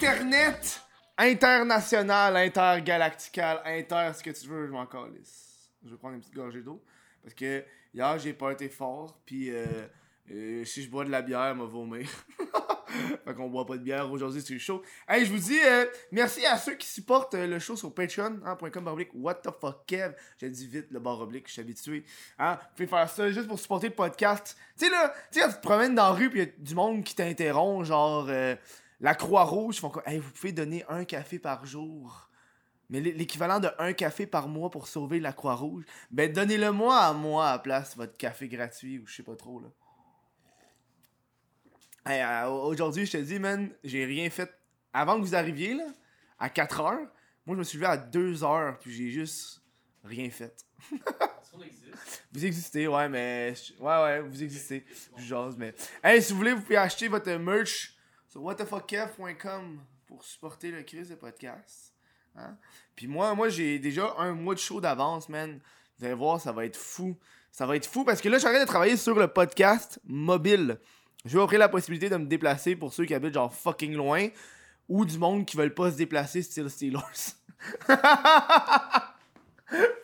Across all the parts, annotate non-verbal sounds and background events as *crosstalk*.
Internet international, intergalactical, inter ce que tu veux, je m'en calisse. Je vais prendre une petite gorgée d'eau. Parce que hier, j'ai pas été fort, puis euh, euh, si je bois de la bière, elle va vomir. *laughs* fait qu'on boit pas de bière aujourd'hui, c'est chaud. Hey, je vous dis euh, merci à ceux qui supportent euh, le show sur patreon.com hein, what the fuck Kev. J'ai dit vite le bar oblique, je suis habitué. Hein? Vous pouvez faire ça juste pour supporter le podcast. Tu sais là, tu te promènes dans la rue puis y a du monde qui t'interrompt, genre la Croix-Rouge, font comme hey, vous pouvez donner un café par jour. Mais l'é- l'équivalent de un café par mois pour sauver la Croix-Rouge, ben donnez-le moi à moi à la place, votre café gratuit ou je sais pas trop là. Hey, euh, aujourd'hui, je te dis, man, j'ai rien fait. Avant que vous arriviez, là, à 4 heures, moi, je me suis levé à 2 heures, puis j'ai juste rien fait. *laughs* Vous existez, ouais, mais. Ouais, ouais, vous existez. Je jase, mais. Hey, si vous voulez, vous pouvez acheter votre merch sur whatthefuckkev.com pour supporter le Chris de podcast. Hein? Puis moi, moi j'ai déjà un mois de show d'avance, man. Vous allez voir, ça va être fou. Ça va être fou parce que là, j'arrête de travailler sur le podcast mobile. Je vais offrir la possibilité de me déplacer pour ceux qui habitent genre fucking loin ou du monde qui veulent pas se déplacer, style Steelers. *laughs*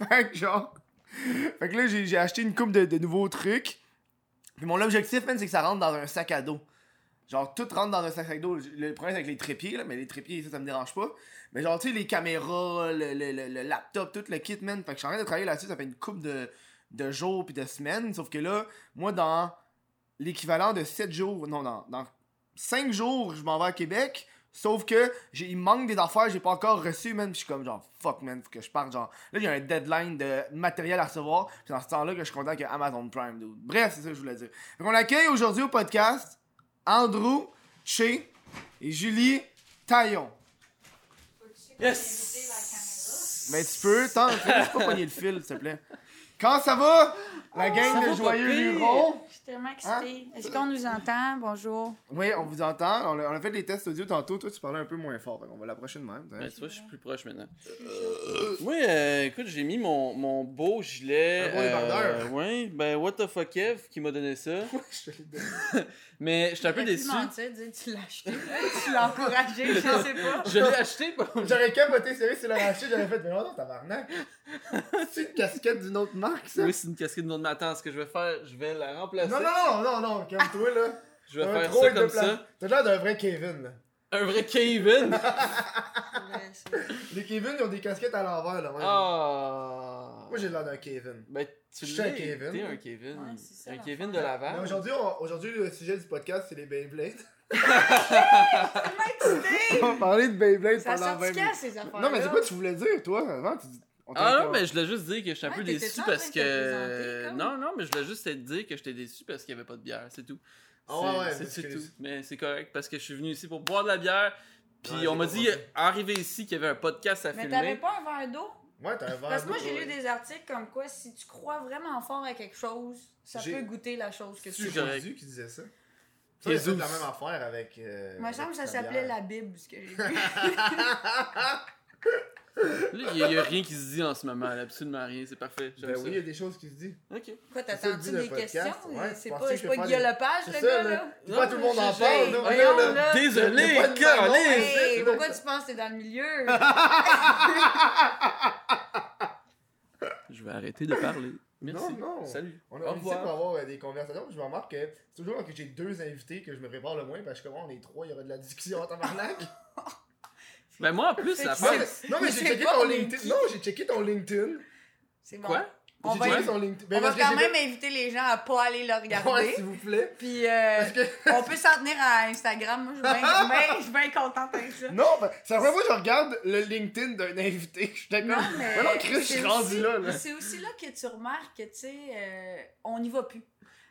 fait que genre. Fait que là, j'ai j'ai acheté une coupe de, de nouveaux trucs. Puis mon objectif, man, c'est que ça rentre dans un sac à dos. Genre, tout rentre dans un sac dos. Le problème, c'est avec les trépieds, là, mais les trépieds, ça, ça me dérange pas. Mais genre, tu sais, les caméras, le, le, le, laptop, tout le kit, man. Fait que je suis en train de travailler là-dessus, ça fait une coupe de, de jours puis de semaines. Sauf que là, moi, dans l'équivalent de 7 jours, non, dans, dans 5 jours, je m'en vais à Québec. Sauf que j'ai, il manque des affaires, j'ai pas encore reçu, man. Je suis comme genre, fuck, man, faut que je parte. Genre, là, a un deadline de matériel à recevoir. Puis dans ce temps-là, que je suis content Amazon Prime, dude. Bref, c'est ça que je voulais dire. Donc, on accueille aujourd'hui au podcast Andrew Che et Julie Taillon. Yes! Mais tu peux, tant, fais pas pogner le fil, s'il te plaît. Quand ça va? La gang de Joyeux pire. Lurons. Je suis tellement excitée. Est-ce qu'on nous entend? Bonjour. Oui, on vous entend. On a, on a fait des tests audio tantôt. Toi, tu parlais un peu moins fort. qu'on va l'approcher de même. hein. Ben, tu vois, je suis plus proche maintenant. Moi, euh, écoute, j'ai mis mon, mon beau gilet. Un beau débardeur. ouais, ben, what the fuck, Kev, qui m'a donné ça. *laughs* Je te l'ai donné. *laughs* Mais j'étais un peu déçu. mentir, dire tu l'as acheté. *laughs* tu l'as encouragé, je sais pas. Je l'ai acheté, pas. J'aurais capoté sérieux si l'aurait acheté, j'aurais fait, mais non, tabarnak. C'est une casquette d'une autre marque, ça? Oui, c'est une casquette de notre matin. Ce que je vais faire, je vais la remplacer. Non, non, non, non, non, calme-toi, là. Je vais faire ça comme ça. T'as l'air d'un vrai Kevin, là. Un vrai Kevin. *laughs* Les Kevin, ils ont des casquettes à l'envers, là. même. Ah. Moi, j'ai l'air d'un Kevin. Ben, tu Je suis un l'es. Kevin. T'es un Kevin. Ouais, ça, un. Kevin de Laval. aujourd'hui, on- aujourd'hui, le sujet du podcast, c'est les Beyblade. *laughs* excitée! on va parler de Beyblade Ça pendant 20 sortit minutes. ces affaires Non, mais c'est quoi tu voulais dire, toi, avant? Tu dis- Ah non, mais je voulais juste dire que j'étais un Ouais, peu déçu parce que. comme? Non, non, mais je voulais juste te dire que j'étais déçu parce qu'il n'y avait pas de bière, c'est tout. Ah ouais, ouais, C'est- c'est c'est tout. Mais c'est correct parce que je suis venu ici pour boire de la bière. Puis Ouais, on m'a dit, arrivé ici, qu'il y avait un podcast à Mais t'avais filmer. pas un verre d'eau? Ouais, t'as un verre Parce que moi, d'eau, j'ai lu des articles comme quoi si tu crois vraiment fort à quelque chose, ça peut goûter la chose que C'est tu C'est correct. Jésus qui disait ça? Ça, c'est la même affaire avec. Euh, Moi, que ça s'appelait la Bible, ce que j'ai *laughs* lu. Là, il n'y a, rien qui se dit en ce moment, là, absolument rien, c'est parfait. Ben ça. oui, il y a des choses qui se disent. Ok. Quoi, C'est t'attends-tu des podcast, questions? ouais. C'est Je pas, c'est que pas Guillaume Lepage, C'est le gars, là. là? Dis pas tout le monde en je- parle, hey, là. Désolé, Caroline! c'est- pourquoi tu penses que t'es dans le milieu? *laughs* Je vais arrêter de parler. Merci. Non, non. Salut. On Au a ici pour avoir euh, des conversations. Je me remarque que c'est toujours quand j'ai deux invités que je me prépare le moins parce que comment on est trois, il y aura de la discussion en tabarnak. *laughs* Ben moi en plus, C'est la que non, mais, mais Mais j'ai checké ton LinkedIn. Non, j'ai checké ton LinkedIn. C'est bon. Quoi? On va. Ben, on va quand même inviter les gens à pas aller le regarder. Ouais, s'il vous plaît. Puis euh, que. on peut s'en tenir à Instagram. Moi, je suis bien- bien- je suis bien contente avec ça. Non, ben, c'est la première fois que je regarde le LinkedIn d'un invité. Je suis comme. Non, mais. Mais non, Chris, je c'est suis rendu aussi- là, là. C'est aussi là que tu remarques que, tu sais, euh, on n'y va plus.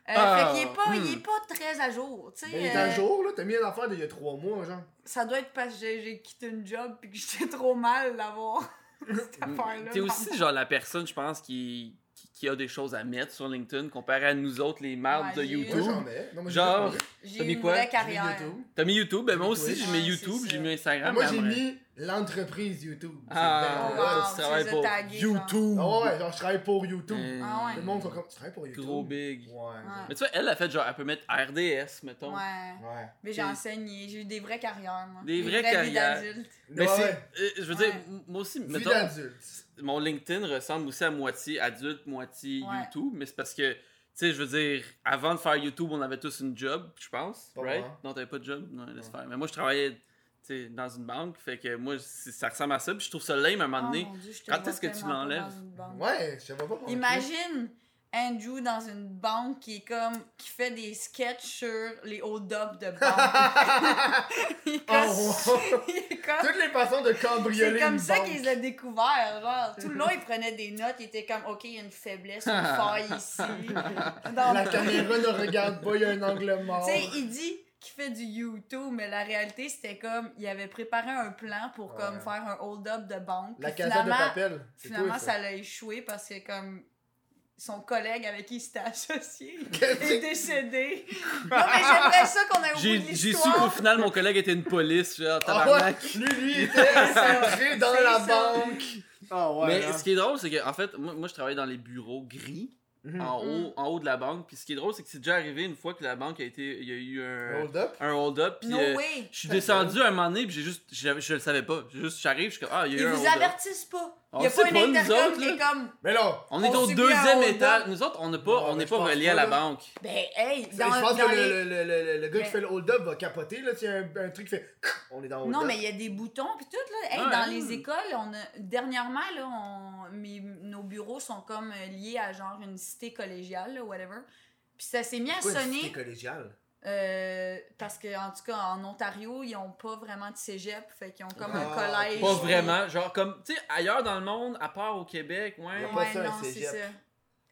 Euh, Ah, fait qu'il est pas, il est hmm. pas très à jour. Tu sais, Ben, il est à euh, jour, là. T'as mis une affaire d'il y a trois mois, genre. ça doit être parce que j'ai quitté une job puis que j'étais trop mal d'avoir *laughs* cette *laughs* affaire-là. T'es aussi genre la personne, je pense, qui, qui, a des choses à mettre sur LinkedIn comparé à nous autres, les mardes Ouais, de Moi, YouTube. j'en ai. Non, moi, j'ai Genre, T'as mis quoi? vraie J'ai mis carrière. YouTube. T'as mis YouTube, ben moi aussi j'ai mis YouTube, j'ai mis Instagram. Moi, j'ai mis l'entreprise YouTube. Ah, ouais, hot. wow, tu travailles pour genre. YouTube. Ah ouais, genre je travaille pour YouTube. Euh, Ah ouais. Le monde sont comme, tu travailles pour YouTube? Gros big. Ouais. Mais tu vois, elle a fait genre, elle peut mettre RDS, mettons. Ouais. Ouais. Mais j'ai enseigné, j'ai eu des vraies carrières, moi. Des vraies vies carrières. d'adulte. Mais Ouais, c'est. ouais. euh, je veux dire, moi aussi, Vie mettons, d'adulte. Mon LinkedIn ressemble aussi à moitié adulte, moitié Ouais. YouTube, mais c'est parce que, tu sais, je veux dire, avant de faire YouTube, on avait tous une job, je pense, Pas right? moi. Non, t'avais pas de job? Non, laisse faire. Mais moi, je travaillais, tu sais, dans une banque, fait que moi, ça ressemble à ça, puis je trouve ça lame à un moment Oh donné. mon Dieu, je te quand est-ce que tu l'enlèves? Ouais, je sais pas pourquoi. Imagine Andrew dans une banque qui est comme qui fait des sketchs sur les hold-up de banque. *laughs* il est comme, Oh, *laughs* il est comme- Toutes les façons de c'est cambrioler comme une ça qu'ils a découvert, genre. Tout le long, il *laughs* prenait des notes, il était comme, OK, il y a une faiblesse, une faille ici. La caméra ne regarde pas, il y a un angle mort. Tu sais, il dit qu'il fait du YouTube, mais la réalité, c'était comme, il avait préparé un plan pour comme faire un hold-up de banque. La casa de papel. C'est Finalement, toi, ça. l'a échoué parce que comme son collègue avec qui il s'était associé *laughs* est décédé. *laughs* Non, mais j'aimerais ça qu'on ait au bout J'ai de j'ai su qu'au final, mon collègue était une police, genre, Ah tabarnak. lui, lui, *laughs* était infiltré dans la ça. banque. Ah ouais. Mais hein. ce qui est drôle, c'est que, en fait, moi, moi je travaille dans les bureaux gris, Mhm. en, haut, en haut de la banque, puis ce qui est drôle, c'est que c'est déjà arrivé une fois que la banque a été. Il y a eu un, Hold up. un hold-up, puis. No euh, way. Je suis descendu un moment donné, puis j'ai juste. j'avais- Je le savais pas. Juste, j'arrive, je suis comme. Ah, il y a Ils eu un vous hold-up. avertissent pas. On Il y a pas une pas, intercom autres, qui est là. comme. Mais là, On est On au subit un deuxième hold-up. étage. Nous autres, on n'est pas, on n'est je pas pense relié pas, à la banque. Ben, hey, je dans, pense dans que les- le, le, le, le, le gars Mais- qui fait le hold up va capoter. Là, y a un, un truc qui fait. On est dans hold Non, mais il y a des boutons puis tout là. Hey, Ouais. dans les écoles, on a dernièrement là, on... mes- nos bureaux sont comme euh, liés à genre une cité collégiale, là, whatever. Puis ça s'est mis à Pourquoi une sonner. cité collégiale? Euh, parce que en tout cas en Ontario ils ont pas vraiment de cégep fait qu'ils ont comme un Ah, collège Pas vraiment. Genre, comme, tu sais, ailleurs dans le monde, à part au Québec, Y ouais. a pas ouais ça, non c'est cégep. ça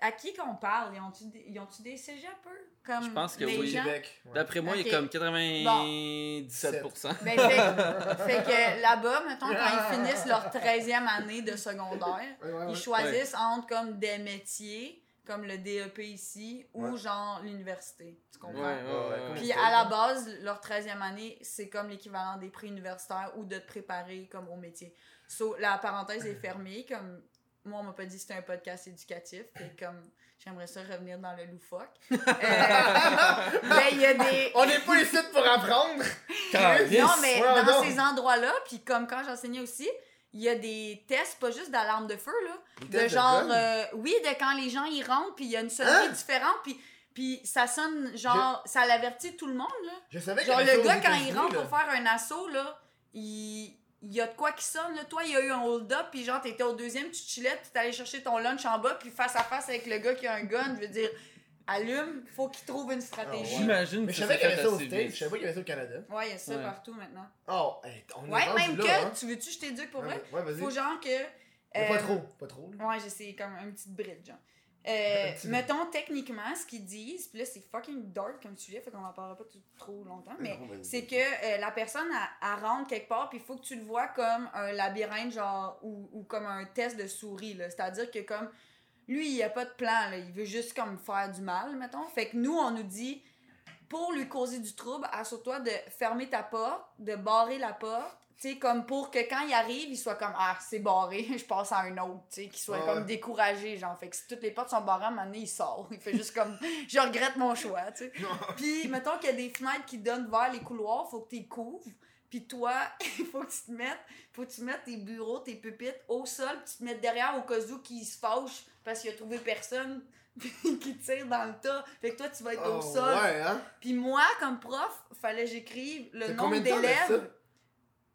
à qui qu'on parle? Ils ont-tu des, ils ont-tu des cégeps eux? Comme Je pense que les oui. gens? Québec. ouais. D'après moi, il Ok. est comme 97%. ben, fait, fait que là-bas mettons quand ils finissent leur 13e année de secondaire Ouais, ouais, ouais. ils choisissent entre comme des métiers comme le DEP ici ou Ouais. genre l'université tu comprends? Ouais, ouais, ouais. Puis à la base, leur 13e année, c'est comme l'équivalent des prix universitaires ou de te préparer comme au métier. So, la parenthèse est fermée. Comme moi, on m'a pas dit que c'était un podcast éducatif. Et comme j'aimerais ça revenir dans le loufoque. Euh, *laughs* ben, il y a des. On n'est pas ici pour apprendre. Non, mais Ouais, dans non. ces endroits-là, puis comme quand j'enseignais aussi, il y a des tests, pas juste d'alarme de feu, là. Des De genre, euh, oui, de quand les gens y rentrent, puis il y a une sonnerie Hein? différente, puis, puis ça sonne genre, ça l'avertit tout le monde, là. Je savais y Genre, le gars, quand il rentre là. pour faire un assaut, là, il... il y a de quoi qui sonne, là. Toi, il y a eu un hold-up, puis genre, t'étais au deuxième, tu chillais, puis t'allais chercher ton lunch en bas, puis face à face avec le gars qui a un gun, je veux dire, allume, faut qu'il trouve une stratégie. Ah ouais. J'imagine Mais que je savais qu'il y avait fait ça aux States, je savais pas qu'il y avait ça au Canada. Ouais, il y a ça Ouais. partout maintenant. Oh, hey, on est Ouais, même là, que, hein. tu veux-tu, je t'éduque pour vrai? Ouais, vas-y. Faut genre que. Mais Pas euh, trop, pas trop. là. Ouais, je sais, comme une petite bride, genre. *laughs* Euh, Un petit- mettons, techniquement, ce qu'ils disent, puis là, c'est fucking dark comme sujet, fait qu'on en parlera pas tout- trop longtemps, mais c'est que euh, la personne, elle, elle rentre quelque part, puis il faut que tu le vois comme un labyrinthe, genre, ou, ou comme un test de souris, là. C'est-à-dire que, comme, lui, il a pas de plan, là. Il veut juste, comme, faire du mal, mettons. Fait que nous, on nous dit, pour lui causer du trouble, assure-toi de fermer ta porte, de barrer la porte, tu sais, comme pour que quand il arrive, il soit comme Ah, c'est barré, *laughs* je passe à un autre, tu sais, qu'il soit Ouais. comme découragé, genre. Fait que si toutes les portes sont barrées, à un moment donné, il sort. Il fait juste comme *laughs* Je regrette mon choix, tu sais. Puis, mettons qu'il y a des fenêtres qui donnent vers les couloirs, faut que tu les couvres. Puis toi, *laughs* il faut que tu te mettes, faut que tu mettes tes bureaux, tes pupitres au sol, puis tu te mettes derrière au cas où se fâche parce qu'il a trouvé personne *laughs* qui tire dans le tas. Fait que toi, tu vas être Oh, au sol. Ouais, hein? Puis moi, comme prof, fallait que j'écrive le nombre d'élèves.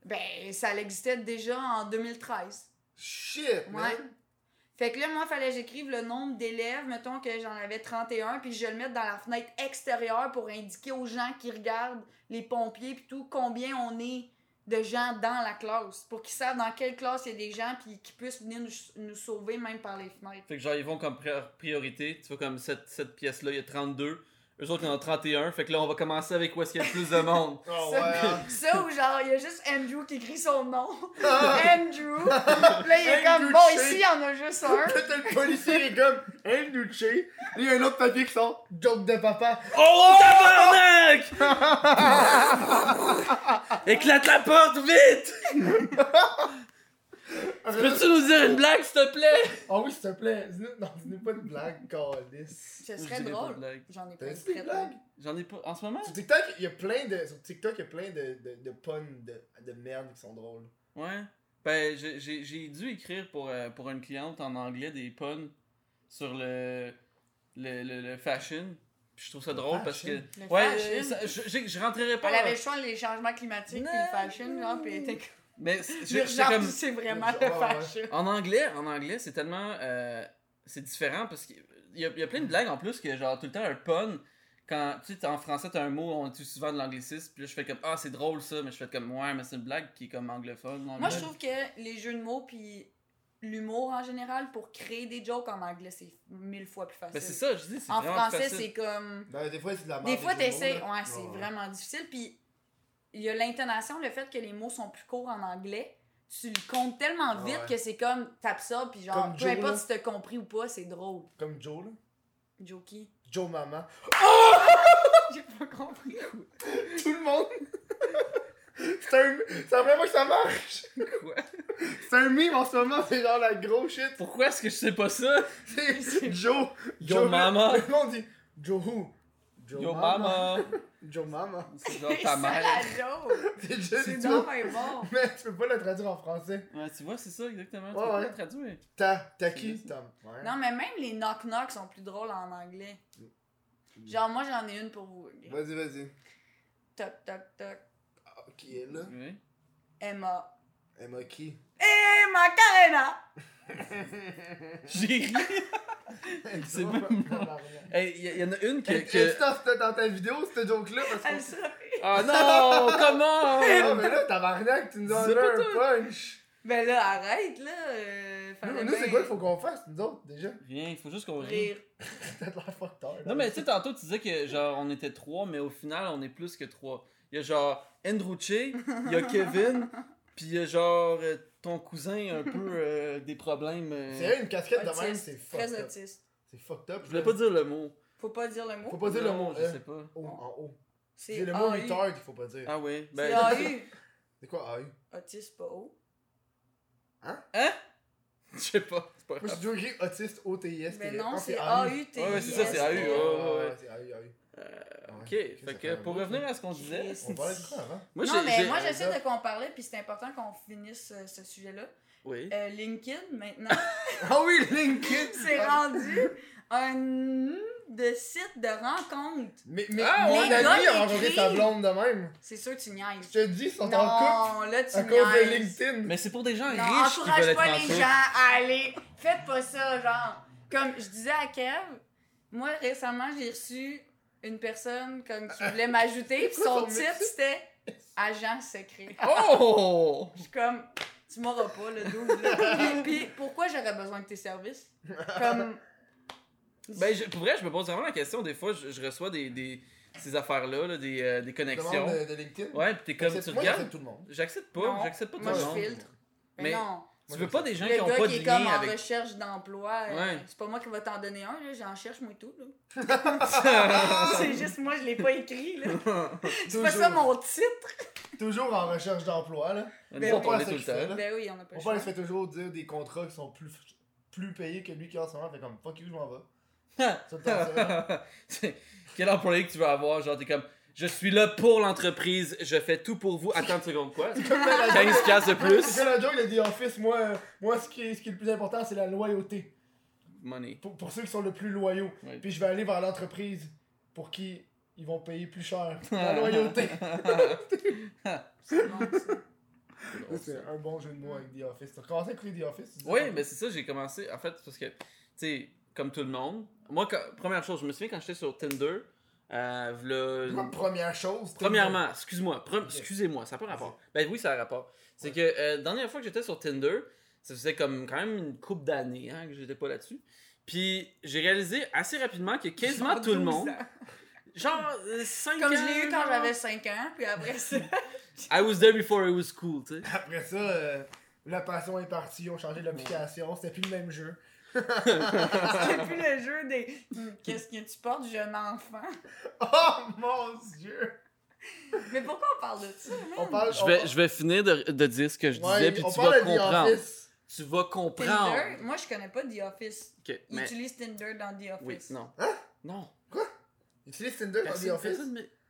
Ben, ça existait déjà en 2013. Shit, Ouais. man. Fait que là, moi, fallait que j'écrive le nombre d'élèves. Mettons que j'en avais 31, puis je le mette dans la fenêtre extérieure pour indiquer aux gens qui regardent les pompiers, puis tout, combien on est de gens dans la classe. Pour qu'ils savent dans quelle classe il y a des gens, puis qu'ils puissent venir nous, nous sauver même par les fenêtres. Fait que genre, ils vont comme pri- priorité. Tu vois, comme cette, cette pièce-là, il y a 32. Eux autres, ils en ont 31. Fait que là, on va commencer avec où est-ce qu'il y a le plus de monde. *laughs* Oh, Ça, ouais. hein. ça ou genre, il y a juste Andrew qui écrit son nom. Ah. *laughs* Andrew. Là, il est Andrew comme, bon, Che. ici, il y en a juste un. *laughs* Là, t'as le policier est comme Andrew Che. Là, il y a un autre papier qui sort Joke de papa. Oh, tabarnak! Éclate la porte, vite! Peux-tu nous dire une blague, s'il te plaît? Ah oui, s'il te plaît. Dis-nous- Non, dis-nous pas de blague, calice. Ce Je serait dirais pas drôle. blague. J'en ai T'as pas dit des blagues? J'en ai pas. En ce moment? Sur TikTok, il y a plein de. Sur TikTok, il y a plein de, de, de puns de, de merde qui sont drôles. Ouais. Ben, j'ai- j'ai j'ai dû écrire pour, euh, pour une cliente en anglais des puns sur le, le, le, le fashion. Puis je trouve ça Le drôle parce que. fashion? Le Ouais, fashion? euh, ça- je, je, je rentrerai pas. Elle avait le choix les changements climatiques et le fashion, genre, pis elle était comme. Mais c'est- comme. c'est vraiment le fashion. En anglais, en anglais, c'est tellement. euh, c'est différent parce qu'il y a, il y a plein de blagues en plus que, genre, tout le temps un pun. Quand tu sais, en français, t'as un mot, on utilise souvent de l'anglicisme, puis là, je fais comme, ah, c'est drôle ça, mais je fais comme, ouais, mais c'est une blague qui est comme anglophone. Moi, je trouve que les jeux de mots puis l'humour en général, pour créer des jokes en anglais, c'est mille fois plus facile. Ben, c'est ça, je dis, c'est En français, c'est comme. Ben, des fois, c'est de la merde. Des fois, t'essayes. Ouais, c'est Ouais. vraiment difficile. Puis il y a l'intonation, le fait que les mots sont plus courts en anglais. Tu le comptes tellement Ah vite ouais. que c'est comme t'absorbes, puis genre, Comme peu Joe, importe là. si t'as compris ou pas, c'est drôle. Comme Joe, là. Jokey. Joe Maman. *laughs* J'ai pas compris. Tout le monde. c'est un. C'est la première fois que ça marche. Quoi? C'est un meme en ce moment, c'est genre la grosse shit. Pourquoi est-ce que je sais pas ça? C'est Joe. Yo Mama. Le monde dit Joe who? Joe Yo mama! *laughs* Joe Mama. C'est genre ta mère. *laughs* C'est juste C'est bon! *laughs* Mais tu peux pas le traduire en français. Ouais, tu vois, c'est ça exactement. Tu Ouais, peux pas ouais. le traduire. T'as, t'as C'est qui? Tom? Ouais. Non, mais même les knock-knock sont plus drôles en anglais. Genre, moi, j'en ai une pour vous. ok? Vas-y, vas-y. Toc, toc, toc. Ah, qui est là? Oui. Emma. Emma qui? Eh, Macarena! J'ai ri. *laughs* C'est même Hey, il y, en a une que. Que... t'as dans ta vidéo, cette joke-là? Parce Elle que. serait. Oh non! Comment? Ah, mais là, tabarnak, tu nous as donné un punch. Ben là, arrête, là. euh, Nous, nous, c'est quoi qu'il faut qu'on fasse, nous autres, déjà? Viens, il faut juste qu'on. Rire. *laughs* Peut-être l'air fucked up, là. Non, mais tu sais, tantôt, tu disais que genre on était trois, mais au final, on est plus que trois. Il y a genre Andrew Che, il y a *laughs* Kevin, puis il y a genre euh, ton cousin un peu *laughs* euh, des problèmes. euh, C'est vrai, une casquette de même, Autiste. c'est fucked Très up. autiste. C'est fucked up. Je voulais pas dire le mot. Faut pas dire le mot? Faut pas dire le mot je E. sais pas. En haut. C'est C'est le mot AU. retard qu'il faut pas dire. Ah oui. C'est Ben. AU. *laughs* C'est quoi AU? Autiste, pas O. Hein? Je sais pas. C'est pas Moi, j'ai grave. toujours écrit autiste, O-T-I-S. Mais T- non, ah, c'est AU. A-U-T-I-S. Ouais, ouais, c'est ça, c'est AU, Ouais, ouais, ouais, ouais. c'est AU, AU. Ok, Ouais, fait que pour revenir à ce qu'on disait. On parlait de quoi avant? Moi, non, mais moi, j'essaie de qu'on parlait, puis c'est important qu'on finisse euh, ce sujet-là. Oui. Euh, LinkedIn, maintenant, *laughs* Ah oui, LinkedIn! *laughs* c'est rendu un de site de rencontre. Mais, mais Ah, mon les ami gars, a ils rencontré sa blonde de même. C'est sûr que tu Je niaises. te dis, ils sont en couple Non, là, tu à cause de niaises. LinkedIn. Mais c'est pour des gens Non, riches qui veulent encourage être pas les gens à aller. Faites pas ça, genre. Comme je disais à Kev, moi récemment j'ai reçu une personne comme qui voulait m'ajouter, *laughs* puis son titre c'était agent secret. *laughs* Oh! Je suis comme, tu m'auras pas le double. *laughs* puis, pourquoi j'aurais besoin de tes services? Comme, Ben, je- pour vrai, je me pose vraiment la question. Des fois, je, je reçois des, des, ces affaires-là, là, des, euh, des connexions. De, de LinkedIn? Ouais, pis t'es comme, tu Moi, regardes? j'accepte tout le monde. J'accepte pas, Non. j'accepte pas tout moi le je monde. filtre. Mais, Mais- non. Tu veux pas des gens Le qui ont gars pas qui de est comme en avec. recherche d'emploi, euh, c'est pas moi qui va t'en donner un, là, j'en cherche moi tout. Là. *laughs* *laughs* c'est juste moi, je l'ai pas écrit. là. *laughs* C'est pas ça mon titre. Toujours en recherche d'emploi, là. Ben autres, oui. on est tout le temps. Ben oui, on a pas Mon le père, il choix. se fait toujours dire des contrats qui sont plus, plus payés que lui qui a en ce moment. Fait comme, fuck you, je m'en vais. Quel employé que tu veux avoir? Genre, t'es comme, je suis là pour l'entreprise, je fais tout pour vous. Attends une seconde, quoi? Comme la- la- 15 piastres de C'est plus? comme la joke, il a dit Office, moi, euh, moi ce, qui est, ce qui est le plus important, c'est la loyauté. Money. Pour, pour ceux qui sont le plus loyaux. Puis je vais aller vers l'entreprise pour qui ils vont payer plus cher. *laughs* La loyauté. C'est bon, c'est un bon jeu de mots avec The Office. T'as commencé à écouter The Office? Oui, mais c'est ça, j'ai commencé. En fait, c'est parce que, tu sais, comme tout le monde, moi, quand- première chose, je me souviens quand j'étais sur Tinder, euh, Quoi, première chose. Premièrement, excuse-moi, pre- excusez-moi, ça n'a pas rapport. Ben oui, ça a rapport. C'est que euh, la dernière fois que j'étais sur Tinder, ça faisait comme quand même une couple d'années hein, que j'étais pas là-dessus. Puis j'ai réalisé assez rapidement que quasiment Genre tout le 12 monde. ans. *laughs* Genre 5 ans. Comme je l'ai eu quand genre. j'avais 5 ans, puis après ça. *laughs* I was there before it was cool, tu sais. Après ça, euh, la passion est partie, ils ont changé l'application, c'était plus le même jeu. *laughs* C'était plus le jeu des. Hmm, Qu'est-ce que tu portes, jeune enfant? *laughs* Oh mon dieu! Mais pourquoi on parle de ça, On parle. Je vais, je vais finir de, de dire ce que je disais, Ouais, puis on tu parle vas de The comprendre. Office. Tu vas comprendre. Tinder? Moi, je connais pas The Office. Ok, Ils mais... utilisent Tinder dans The Oui, Office. non. Hein? Non. Utilise Tinder dans The Office?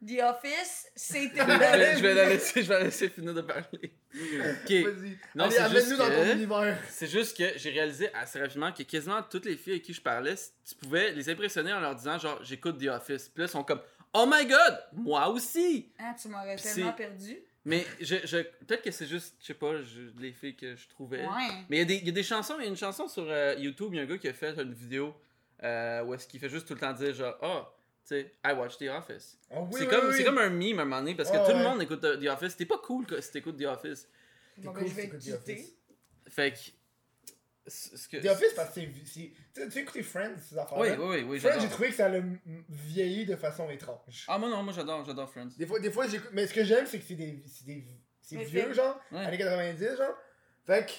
The Office, c'est Je vais, je la laisser, je vais la laisser finir de parler. Ok. Vas-y. Non, Allez, c'est amène-nous dans ton univers. C'est juste que j'ai réalisé assez rapidement que quasiment toutes les filles avec qui je parlais, tu pouvais les impressionner en leur disant genre j'écoute The Office. Puis là, ils sont comme Oh my god, moi aussi! Hein, tu m'aurais Puis tellement perdu. Mais je, je, peut-être que c'est juste, je sais pas, je- les filles que je trouvais. Ouais. Mais il y, a des- il y a des chansons, il y a une chanson sur euh, YouTube, il y a un gars qui a fait une vidéo euh, où est-ce qu'il fait juste tout le temps dire genre oh, sais, I watch The Office. Oh, oui, c'est oui, comme, oui. c'est comme un meme à un moment donné parce que Ouais, tout le monde écoute The Office. C'était pas cool si t'écoutes The Office. T'es Bon, cool ben, je vais quitter. Fait que. The Office, parce que c'est. Tu sais, écouter Friends, ces affaires Oui, oui, oui, oui, Friends, j'ai trouvé que ça a m- vieilli de façon étrange. Ah, moi non, moi j'adore, j'adore Friends. Des fois, des fois j'écoute. Mais ce que j'aime, c'est que c'est des. C'est des. Vieux, fait- genre. Ouais. Années 90, genre. Fait que.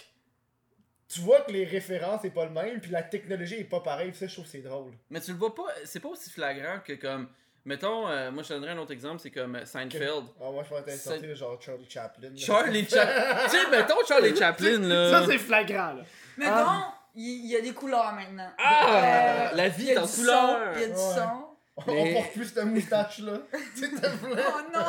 Tu vois que les références c'est pas le même, puis la technologie est pas pareille, puis ça, je trouve que c'est drôle. Mais tu le vois pas, c'est pas aussi flagrant que comme. Mettons, euh, moi je te donnerais un autre exemple, c'est comme euh, Seinfeld. Ah, moi, je C'est- sortir genre Charlie Chaplin. là. Charlie Chaplin. *laughs* tu sais, mettons Charlie Chaplin là. Ça, c'est flagrant, là. Mettons, Ah. il il y, a des couleurs maintenant. Ah! Euh, La vie il y a est en du couleur. son, Il y a du Ouais. On porte plus cette moustache-là. *laughs* tu sais, t'as plein. Oh non!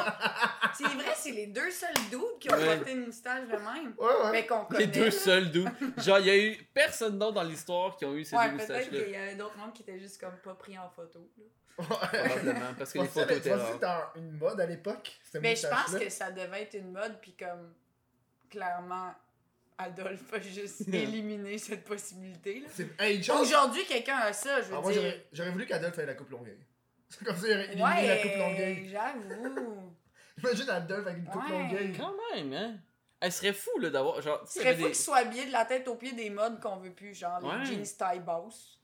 C'est vrai, c'est les deux seuls dudes qui ont Ouais. porté une moustache de même. Ouais, ouais. Mais qu'on connaît. Les deux là. seuls d'où. Genre, il y a eu personne d'autre dans l'histoire qui ont eu ces Ouais, deux peut-être moustaches-là. qu'il y avait d'autres mondes qui étaient juste comme pas pris en photo. là. Probablement, parce que les photos étaient rares. c'était une mode à l'époque, cette Mais je pense que ça devait être une mode, puis comme clairement, Adolphe a juste *laughs* éliminé cette possibilité. là. C'est... Hey. Aujourd'hui, quelqu'un a ça, je veux Ah, moi, dire. j'aurais, j'aurais voulu qu'Adolphe ait la coupe longueuil. *laughs* C'est comme ça, il éliminé la coupe Ouais, longueuil. j'avoue. Imagine Adolphe avec une coupe Ouais. longueuil. Quand même, hein. Elle serait fou, là, d'avoir. Genre, serait avait fou des- qu'il soit habillé de la tête aux pieds des modes qu'on veut plus, genre Ouais. les jeans taille basse.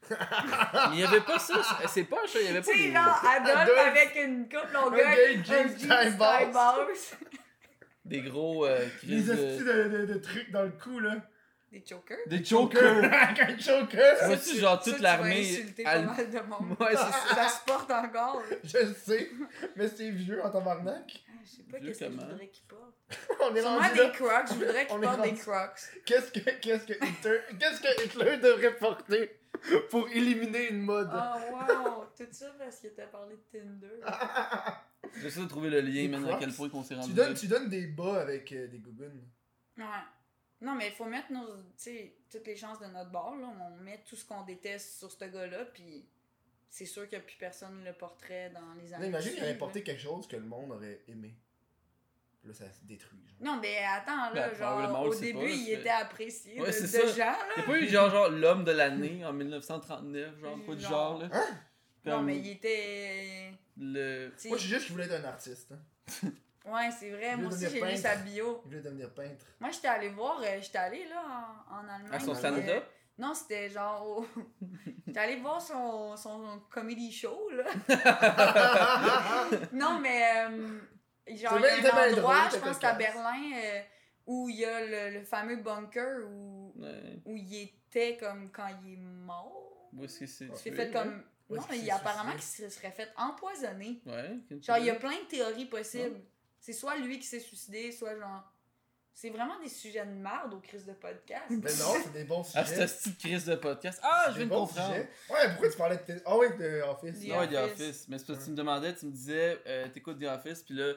Il y avait pas ça. c'est- C'est pas ça. Il y avait pas Tu sais, des. genre *laughs* Adolphe avec une coupe longueuil, un jeans basse. basse. Des gros. euh, astuces de... de, de, de trucs dans le cou, là. Des chokers? Des Choker. chokers. *laughs* avec un choker. Ça, Vois-tu, genre, toute tu l'armée. insulter elle- pas mal de monde. *laughs* Ouais, c'est ça. Ça se porte encore. *laughs* Je le sais. Mais c'est vieux en tabarnak. Ah, Je sais pas Vieux qu'est-ce que je comment? voudrais qu'il porte. On est Sûrement des crocs, je voudrais qu'il porte des crocs. Qu'est-ce que, qu'est-ce que Hitler, qu'est-ce que Hitler devrait porter pour éliminer une mode? Oh wow, tout ça parce qu'il t'a parlé de Tinder. J'essaie de trouver le lien, man, à quel point qu'on s'est rendu. tu, donnes, là. tu donnes des bas avec euh, des gougounes. Ouais. Non, mais il faut mettre nos, tu sais, toutes les chances de notre bord. Là. On met tout ce qu'on déteste sur ce gars-là, puis c'est sûr qu'il n'y a plus personne le portrait dans les années. imagine qui qu'il avait porté là. quelque chose que le monde aurait aimé. Puis là, ça se détruit. Genre. Non, mais attends, là, Ben, genre, au début, pas, il était apprécié Ouais, de, là. Y'a pas eu genre, genre l'homme de l'année en 1939, genre, quoi du Non. genre, là? Hein? Non, Comme mais il était. le. Moi, je suis juste qu'il voulait être un artiste. Hein. *laughs* Ouais, c'est vrai. Moi aussi, j'ai lu sa bio. Il voulait devenir peintre. Moi, j'étais allée voir, euh, j'étais allée là en, en Allemagne. À son stand-up? Non, c'était genre. au- *laughs* J'étais allée voir son, son comedy show, là. *laughs* non, mais. euh, genre, C'est il y a un endroit, drôle, je pense à. Berlin, euh, où il y a le, le fameux bunker où, Ouais. où il était comme quand il est mort. Où est-ce que c'est? Il s'est oui, fait comme. Non, qu'il il apparemment qu'il se serait fait empoisonner. Ouais. Genre, il y a plein de théories possibles. C'est soit lui qui s'est suicidé, soit genre. C'est vraiment des sujets de merde au crise de podcast. Mais non, c'est des bons Ah, sujets. cette petite crise de podcast. Ah, C'est je viens des de bons comprendre. sujets. Ouais, pourquoi tu parlais de. tes- Ah ouais, de Office. The ouais, The Office. Office. Mais c'est parce que tu me demandais, tu me disais, euh, t'écoutes The Office, puis là,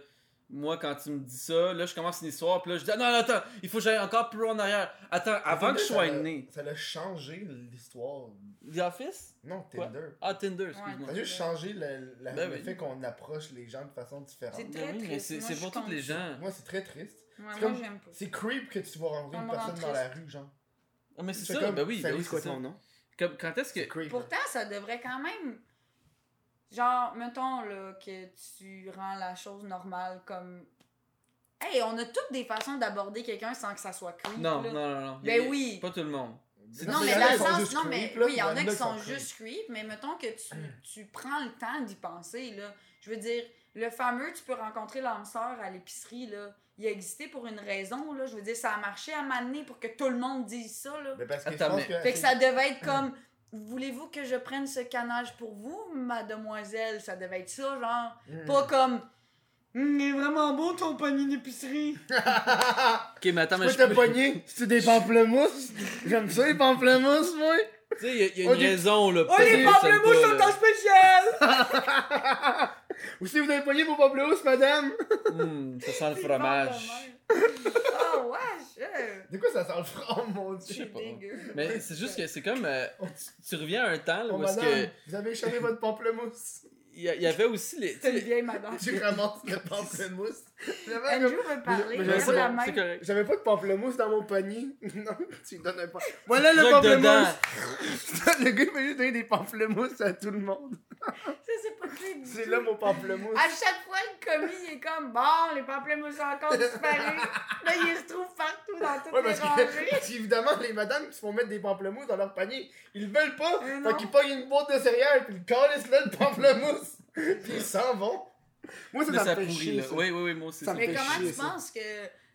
moi, quand tu me dis ça, là, je commence une histoire, puis là, je dis, ah, non, non, attends, il faut que j'aille encore plus loin en arrière. Attends, avant que je sois né. Ça l'a changé l'histoire. The Office? Non, Quoi? Tinder. Ah, Tinder, excuse-moi. Ça a juste changé le, la- Ben le oui. fait qu'on approche les gens de façon différente. C'est Ben très oui, triste. c'est pour tous les gens. Moi, c'est très triste. Ouais, moi, j'aime pas. C'est creep que tu vas rencontrer une personne dans la rue, genre. Ah, mais c'est ça, comme, ben oui, ben oui, c'est quoi ton nom? Quand est-ce que. C'est creep. Pourtant, ça devrait quand même. Genre, mettons là, que tu rends la chose normale comme. Hey, on a toutes des façons d'aborder quelqu'un sans que ça soit creep. Non, là. non, non, non. Ben oui. Pas tout le monde. Non, mais dans le sens, non, mais creep, là, oui, il y en a qui sont juste creep, mais mettons que tu, tu prends le temps d'y penser, là. Je veux dire, le fameux tu peux rencontrer l'âme sœur à l'épicerie, là, il a existé pour une raison, là. Je veux dire, ça a marché à m'amener pour que tout le monde dise ça, là. Mais parce que je Attends, pense mais- que. Fait que ça devait être comme. Voulez-vous que je prenne ce canage pour vous, mademoiselle? Ça devait être ça, genre. Hmm. Pas comme. Hum, il est vraiment beau ton panier d'épicerie. *laughs* Ok, mais attends, mais je peux pogner? C'est des pamplemousses? J'aime ça, les pamplemousses, moi! Tu sais, il y a, il y a une des- raison, là. Oh, les pamplemousses sont en spécial! *laughs* Ou si vous avez pogné vos pamplemousses, madame! Hum, *laughs* ça sent le fromage. Oh, wesh! euh, De quoi ça sent le franc, mon Je sais dieu? pas. dégueu. Mais c'est juste que c'est comme. euh, tu, tu reviens à un temps là, Oh, où est-ce que. vous avez échappé votre *laughs* pamplemousse. Il y, avait aussi les. C'est une vieille madame. Tu ramasses le pamplemousse. J'avais Andrew comme- veut parler, j'avais la pas-. J'avais de pamplemousse dans mon panier. *laughs* non, tu me donnes un pamplemousse. Voilà le pamplemousse! *laughs* le gars, il m'a juste donné des pamplemousses à tout le monde. *laughs* Ça, c'est pas crédible. C'est là mon pamplemousse. À chaque fois, le commis il est comme bon, les pamplemousses ont encore disparu. là, il se trouve partout dans toutes Ouais, les rangées. parce qu'évidemment, les madames qui se font mettre des pamplemousses dans leur panier, ils le veulent pas. Euh, fait qu'ils pognent une boîte de céréales, puis ils calissent là le pamplemousse. puis ils s'en vont. *laughs* Moi, ça, Mais ça, ça me fait pourrit, chier. là. ça. Oui, oui, oui, moi aussi. Ça ça. me Mais fait comment chier, tu ça. penses que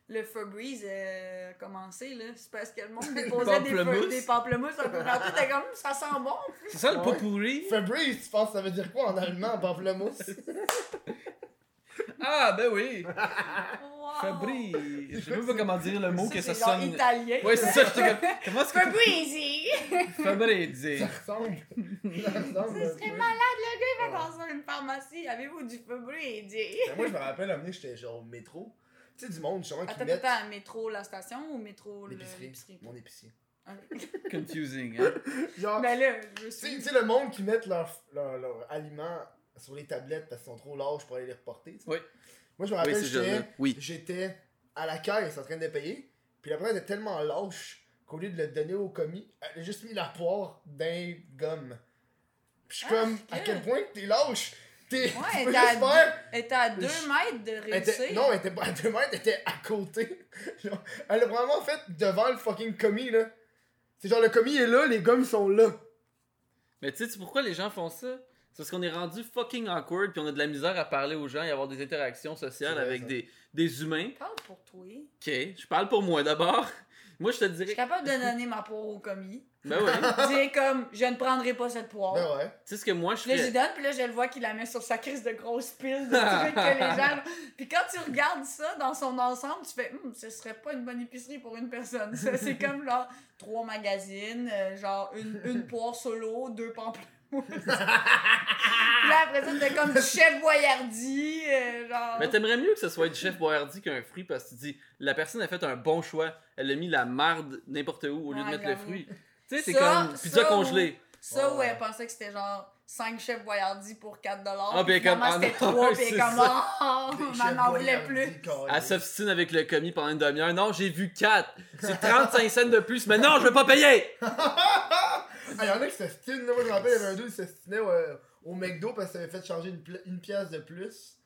le Febreze a commencé, là? C'est parce que le monde *laughs* déposait des, fe- des pamplemousses un peu partout. T'es comme, ça sent bon. C'est ça le Ouais. pot pourri? Febreze, tu penses que ça veut dire quoi en allemand, pamplemousse? Ah, ben oui! *laughs* Fabri. Je sais même pas comment dire le mot que ça c'est genre sonne. italien. Ouais, c'est ça, j'étais comme. Comment est-ce que. Febreze! Ça ressemble. Ça ressemble. Ce un serait malade, le gars, il va dans une pharmacie. Avez-vous du Febreze? Ben, moi, je me rappelle, amener, j'étais genre au métro. Tu sais, du monde, justement, qui Attends, mettent attends, métro la station ou métro le- l'épicerie. Mon épicier. *laughs* Confusing, hein? Genre, Ben là, je suis. tu sais, le monde qui mettent leurs leur, leur aliments sur les tablettes parce qu'ils sont trop larges pour aller les reporter. Oui. Moi, je me rappelle, j'étais jeune. Oui. j'étais à la caisse en train de payer. Puis la était tellement lâche qu'au lieu de le donner au commis, elle a juste mis la poire d'un gomme. Puis je suis Ah, comme, ok. à quel point t'es lâche? T'es, Ouais, peux t'as juste faire. Elle était à 2 Je- mètres de Elle était- réussir. non, elle était pas à 2 mètres, elle était à côté. *laughs* Genre, elle l'a vraiment fait devant le fucking commis, là. C'est genre, le commis est là, les gommes sont là. Mais tu sais pourquoi les gens font ça? C'est parce qu'on est rendu fucking awkward puis on a de la misère à parler aux gens et avoir des interactions sociales vrai, avec ça. des, des humains. Parle pour toi. Ok, je parle pour moi d'abord. *laughs* Moi je te Je suis dirais. capable de donner ma poire au commis. Ben ouais. *laughs* Dire comme, je ne prendrai pas cette poire. Ben ouais. tu sais ce que moi je Là, je donne, puis là, je le vois qu'il la met sur sa crise de grosse pile de *laughs* trucs que les gens. Puis quand tu regardes ça dans son ensemble, tu fais, Hum, ce serait pas une bonne épicerie pour une personne. Ça, C'est comme genre trois magazines, euh, genre une, une poire solo, deux pamplemousses. Puis là, après ça, t'as comme du chef Boyardi, euh, genre. Mais t'aimerais mieux que ce soit du chef Boyardi qu'un fruit parce que tu dis la personne a fait un bon choix. Elle a mis la marde n'importe où au lieu de Ouais, mettre le fruit. Tu sais, c'est comme pizza ça, congelée. Ça, Ouais. où elle pensait que c'était genre 5 chefs Boyardi pour 4$. Ah, *laughs* puis elle est comme, ah c'était non, 3, puis elle c'est est comme, ça. oh, on chefs en voulait plus. Elle s'obstine avec le commis pendant une demi-heure. Non, j'ai vu 4. C'est *laughs* 35 cents de plus. Mais non, je veux pas payer. *laughs* Ah, y en a qui s'estinent, là. Moi, je me rappelle, il y avait un deux qui s'estinait au, au McDo parce que ça avait fait changer une, une pièce de plus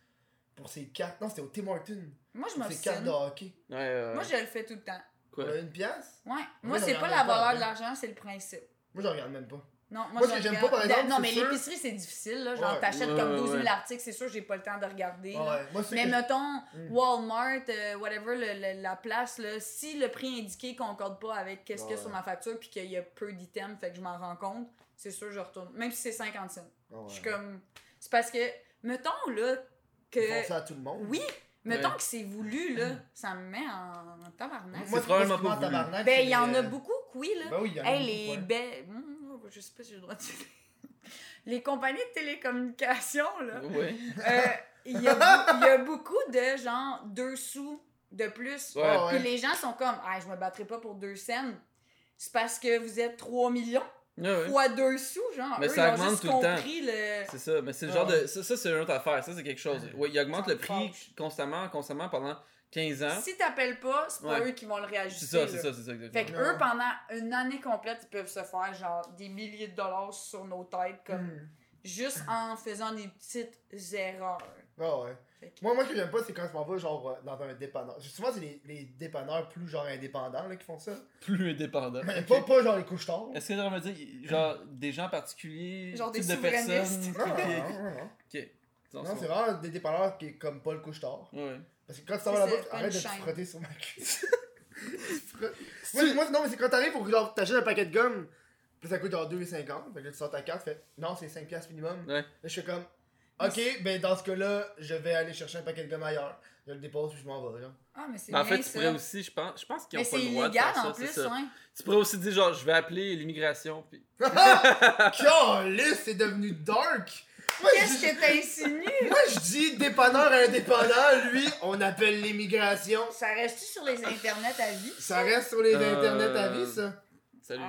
pour ses cartes. Non, c'était au Tim Hortons. Moi, je Pour ses cartes de hockey. Ouais, Moi, je le fais tout le temps. quoi? Une pièce? Ouais. Moi, Moi, c'est pas la valeur hein. de l'argent, c'est le principe. Moi, je regarde même pas. Non, moi, Moi, ce que j'aime pas, par exemple, Non, mais sûr- l'épicerie, c'est difficile, là. Genre, Ouais. t'achètes Ouais, comme ouais, 12 000 ouais. articles, c'est sûr, j'ai pas le temps de regarder. moi, c'est Mais que- mettons, Mm. Walmart, euh, whatever, le- le- la place, là, si le prix indiqué concorde pas avec qu'est-ce qu'il y a sur ma facture puis qu'il y a peu d'items, fait que je m'en rends compte, c'est sûr, je retourne. Même si c'est 50 cents. Ah ouais. Je suis comme. C'est parce que, mettons, là, que. Ils font ça à tout le monde. Oui, mettons Ouais. que c'est voulu, là, ça me met en, en tabarnak. Moi, C'est probablement ce pas voulu. tabarnak, Ben, il y en a euh, beaucoup oui, là. Ben oui, il y en a Hey, beaucoup, les. Hum, je sais pas si j'ai le droit de dire. *laughs* Les compagnies de télécommunications, là. Ouais. euh, Il y, a bou- *laughs* il y a beaucoup de genre deux sous de plus. Ouais. Ah, Puis ouais. les gens sont comme, ah, je me battrai pas pour deux cents. C'est parce que vous êtes 3 millions Ouais, ouais. fois deux sous, genre. Mais Eux, ça ils ont augmente juste tout le temps. le. C'est ça, mais c'est le Ah genre ouais. de. Ça, ça, c'est une autre affaire. Ça, c'est quelque chose. Oui, il augmente le prix fâche. constamment, constamment pendant 15 ans. Si t'appelles pas, c'est pas Ouais. eux qui vont le C'est réajuster. ça, là. c'est ça, c'est ça, Fait exactement. que eux, pendant une année complète, ils peuvent se faire genre des milliers de dollars sur nos têtes, comme Hmm. juste en faisant des petites erreurs. Ah ouais. Fait que- Moi, moi, ce que j'aime pas, c'est quand je m'en vais, genre, euh, dans un dépanneur. Souvent, c'est les, les dépanneurs plus, genre, indépendants, là, qui font ça. *laughs* Plus indépendant. Mais pas, pas, genre, les couches tard. Est-ce que tu me dire, genre, des gens particuliers, Genre des type de souverainistes. personnes Non, non, non, non, non. Ok. Non, ça. c'est vraiment des dépanneurs qui est comme pas le couche tard. Ouais, ouais. Parce que quand tu t'en vas là-bas, arrête de te frotter sur ma cuisse. *laughs* moi, moi, non, mais c'est quand t'arrives pour que t'achètes un paquet de gomme, puis ça coûte genre 2,50. Fait que là, tu sors ta carte, tu fais non, c'est 5$ piastres minimum. Ouais. Là, je fais comme ok, ben dans ce cas-là, je vais aller chercher un paquet de gomme ailleurs. Je le dépose, puis je m'en vais. Genre. Ah, mais c'est en fait, tu ça. pourrais aussi, je pense, je pense qu'ils Mais ont pas c'est le droit de illégal faire ça, en c'est plus, ça. ouais. Tu pourrais aussi dire, genre, je vais appeler l'immigration, puis... *laughs* Calisse, c'est devenu dark! Qu'est-ce que t'insinues? Moi, je dis dépanneur indépendant, lui, on appelle l'immigration. Ça reste-tu sur les internets à vie? Ça reste sur les Euh, internets à vie, ça. Salut.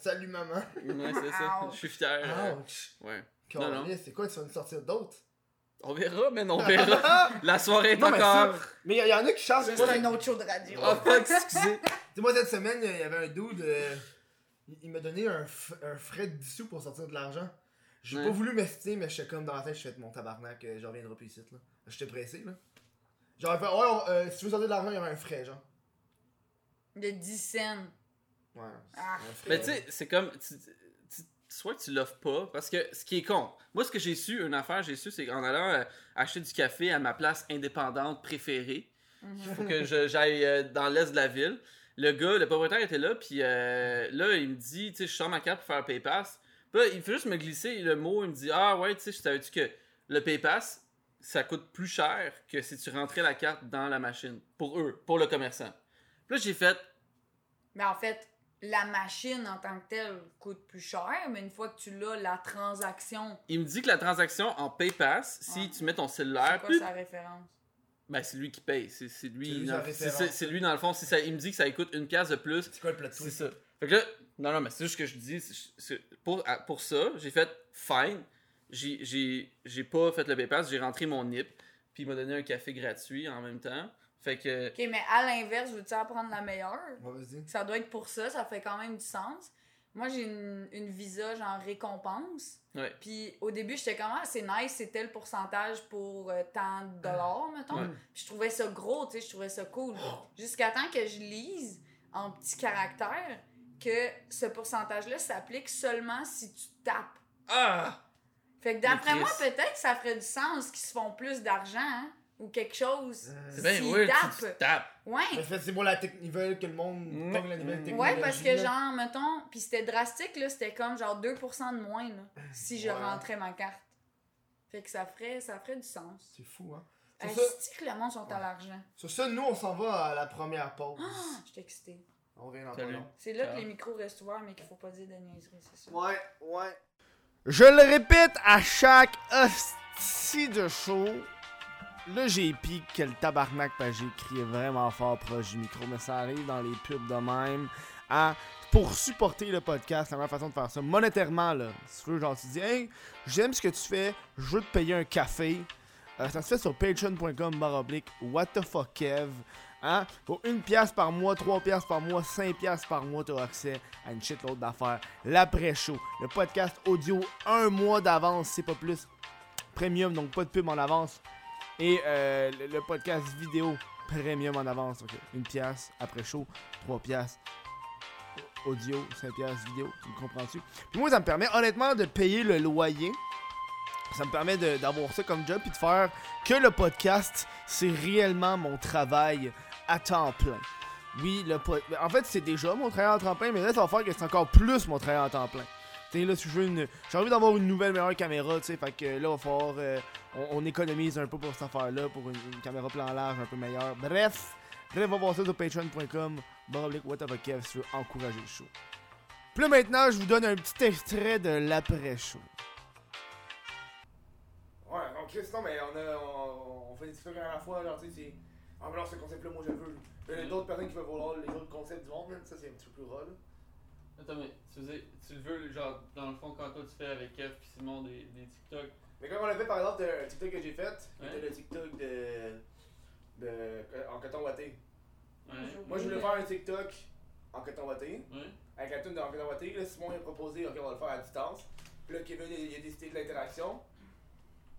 Salut, maman. Ouais, c'est ça. Je suis fier. Ouch. ouais. Non, non. C'est quoi, tu vas nous sortir d'autres? On verra, mais on verra. *laughs* La soirée est Non, encore... Mais il y, en a qui chargent. C'est un autre show de radio. Oh, fuck, excusez. *laughs* Tu sais, moi, cette semaine, il y avait un dude. euh, il- m'a donné un, un frais de 10 sous pour sortir de l'argent. J'ai Ouais. pas voulu m'estimer, mais j'étais comme dans la tête, je fais mon tabarnak, euh, je reviendrai plus ici. là. J'étais pressé, là. J'aurais fait, ouais, on- euh, si tu veux sortir de l'argent, il y aura un frais, genre. De 10 cents. Ouais. Ah. un frais, Mais tu sais, c'est comme. tu- tu- soit que tu l'offres pas, parce que ce qui est con. Moi, ce que j'ai su, une affaire, j'ai su, c'est qu'en allant euh, acheter du café à ma place indépendante préférée, il faut que j'aille euh, dans l'est de la ville. Le gars, le propriétaire était là, puis euh, là, il me dit, tu sais, je sors ma carte pour faire PayPass. Puis là, il fait juste me glisser le mot, il me dit, ah ouais, tu sais, je savais-tu que le PayPass, ça coûte plus cher que si tu rentrais la carte dans la machine, pour eux, pour le commerçant. Puis là, j'ai fait, Mais en fait, la machine en tant que telle coûte plus cher, mais une fois que tu l'as, la transaction, il me dit que la transaction en PayPass, si Ouais. tu mets ton c'est cellulaire, quoi puis- sa référence? ben, c'est lui qui paye. C'est c'est lui, C'est lui dans- c'est- c'est- c'est lui, le fond, ça, il me dit que ça coûte une pièce de plus, C'est quoi le plot c'est twist? ça. Fait que là, non, non, mais c'est juste ce que je dis. c'est- pour, pour ça, j'ai fait fine. J'ai- J'ai j'ai pas fait le PayPass, j'ai rentré mon NIP, puis il m'a donné un café gratuit en même temps. Fait que. Ok, mais à l'inverse, veux-tu apprendre la meilleure? Ouais, vas-y. Ça doit être pour ça, ça fait quand même du sens. Moi, j'ai une, une visa genre récompense. Ouais. Puis au début, j'étais comme, ah, c'est nice, c'est tel pourcentage pour euh, tant de dollars, mettons. Ouais. Puis je trouvais ça gros, tu sais, je trouvais ça cool. Jusqu'à temps que je lise en petits caractères que ce pourcentage-là s'applique seulement si tu tapes. Ah! Fait que d'après moi, peut-être que ça ferait du sens qu'ils se font plus d'argent, hein, ou quelque chose. Euh, C'est bien weird, tapent. si tu tapes. Ouais. fait, c'est pour la technique. Ils veulent que le monde Mm. pogne la nouvelle technologie. Ouais, parce que là. genre, mettons, puis c'était drastique, là, c'était comme genre 2% de moins, là, si je Ouais. rentrais ma carte. Fait que ça ferait, ça ferait du sens. C'est fou, hein. Sur Est-ce ça, que le monde sont à l'argent? sur ça, nous, on s'en va à la première pause. Ah, je suis excitée. On revient dans pas Salut. long. C'est là Ciao. que les micros restent ouverts, mais qu'il faut pas dire de niaiseries, c'est ça. Ouais, ouais. Je le répète à chaque hostie de show. Là, j'ai piqué que le tabarnak parce que j'ai crié vraiment fort proche du micro, mais ça arrive dans les pubs de même. Pour supporter le podcast, la meilleure façon de faire ça, monétairement, là, si tu veux, genre, tu dis, hey, j'aime ce que tu fais, je veux te payer un café. Euh, ça se fait sur patreon.com baroblique what the fuck Kev. Hein? Pour une pièce par mois, trois pièces par mois, cinq pièces par mois, tu as accès à une shitload d'affaires. L'après-show, le podcast audio, un mois d'avance, c'est pas plus. Premium, donc pas de pub en avance. Et euh, le, podcast vidéo, premium en avance. Donc une pièce après-show, trois pièces audio, 5 pièces vidéo, tu me comprends-tu? Puis moi, ça me permet honnêtement de payer le loyer. Ça me permet d'avoir ça comme job puis de faire que le podcast, c'est réellement mon travail à temps plein. Oui, le En fait, c'est déjà mon travail à temps plein, mais là, ça va faire que c'est encore plus mon travail à temps plein. Tu là, si je veux une. J'ai envie d'avoir une nouvelle meilleure caméra, tu sais, fait que là, il va falloir. euh, on, on économise un peu pour cette affaire-là, pour une, caméra plan large un peu meilleure. Bref, bref, va voir ça sur patreon.com, baroblique whatever si tu veux encourager le show. Puis là, maintenant, je vous donne un petit extrait de l'après-show. Ouais, donc Chris, non, mais on, a, on, on fait des trucs à la fois, genre, tu sais. Ah, mais non, ce concept-là, moi, je le veux. Il y a d'autres personnes qui veulent vouloir les autres concepts du monde, ça, c'est un petit peu plus là. Attends, mais tu, faisais, tu le veux, genre, dans le fond, quand toi tu fais avec Kev puis Simon des, des TikTok? Mais comme on l'a fait par exemple, un TikTok que j'ai fait, qui était le TikTok de. de en coton watté. Ouais. Moi, je voulais faire un TikTok en coton watté, Ouais. avec la tune de en coton watté. Là, Simon il a proposé, ok, on va le faire à distance. Puis là, Kevin, il, il a décidé de l'interaction.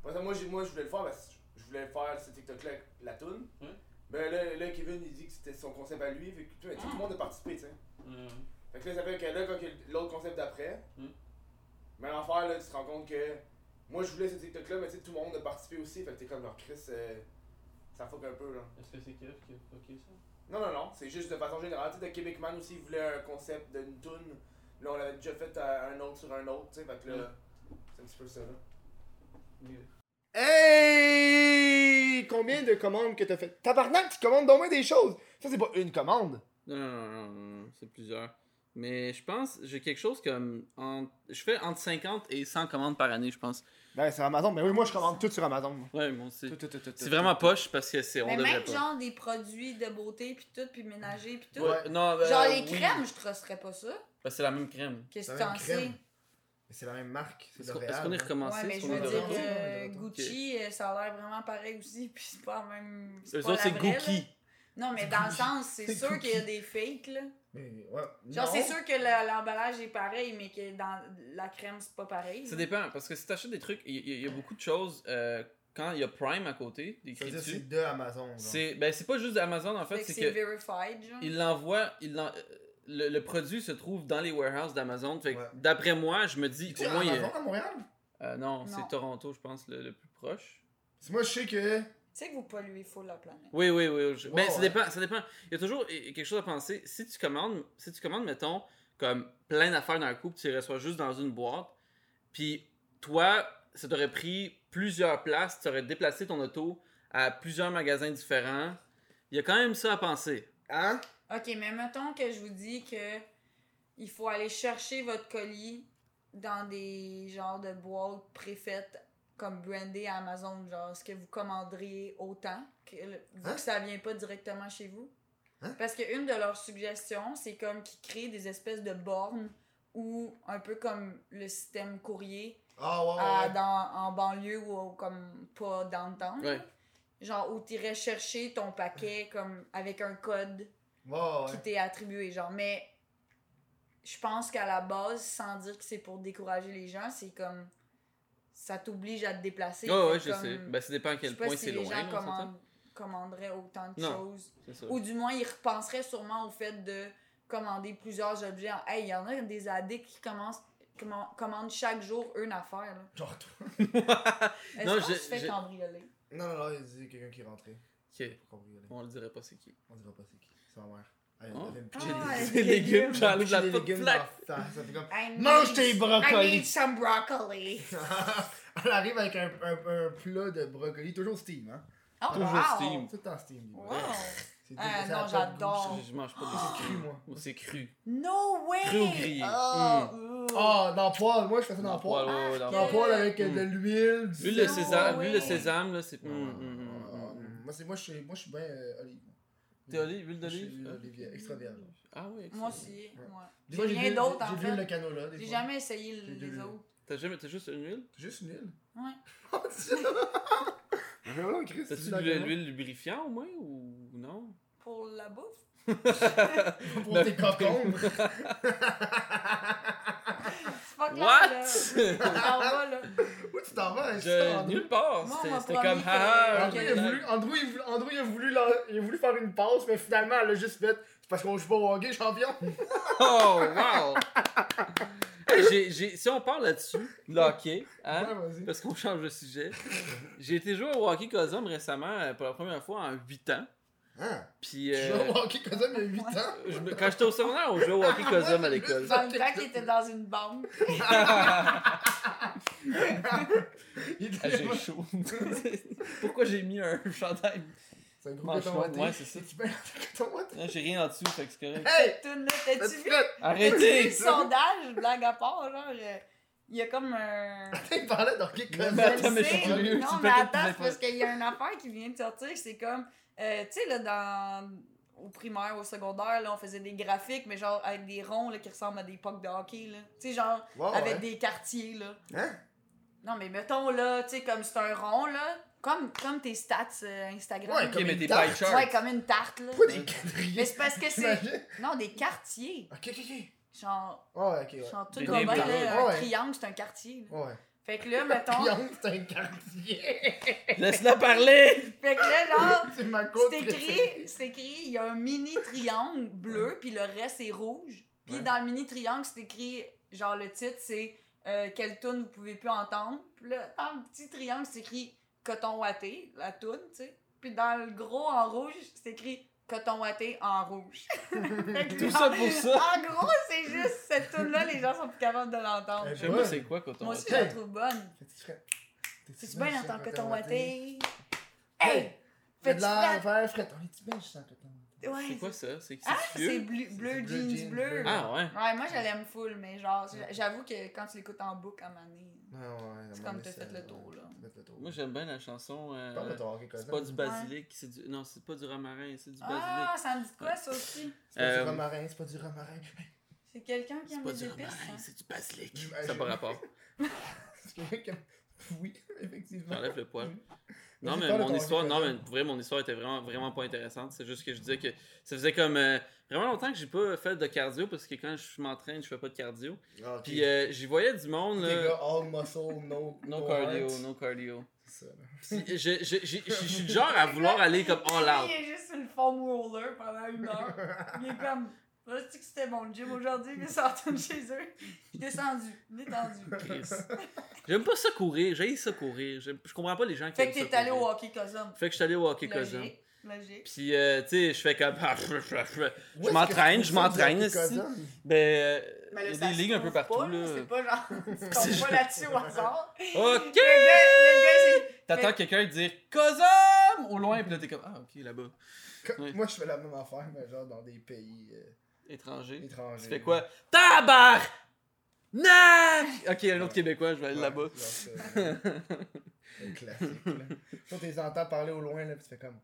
Moi, j'ai- moi, je voulais le faire parce que je voulais faire ce TikTok-là avec la toune. Ouais. Ben là, là, Kevin, il dit que c'était son concept à lui. Fait que, tout le monde a participé, tu sais. Euh, Fait que là, ça fait que là, quand il y a l'autre concept d'après, Hmm. mais l'enfer, là, tu te rends compte que moi, je voulais ce TikTok-là, mais tu sais, tout le monde a participé aussi. Fait que t'es comme leur Chris, euh, ça fuck un peu, là. Est-ce que c'est Kev qui a fucké ça? Non, non, non, c'est juste de façon générale. Tu sais, de Québec Man aussi, il voulait un concept d'une tune. Là, on l'avait déjà fait à un autre sur un autre, tu sais. Fait que là, c'est un petit peu ça, là. Hey! Combien de commandes que t'as fait? Tabarnak, tu commandes donc bien des choses! Ça, c'est pas une commande! Non, non, non, non, non, non, c'est plusieurs. Mais je pense, j'ai quelque chose comme. en- je fais entre 50 et 100 commandes par année, je pense. Ben, c'est Amazon. Ben oui, moi, je commande tout sur Amazon. Ouais, moi aussi. Tout, tout, tout, tout, C'est vraiment poche parce que c'est. On Mais même genre des produits de beauté puis tout, puis ménager puis tout. Ouais. Non, euh, Genre les oui. crèmes, je trosserais pas ça. Que c'est la même crème. Qu'est-ce que t'en même sais? Mais c'est la même marque. C'est Est-ce qu'on L'Oréal, est-ce qu'on est hein. recommencé Ouais, mais je veux dire, euh. Gucci, euh, ça a l'air vraiment pareil aussi, puis c'est pas la même. Eux autres, c'est. Gookie. Non, mais dans le sens, c'est sûr qu'il y a des fakes, là. Mais, ouais. Genre, c'est sûr que le- l'emballage est pareil, mais que dans la crème, c'est pas pareil. Ça là. dépend, parce que si t'achètes des trucs, il y, a beaucoup de choses. euh, quand il y a Prime à côté, Ça écrit veut dire dessus, c'est de Amazon. genre. c'est ben, c'est pas juste d'Amazon en Fait c'est c'est que verified, genre. il l'envoie, il l'en- le, le produit se trouve dans les warehouses d'Amazon. Fait que Ouais. d'après moi, je me dis, Tu au moins il y a- Amazon à Montréal? Euh, non, Non. c'est Toronto, je pense, le, le plus proche. Parce que Moi, je sais que. Tu sais que vous polluez full la planète. Oui, oui, oui. je- Ouais, ben, ça dépend, ça dépend. Il y a toujours quelque chose à penser. Si tu commandes, si tu commandes, mettons, comme plein d'affaires d'un coup, tu les reçois juste dans une boîte, puis toi, ça t'aurait pris plusieurs places, tu aurais déplacé ton auto à plusieurs magasins différents. Il y a quand même ça à penser. Hein? Ok, mais mettons que je vous dis que il faut aller chercher votre colis dans des genres de boîtes préfaites comme brandées à Amazon. Genre, est-ce que vous commanderiez autant que, le- vu Hein? que ça vient pas directement chez vous? Hein? Parce que une de leurs suggestions, c'est comme qu'ils créent des espèces de bornes ou un peu comme le système courrier Ah, ouais, ouais. à- ouais. dans, en banlieue ou comme pas downtown. Ouais. Genre où t'irais chercher ton paquet comme avec un code Ouais, ouais. qui t'est attribué, genre. Mais je pense qu'à la base, sans dire que c'est pour décourager les gens, c'est comme ça t'oblige à te déplacer. Oh, ouais, je comme- sais. Ben, ça dépend à quel point si c'est les loin. gens là, on s'entend. commandent- commanderaient autant de Non. choses. Ou du moins, ils repenseraient sûrement au fait de commander plusieurs objets. En... Hey, il y en a des addicts qui commencent, commen- commandent chaque jour une affaire. là. Genre toi. *laughs* Est-ce Non, qu'on je- fait je- cambrioler? Non, non, non, il dit quelqu'un qui est rentré. Ok. Pour cambrioler. On le dirait pas c'est qui. On dira pas c'est qui. C'est ma mère. Elle, Oh. me Ah, des- légumes, j'enlève la légumes flaque. dans la face. Ça fait comme. I Mange tes brocolis. I need some broccoli. *laughs* Elle arrive avec un, un, un plat de brocoli, toujours steam, hein? Oh, Toujours wow. steam. Tout steam. Wow. Ah, ça non, j'adore. Je, je mange pas de C'est cru, moi. C'est cru. No way! Cru ou grillé? Oh, Mm. Ah, dans le poêle. Moi, je fais ça dans le poêle. ouais, ouais, dans Ah, Dans le poêle avec euh, Mm. de l'huile. du L'huile de sésame, l'huile de sésame, là, c'est. Ah, ah. Moi, c'est- moi, je suis moi, je suis bien euh, olive. T'es olive, huile d'olive? olive, extra vierge. Ah oui, Moi aussi, ouais. J'ai rien d'autre, en J'ai de l'huile de fait. canola. J'ai jamais essayé J'ai le- les autres. T'as jamais, t'as juste une huile? Juste une huile? Ouais. *laughs* Oh, Chris, T'as-tu de l'huile lubrifiant au moins ou non? Pour la bouffe? Pour tes cocombes. *laughs* C'est pas clair, What? là. Où tu t'en vas? Je, Andrew? nulle part. C'était comme. Andrew, il a voulu, Andrew, il a voulu, Andrew, il a voulu, la- il a voulu faire une passe, mais finalement, elle a juste fait. C'est parce qu'on joue pas au hockey, champion. *laughs* Oh, wow! Hey, j'ai- j'ai- si on parle là-dessus, le hockey, hein, Ouais, parce qu'on change de sujet, j'ai été jouer au hockey Cosum récemment euh, pour la première fois en 8 ans. Hein? Puis, Tu euh, joues au hockey ça, il y a 8 ans? je quand j'étais au secondaire, on jouait au hockey Cosum à l'école. Dans le temps qu'il était dans une bande. *laughs* *laughs* *laughs* Il Ah, j'ai chaud. *laughs* Pourquoi j'ai mis un chandail? C'est un gros coton ouais, c'est ça. Tu un coton j'ai rien en dessous, fait que c'est correct. Hey! T'as-tu vu? Arrêtez! le sondage, blague à part, genre, il y a comme un... Il parlait d'hockey comme Mais attends, mais je suis curieux. Non, mais attends, parce qu'il y a une affaire qui vient de sortir, c'est comme, euh, tu sais, là, dans... Au primaire, au secondaire, là, on faisait des graphiques, mais genre avec des ronds là, qui ressemblent à des pucks de hockey, là. Tu sais, genre, avec ouais. des quartiers, là. Hein? Non, mais mettons, là, tu sais, comme c'est un rond, là, comme, comme tes stats euh, Instagram. Ouais, comme mais une des tarte. pie charts. Ouais, comme une tarte, là. Pas des quadrillés? Mais c'est parce que c'est... Non, des quartiers. Ok, ok, ok. Genre, Ouais, ok, ouais. genre tout là, un Ouais. triangle, c'est un quartier. là. Ouais. Fait que là, mettons. Triangle, c'est un quartier. *laughs* Laisse-la parler! fait que là, genre, *laughs* c'est ma côte. c'est écrit, c'est écrit, il y a un mini triangle bleu, puis le reste est rouge. Puis Ouais. dans le mini triangle, c'est écrit, genre le titre, c'est euh, Quelle tune vous pouvez plus entendre. Puis là, dans le petit triangle, c'est écrit Coton Watté, la tune, tu sais. Puis dans le gros en rouge, c'est écrit Coton Watté en rouge. *laughs* Tout genre, ça pour ça. En gros, c'est juste cette tune-là, les gens sont plus capables de l'entendre. Eh Je sais pas c'est quoi coton Moi aussi, watté. je la trouve bonne. C'est bien ton coton watté. Hey! Fais de Fais-tu l'air, faire frais. On coton watté? Ouais, C'est quoi ça? C'est Ah, c'est bleu, jeans jeans bleu. bleu. Ah ouais. Ouais, moi je l'aime full, mais genre, j'avoue que quand tu l'écoutes en boucle à Mané, Ouais, ouais. C'est comme t'as fait le tour, là. t'as fait le tour. Moi j'aime bien la chanson. euh, c'est pas du basilic, c'est du. Non, c'est pas du romarin, c'est du basilic. Ah, ça me dit quoi ça aussi? C'est pas Euh, du romarin, c'est pas du romarin. C'est quelqu'un qui C'est aime pas les du épices? romarin, hein? c'est du basilic. Ça n'a pas rapport. *laughs* Oui, *laughs* effectivement. J'enlève le poil. Non, mais mon histoire, non, mais pour vrai, mon histoire était vraiment, vraiment pas intéressante. C'est juste que je disais que ça faisait comme euh, vraiment longtemps que j'ai pas fait de cardio parce que quand je m'entraîne, je fais pas de cardio. Ah. Puis euh, j'y voyais du monde, Les là. gars, all muscle, no, No no cardio, heart. no cardio. C'est ça, là. Puis je, je, je, suis du genre à vouloir aller comme all out. Il est juste le foam roller pendant une heure. Il est comme. Là, que c'était mon gym aujourd'hui, mais ça retourne chez eux. Je suis descendu, détendu. J'aime pas ça courir, j'ai ça courir. Je, je comprends pas les gens qui Fait aiment que ça t'es allé au hockey cousin. Fait que je suis allé au hockey cousin. Logique. Puis, euh, tu sais, je fais comme. *laughs* Je m'entraîne, je m'entraîne. cousin? Ben, il y a des ligues un peu partout, pas, là. C'est pas genre. *laughs* Tu tombes pas là-dessus au hasard. *laughs* Ok! T'attends quelqu'un dire Cosum au loin, puis là t'es comme Ah, ok, là-bas. Moi, je fais la même affaire, mais genre dans des pays euh, Étranger. étrangers. Tu fais quoi? Tabar Nac Ok, un autre Québécois, je vais aller Ouais, là-bas. genre, classique, là. Quand tu les entends parler au loin, là, puis tu fais comme.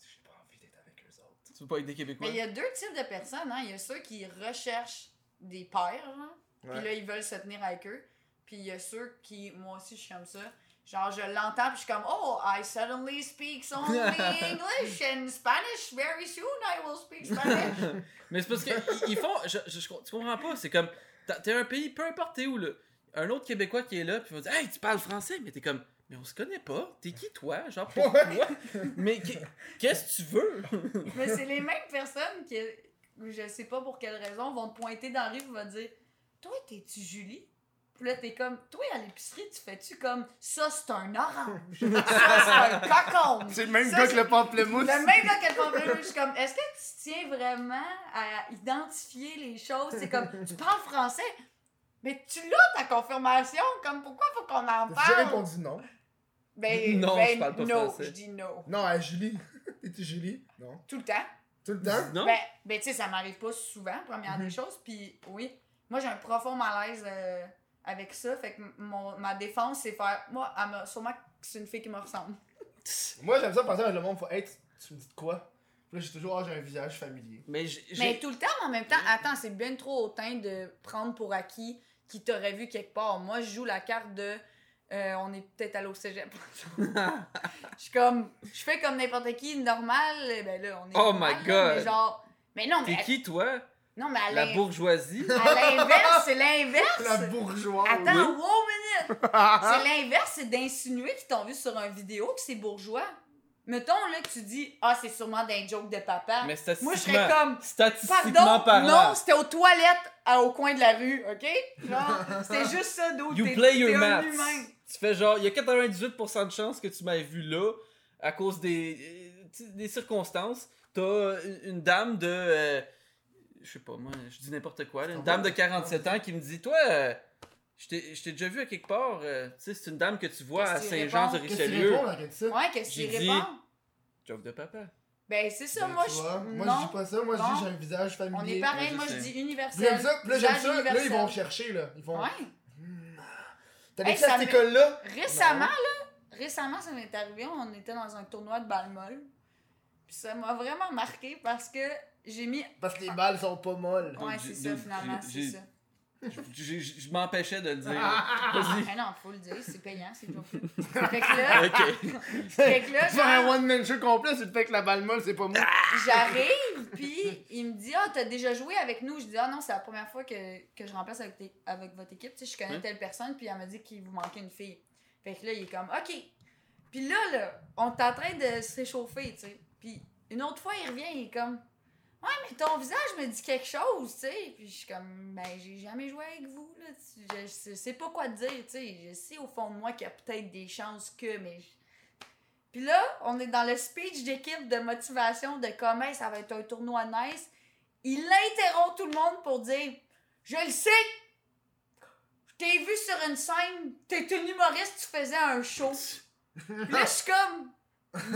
J'ai pas envie d'être avec eux autres. Tu veux pas être des Québécois Mais il y a deux types de personnes, hein. Il y a ceux qui recherchent des pères. Ouais. Puis là, ils veulent se tenir avec eux. Puis il y a ceux qui, moi aussi, je suis comme ça. Genre, je l'entends, puis je suis comme, oh, I suddenly speak only *laughs* English and Spanish. Very soon I will speak Spanish. *laughs* Mais c'est parce que ils- ils font. Je, je- je- tu comprends pas, c'est comme. t'as- T'es un pays, peu importe t'es où, là. Un autre Québécois qui est là, puis il va dire Hey, tu parles français, mais t'es comme. Mais on se connaît pas. T'es qui, toi? Genre, pourquoi? Mais qu'est- qu'est-ce que tu veux? *laughs* Mais c'est les mêmes personnes qui, je sais pas pour quelle raison, vont te pointer dans la rue et vont te dire Toi, t'es-tu Julie? Puis là, t'es comme Toi, à l'épicerie, tu fais-tu comme Ça, c'est un orange. ça, c'est un cocon. C'est le même Ça, gars que le pamplemousse. Le même gars qu'elle pamplemousse, je suis comme, est-ce que tu tiens vraiment à identifier les choses? C'est comme, tu parles français, mais tu l'as ta confirmation, comme pourquoi faut qu'on en J'ai parle? répondu non. Ben, *laughs* Non, ben, je parle pas no, français. je dis no. Non, à Julie. *laughs* T'es-tu Julie? Non. Tout le temps. Tout le temps? Non Ben, ben tu sais, ça m'arrive pas souvent, première des choses, puis oui, moi j'ai un profond malaise euh, avec ça, fait que mon, ma défense, c'est faire, moi, elle m'a- sûrement que c'est une fille qui me ressemble. *laughs* Moi, j'aime ça penser avec le monde. Faut, hey, tu, tu me dis de quoi? Puis là, j'ai toujours, ah, j'ai un visage familier. Mais. Mais tout le temps, mais en même temps, attends, c'est bien trop hautain de prendre pour acquis qui t'aurait vu quelque part. Moi, je joue la carte de. Euh, on est peut-être allé au cégep. *laughs* je suis comme. Je fais comme n'importe qui, normal. Ben là, on est. Oh normal, my God. Mais genre. Mais non, mais. T'es qui, toi? Non, mais à La bourgeoisie à l'inverse, c'est l'inverse. La bourgeoise. Attends, wow, minute! *laughs* C'est l'inverse, c'est d'insinuer qu'ils t'ont vu sur un vidéo que c'est bourgeois. Mettons là que tu dis Ah, c'est sûrement d'un joke de papa. Mais Moi, je serais comme Statistiquement Pardon, parlant. non, c'était aux toilettes à- au coin de la rue, ok? Genre, c'était juste ça, d'autre. You play your maths. humain. Tu fais genre, il y a 98% de chances que tu m'aies vu là à cause des, euh, des circonstances. T'as une, dame de. euh, je sais pas, moi, je dis n'importe quoi. là, une dame de 47 ans qui me dit Toi, euh, je t'ai déjà vu à quelque part. euh, tu sais, c'est une dame que tu vois à Qu'est-ce que tu Saint-Jean de réponds? Qu'est-ce que tu réponds? Ouais? Joke de papa. Ben, c'est ça, Ben, moi, je. moi, non, je dis pas ça. Moi, je dis j'ai un visage familier. On est pareil, Ouais, je moi, je dis universel. J'aime ça, là, j'aime ça. Là, ils vont chercher, là. Ils vont. Ouais. T'allais Hey, à ça cette m'est- école-là? Récemment, Non. là, récemment, ça m'est arrivé, on était dans un tournoi de balle molle. Puis ça m'a vraiment marqué parce que j'ai mis. Parce que les balles sont pas molles. Ouais, c'est ça, finalement, c'est ça. Je, je- je- je m'empêchais de le dire. Ah, Vas-y. Ah non, faut le dire, c'est payant, c'est toujours plus. fait que là, *laughs* Ok. fait que là, Faire un genre, one-man show complet, c'est le fait que la balle molle, c'est pas moi. j'arrive, Puis il me dit Ah, t'as déjà joué avec nous Je dis Ah non, c'est la première fois que, que je remplace avec, tes- avec votre équipe. Tu sais, je connais Ouais. telle personne, puis elle m'a dit qu'il vous manquait une fille. Fait que là, il est comme Ok. Puis là, là, on est en train de se réchauffer, tu sais. Puis une autre fois, il revient, il est comme Ouais, mais ton visage me dit quelque chose, tu sais. Puis je suis comme Ben, j'ai jamais joué avec vous, là. Je, je sais- pas quoi te dire, tu sais. Je sais au fond de moi qu'il y a peut-être des chances que, mais. Puis là, on est dans le speech d'équipe de motivation de comment ça va être un tournoi nice. Il interrompt tout le monde pour dire Je le sais! Je t'ai vu sur une scène, t'es une humoriste, tu faisais un show. Là, je suis comme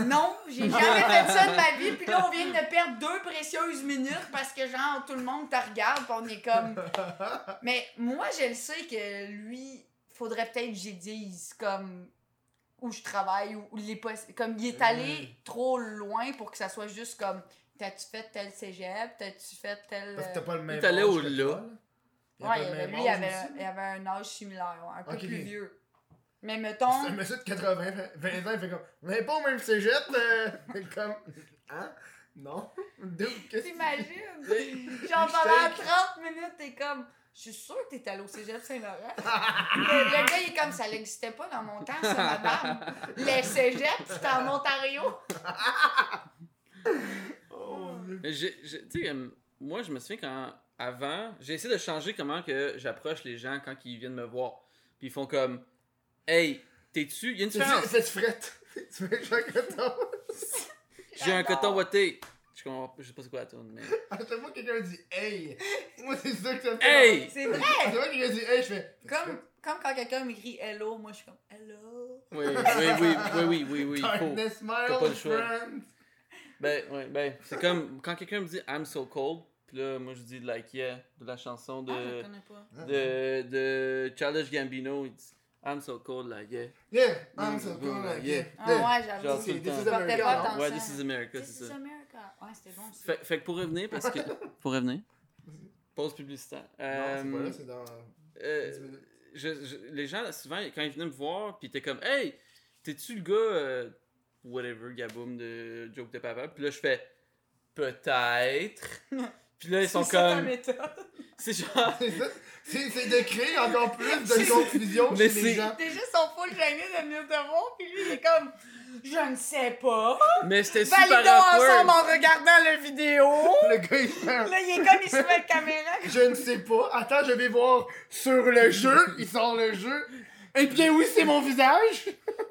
Non, j'ai jamais fait ça de ma vie. Puis là, on vient de perdre deux précieuses minutes parce que, genre, tout le monde te regarde, puis on est comme. *laughs* Mais moi, je le sais que lui, faudrait peut-être que j'y dise comme où je travaille ou, les poss- comme il est allé trop loin pour que ça soit juste comme t'as-tu fait tel cégep, t'as-tu fait tel Parce que t'as pas le même Il est allé âge au que là. toi, Il a Ouais, lui, il avait, il avait un âge similaire, ouais, un peu plus vieux. Mais C'est *laughs* mettons, un monsieur de 80, 20 ans, il fait comme, on n'est pas au même cégep, euh, *laughs* comme, hein? Non? T'imagines? *laughs* Genre pendant t'ai- 30 minutes, t'es comme, je suis sûre que t'es allé au cégep Saint-Laurent. le, le gars, il est comme, ça n'existait pas dans mon temps, ça, madame. Les cégeps, c'était en Ontario. Oh, tu sais, euh, moi, je me souviens quand, avant, j'ai essayé de changer comment que j'approche les gens quand ils viennent me voir. Puis ils font comme, hey, t'es-tu, il y a une différence? fais *laughs* tu frette? Tu mets Jacques Coton. J'ai un coton watté. Je comprends, je sais pas c'est quoi la tourne, mais. À chaque fois que quelqu'un dit hey, moi c'est ça que ça me fait. Hey! C'est vrai! À chaque fois que quelqu'un dit hey, je fais. Comme, comme quand quelqu'un m'écrit hello, moi je suis comme hello. Oui, oui, oui, oui, oui, oui, oui. Darkness, my old le choix. friend. Ben, ouais, ben, c'est comme quand quelqu'un me dit I'm so cold, puis là, moi je dis like yeah, de la chanson Ah, je de, connais pas. de, de Childish Gambino, il dit I'm so cold, like yeah. Yeah, I'm so cool, like, yeah. Ah ouais, j'avoue. Genre, tout le temps. portais America, pas non? attention. Ouais, This is America, This c'est is ça. America. Ouais, c'était bon. Fait, fait que pour revenir, parce que. *laughs* pour revenir. Pause publicitaire. Non, c'est pas Euh, là, c'est dans. euh, 10 minutes. je- je- les gens, souvent, quand ils venaient me voir, pis t'es comme, hey, t'es-tu le gars, euh, whatever, Gaboum de Joke de Papa? Puis là, je fais, peut-être. *laughs* Puis là, ils sont C'est ça ta comme, méthode. c'est genre, C'est ça. C'est c'est de créer encore plus de *laughs* confusion Mais chez c'est- les gens. Déjà, ils sont full gênés de venir te voir, puis lui, il est comme, je ne sais pas. mais c'était super Validons ensemble en regardant la vidéo. Le gars, il fait Là, il est comme, il se met la caméra. *laughs* Je ne sais pas. Attends, je vais voir sur le jeu. Il sort le jeu. Eh bien oui, c'est mon visage. *laughs*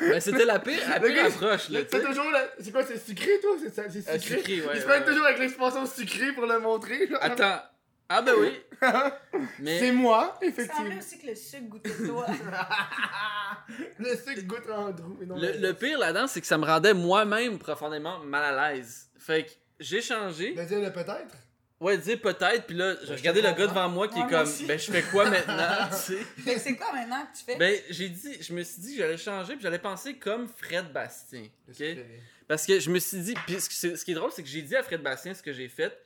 Mais c'était la pire, la pire approche, là, C'est toujours la... C'est quoi, c'est sucré, toi? C'est ça, c'est Euh, sucré? sucré, ouais, Il se ouais. toujours avec l'expression sucré pour le montrer. genre. Attends. Ah ben oui. *laughs* C'est Mais moi, Il effectivement. semblait aussi que le sucre goûtait toi. *laughs* le sucre goûte Andrew. mais non, le, le pire là-dedans, c'est que ça me rendait moi-même profondément mal à l'aise. Fait que j'ai changé. De dire le peut-être? Ouais, dire peut-être, puis là, j'ai Ben, regardé le gars devant moi qui Ouais, est moi comme, ben je fais quoi *laughs* maintenant, tu sais? Fait *laughs* que c'est quoi maintenant que tu fais? Ben, j'ai dit, je me suis dit que j'allais changer, puis j'allais penser comme Fred Bastien, ok? Parce que je me suis dit, puis ce, ce qui est drôle, c'est que j'ai dit à Fred Bastien ce que j'ai fait,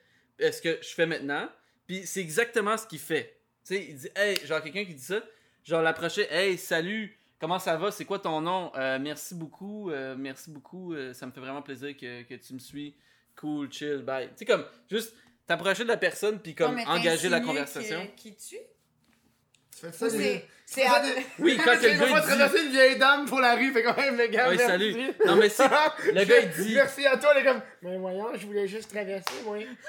euh, ce que je fais maintenant, puis c'est exactement ce qu'il fait. Tu sais, il dit, hey, genre quelqu'un qui dit ça, genre l'approcher, hey, salut, comment ça va, c'est quoi ton nom, Euh, merci beaucoup, euh, merci beaucoup, euh, ça me fait vraiment plaisir que, que tu me suis, cool, chill, bye. Tu sais, comme, juste t'approcher de la personne, puis comme engager la conversation. Qui, qui tue? Tu fais ça, Ou des- c'est. C'est à- Oui, *laughs* quand le il va gars, pas il dit, traverser une vieille dame pour la rue, fait quand même, le gars. Merci. salut. Non, mais c'est- le gars, il dit- Merci à toi, les gars. Mais voyons, je voulais juste traverser, moi. *laughs*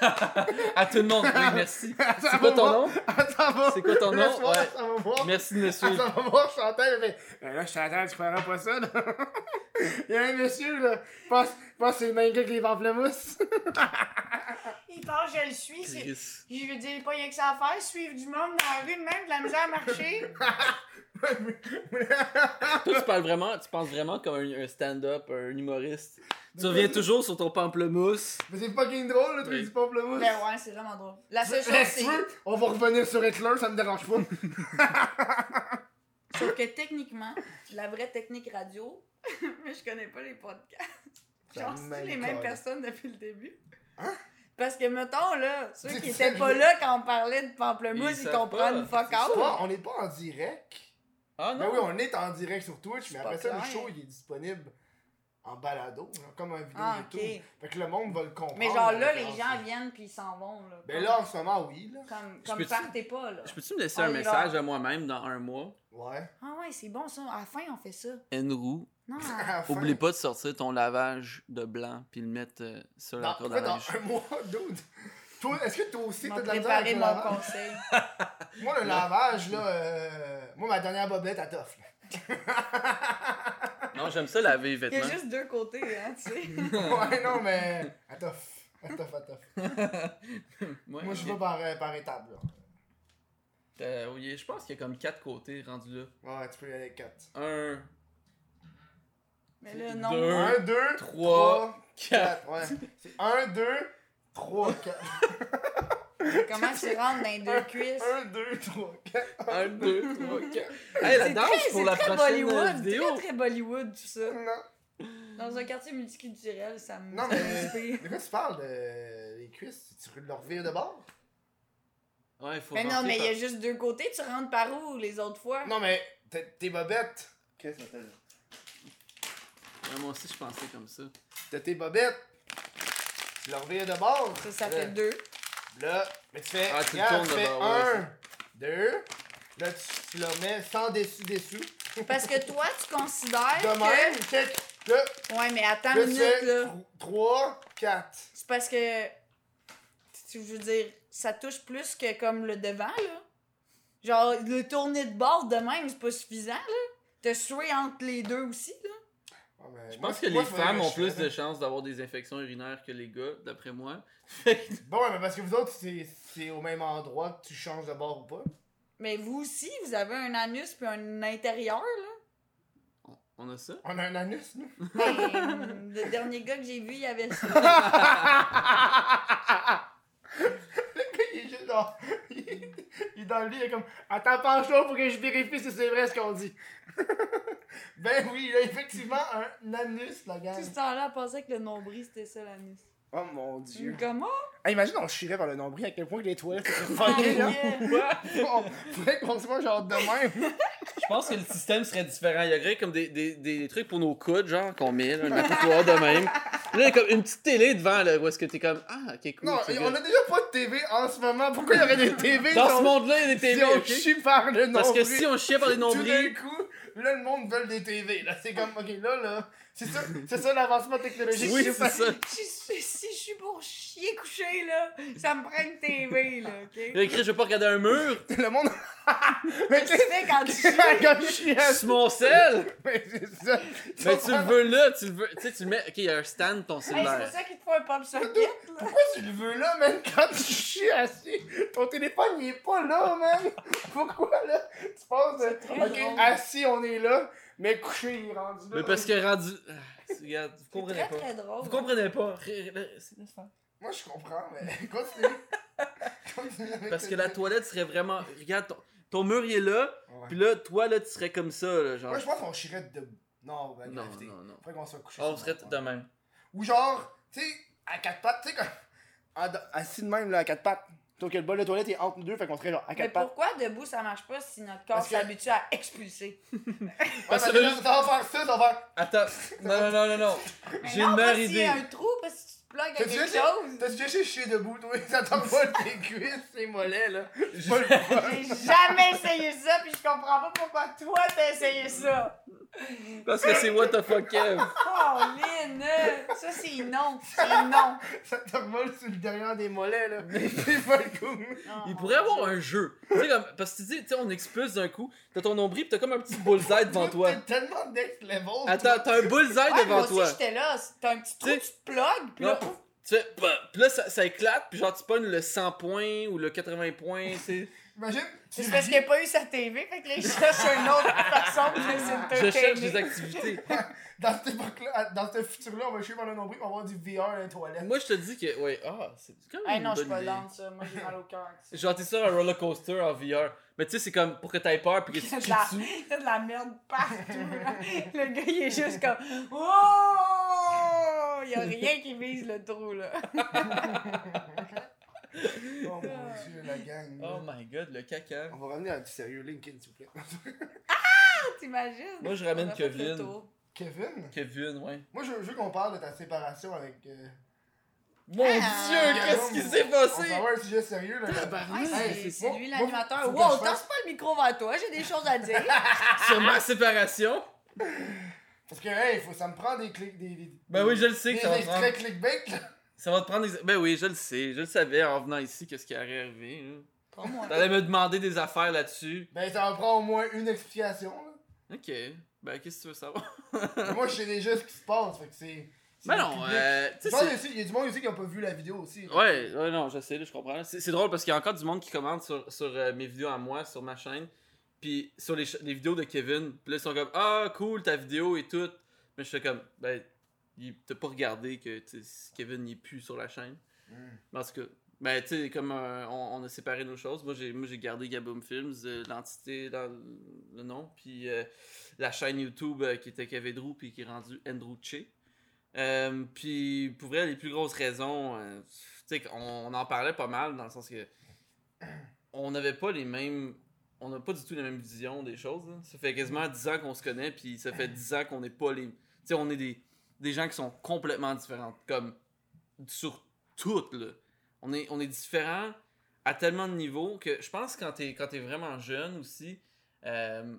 à tout le monde, oui, merci. *laughs* C'est va quoi ton nom? Attends, va. C'est quoi ton nom? Va. Merci de me suivre. ça va voir Chantal, fait Euh, Là, Chantal, tu feras pas ça, là. Il y a un monsieur, là. Pense, pense que c'est le même gars que les pamplemousses. Il pense que je le suis. Je veux dire, pas rien que ça à faire, suivre du monde dans la rue de même, de la misère à marcher. Toi, tu parles vraiment, tu penses vraiment comme un, un stand-up, un humoriste. Tu reviens toujours sur ton pamplemousse. Mais c'est fucking drôle, le truc Oui. du pamplemousse. ben ouais, c'est vraiment drôle. La seule chose, c'est. on va revenir sur Hitler, ça me dérange pas. Sauf que techniquement, la vraie technique radio, mais *laughs* je connais pas les podcasts. Genre, c'est les mêmes personnes depuis le début. Hein? Parce que, mettons, là, ceux qui étaient pas là quand on parlait de pamplemousse, Ils comprennent pas. fuck out. On n'est pas en direct. Ah Ben non? oui, on est en direct sur Twitch, mais après ça, le show, il est disponible en balado, là, comme un vidéo Ah, YouTube. Fait que le monde va le comprendre. Mais genre là, les référence. gens viennent puis ils s'en vont. Là, Ben Comme- là, en ce moment, oui, là. Comme, Je comme partez pas, là. Je peux-tu me laisser Ah, un il message va. à moi-même dans un mois? Ouais. Ah ouais, c'est bon ça. À la fin, on fait ça. Enrou, Non, *laughs* À oublie pas de sortir ton lavage de blanc puis le mettre euh, sur la ouais, à dans un mois, *laughs* dude. Toi, est-ce que toi aussi, t'as de la misère avec mon lavage? conseil. *laughs* Moi, le lavage, là, euh... moi, ma dernière bobette, elle t'offre. Non, j'aime ça laver les Il y a vêtements. juste deux côtés, hein, tu sais. *laughs* ouais, non, mais t'offre, elle t'offre. Ouais, Moi, je vais par, euh, par étapes, là. Euh, oui, je pense qu'il y a comme quatre côtés rendus là. Ouais, tu peux y aller 4. Un, Mais là, Deux. non. 1, 2, trois, 3, quatre. 4. Ouais. C'est 1, 2, 3, 4. *laughs* Comment tu rentres dans les deux cuisses? 1, 2, 3, 4. Un, deux, trois, quatre. *laughs* Hey, la C'est danse très, pour c'est la très prochaine euh, Bollywood, vidéo. très très Bollywood tout ça. Non. Dans un quartier multiculturel, ça me Non, mais. De quoi tu parles de... Les cuisses Tu leur revires de bord? Ouais, faut Mais non, mais il y a juste deux côtés, tu rentres par où les autres fois? Non, mais t'es- tes bobettes. Qu'est-ce que ça fait? Ouais, moi aussi, je pensais comme ça. T'as tes bobettes. Tu leur de bord. Ça, fait deux. Là, mais tu fais. Ah, tu le regarde, tournes tu de fais bord, ouais, un, deux. Là, tu, tu leur mets sans dessus-dessous. Parce que toi, tu considères De même, que... check. Là, Ouais, mais attends une tu minute, fais là. 3, 4. C'est parce que... Tu veux dire, ça touche plus que comme le devant, là. Genre, le tourner de bord de même, c'est pas suffisant, là. Te suer entre les deux aussi, là. Je pense que les femmes ont plus de chances d'avoir des infections urinaires que les gars, d'après moi. *laughs* Bon, ouais, mais parce que vous autres, c'est c'est au même endroit que tu changes de bord ou pas. Mais vous aussi, vous avez un anus puis un intérieur, là. On- a ça? On a un anus, nous. *laughs* Ben, le dernier gars que j'ai vu, il y avait ça. Le gars, il est juste genre. Il est, il est dans le lit, il est comme. Attends, penche-toi pour que je vérifie si c'est vrai ce qu'on dit. *laughs* ben oui, il a effectivement un anus, la gang. Tout ce temps-là, pensait que le nombril, c'était ça, l'anus. Oh mon dieu. Comment? Ah, imagine, on chierait par le nombril à quel point que les toilettes étaient fuckées, là. *laughs* On faudrait qu'on se voit genre de même. Je pense que le système serait différent. Il y aurait comme des, des, des trucs pour nos coudes, genre, qu'on met, là, un accoudoir de même. Là, il y a comme une petite télé devant, là, où est-ce que t'es comme, ah, ok, cool. Non, on a déjà pas de TV en ce moment. Pourquoi il y aurait des TV Dans si ce on- monde-là, il y a des si TV, on ok? chie par le nombril? Parce que si on chiait par les Tout d'un nombrils, coup, là, le monde veut des TV. Là, c'est comme, ok, là, là. C'est ça, c'est ça l'avancement technologique. oui, C'est ça. Je suis pour chier couché, là, ça me prend une TV, là, ok? Là, écrit, je veux pas regarder un mur. *laughs* Le monde. *laughs* mais Qu'est-ce que tu fais quand tu chies? Quand je chie assis. Sur mon sel. *laughs* Mais c'est ça. Mais tu le veux là, tu le veux. Tu sais, tu le mets. Ok, il y a un stand, ton Hey, c'est cellulaire. pour ça qu'il te faut un pop socket, là. Pourquoi tu le veux là, man, quand tu chies assis? Ton téléphone, il est pas là, man. Pourquoi, là? Tu penses, euh, très ok, drôle. assis, on est là, mais couché, il est rendu là. Mais parce que rendu. Regarde, vous comprenez très, pas. très drôle. Vous comprenez pas. Laisse faire. Moi, je comprends, mais *laughs* continue. Continue avec Parce que la toilette serait vraiment. Regarde, ton, ton mur il est là, puis là, toi là, tu serais comme ça, là, genre. Moi, je pense qu'on chierait de. Non, ben, Non, gravité. non, non. Faudrait qu'on soit couché. Oh, on serait de même. Ou genre, tu sais, à quatre pattes, tu sais, comme. Assis de même, là, à quatre pattes. Sauf que le bol de toilette est entre nous deux, fait qu'on serait genre à Mais quatre pattes. pourquoi debout ça marche pas si notre corps Parce que- s'habitue à expulser? *laughs* Ouais, Parce parce que là, ça va faire ça, ça va faire. Attends, non, non, non, non, non. Mais J'ai non, une pas meilleure s'il y idée. a un trou parce que à T'as-tu quelque chose? T'as-tu essayé chier debout, toi? *laughs* Ça t'envole *laughs* tes cuisses, tes mollets, là. J'ai *laughs* jamais essayé ça puis je comprends pas pourquoi toi t'as essayé ça. Parce que c'est what the fuck Kev. Oh Lynn, ça c'est non, c'est non. Ça t'envole sur le derrière des mollets, là. C'est pas le coup. Oh, Il pourrait avoir un jeu. Tu sais, comme, parce que tu dis, tu sais, on expulse d'un coup, t'as ton nombril pis t'as comme un petit bullseye *laughs* devant toi. T'es tellement next level. Attends, t'as un bullseye Ouais, moi devant aussi toi. j'étais là, t'as un petit trou, Tu te plugues puis là Tu fais, bah, pis là, ça, ça éclate, puis genre, tu pognes le 100 points ou le 80 points, c'est. Imagine, tu c'est parce qu'il n'y a pas eu sa TV, fait que là, il cherche une autre façon de *laughs* Je cherche des activités. *laughs* dans cette époque-là, dans ce futur-là, on va chier par le nombril, on va avoir du VR dans les toilettes. Moi, je te dis que, ouais, ah, c'est quand même Hey, une non, je suis pas dans ça, moi j'ai mal au cœur. Genre, t'es sur un roller coaster en VR. Mais tu sais, c'est comme pour que t'aies peur puis que tu chies la- il y a de la merde partout. là. *laughs* Le gars, il est juste comme Oh! Il y a rien qui vise le trou, là. Oh mon dieu, la gang. là. Oh my god, le caca. On va revenir à du sérieux, Linkin, s'il vous plaît. T'imagines? Moi, je ramène Kevin. Kevin? Kevin, ouais. Moi, je, je veux qu'on parle de ta séparation avec. euh, Mon Ah, dieu, qu'est-ce qui s'est On passé? s'en va un sujet sérieux, là. Ouais, c'est- c'est moi- lui l'animateur. Wow, tasse pas le micro vers toi, j'ai des choses à dire. *laughs* Sur ma séparation? Parce que, hey, faut, ça me prend des clics. Des, des, Ben oui, je le sais que ça va te prendre. extraits clickbait, là. Ça va te prendre des... Ben oui, je le sais. Je le savais en venant ici qu'est-ce qui allait arriver. moi. T'allais me demander des affaires là-dessus. Ben, ça va prendre au moins une explication, là. Ok. Ben, qu'est-ce que tu veux savoir? Moi, je sais déjà ce qui se passe, fait que c'est. Le non, euh, tu sais, Il y a du monde aussi qui n'a pas vu la vidéo aussi. Ouais, ouais, non, je sais, là, je comprends. C'est c'est drôle parce qu'il y a encore du monde qui commente sur, sur euh, mes vidéos à moi, sur ma chaîne. Puis sur les, vidéos de Kevin. Puis là, ils sont comme Ah, cool, ta vidéo et tout. Mais je fais comme Ben, il- t'as pas regardé que Kevin n'est plus sur la chaîne. Mm. Mais en tout cas, ben, tu sais, comme euh, on, on a séparé nos choses. Moi, j'ai moi, j'ai gardé Gaboom Films, euh, l'entité dans le, le nom. Puis euh, la chaîne YouTube euh, qui était Kevedrou, puis qui est rendue Andrew Che. Euh, puis pour vrai, les plus grosses raisons, euh, tu sais, on, on en parlait pas mal dans le sens que on n'avait pas les mêmes. On n'a pas du tout les mêmes visions des choses. là. Ça fait quasiment 10 ans qu'on se connaît, puis ça fait 10 ans qu'on n'est pas les. Tu sais, on est des, des gens qui sont complètement différents. Comme sur tout, là. On est, on est différents à tellement de niveaux que je pense que quand t'es quand t'es vraiment jeune aussi, euh,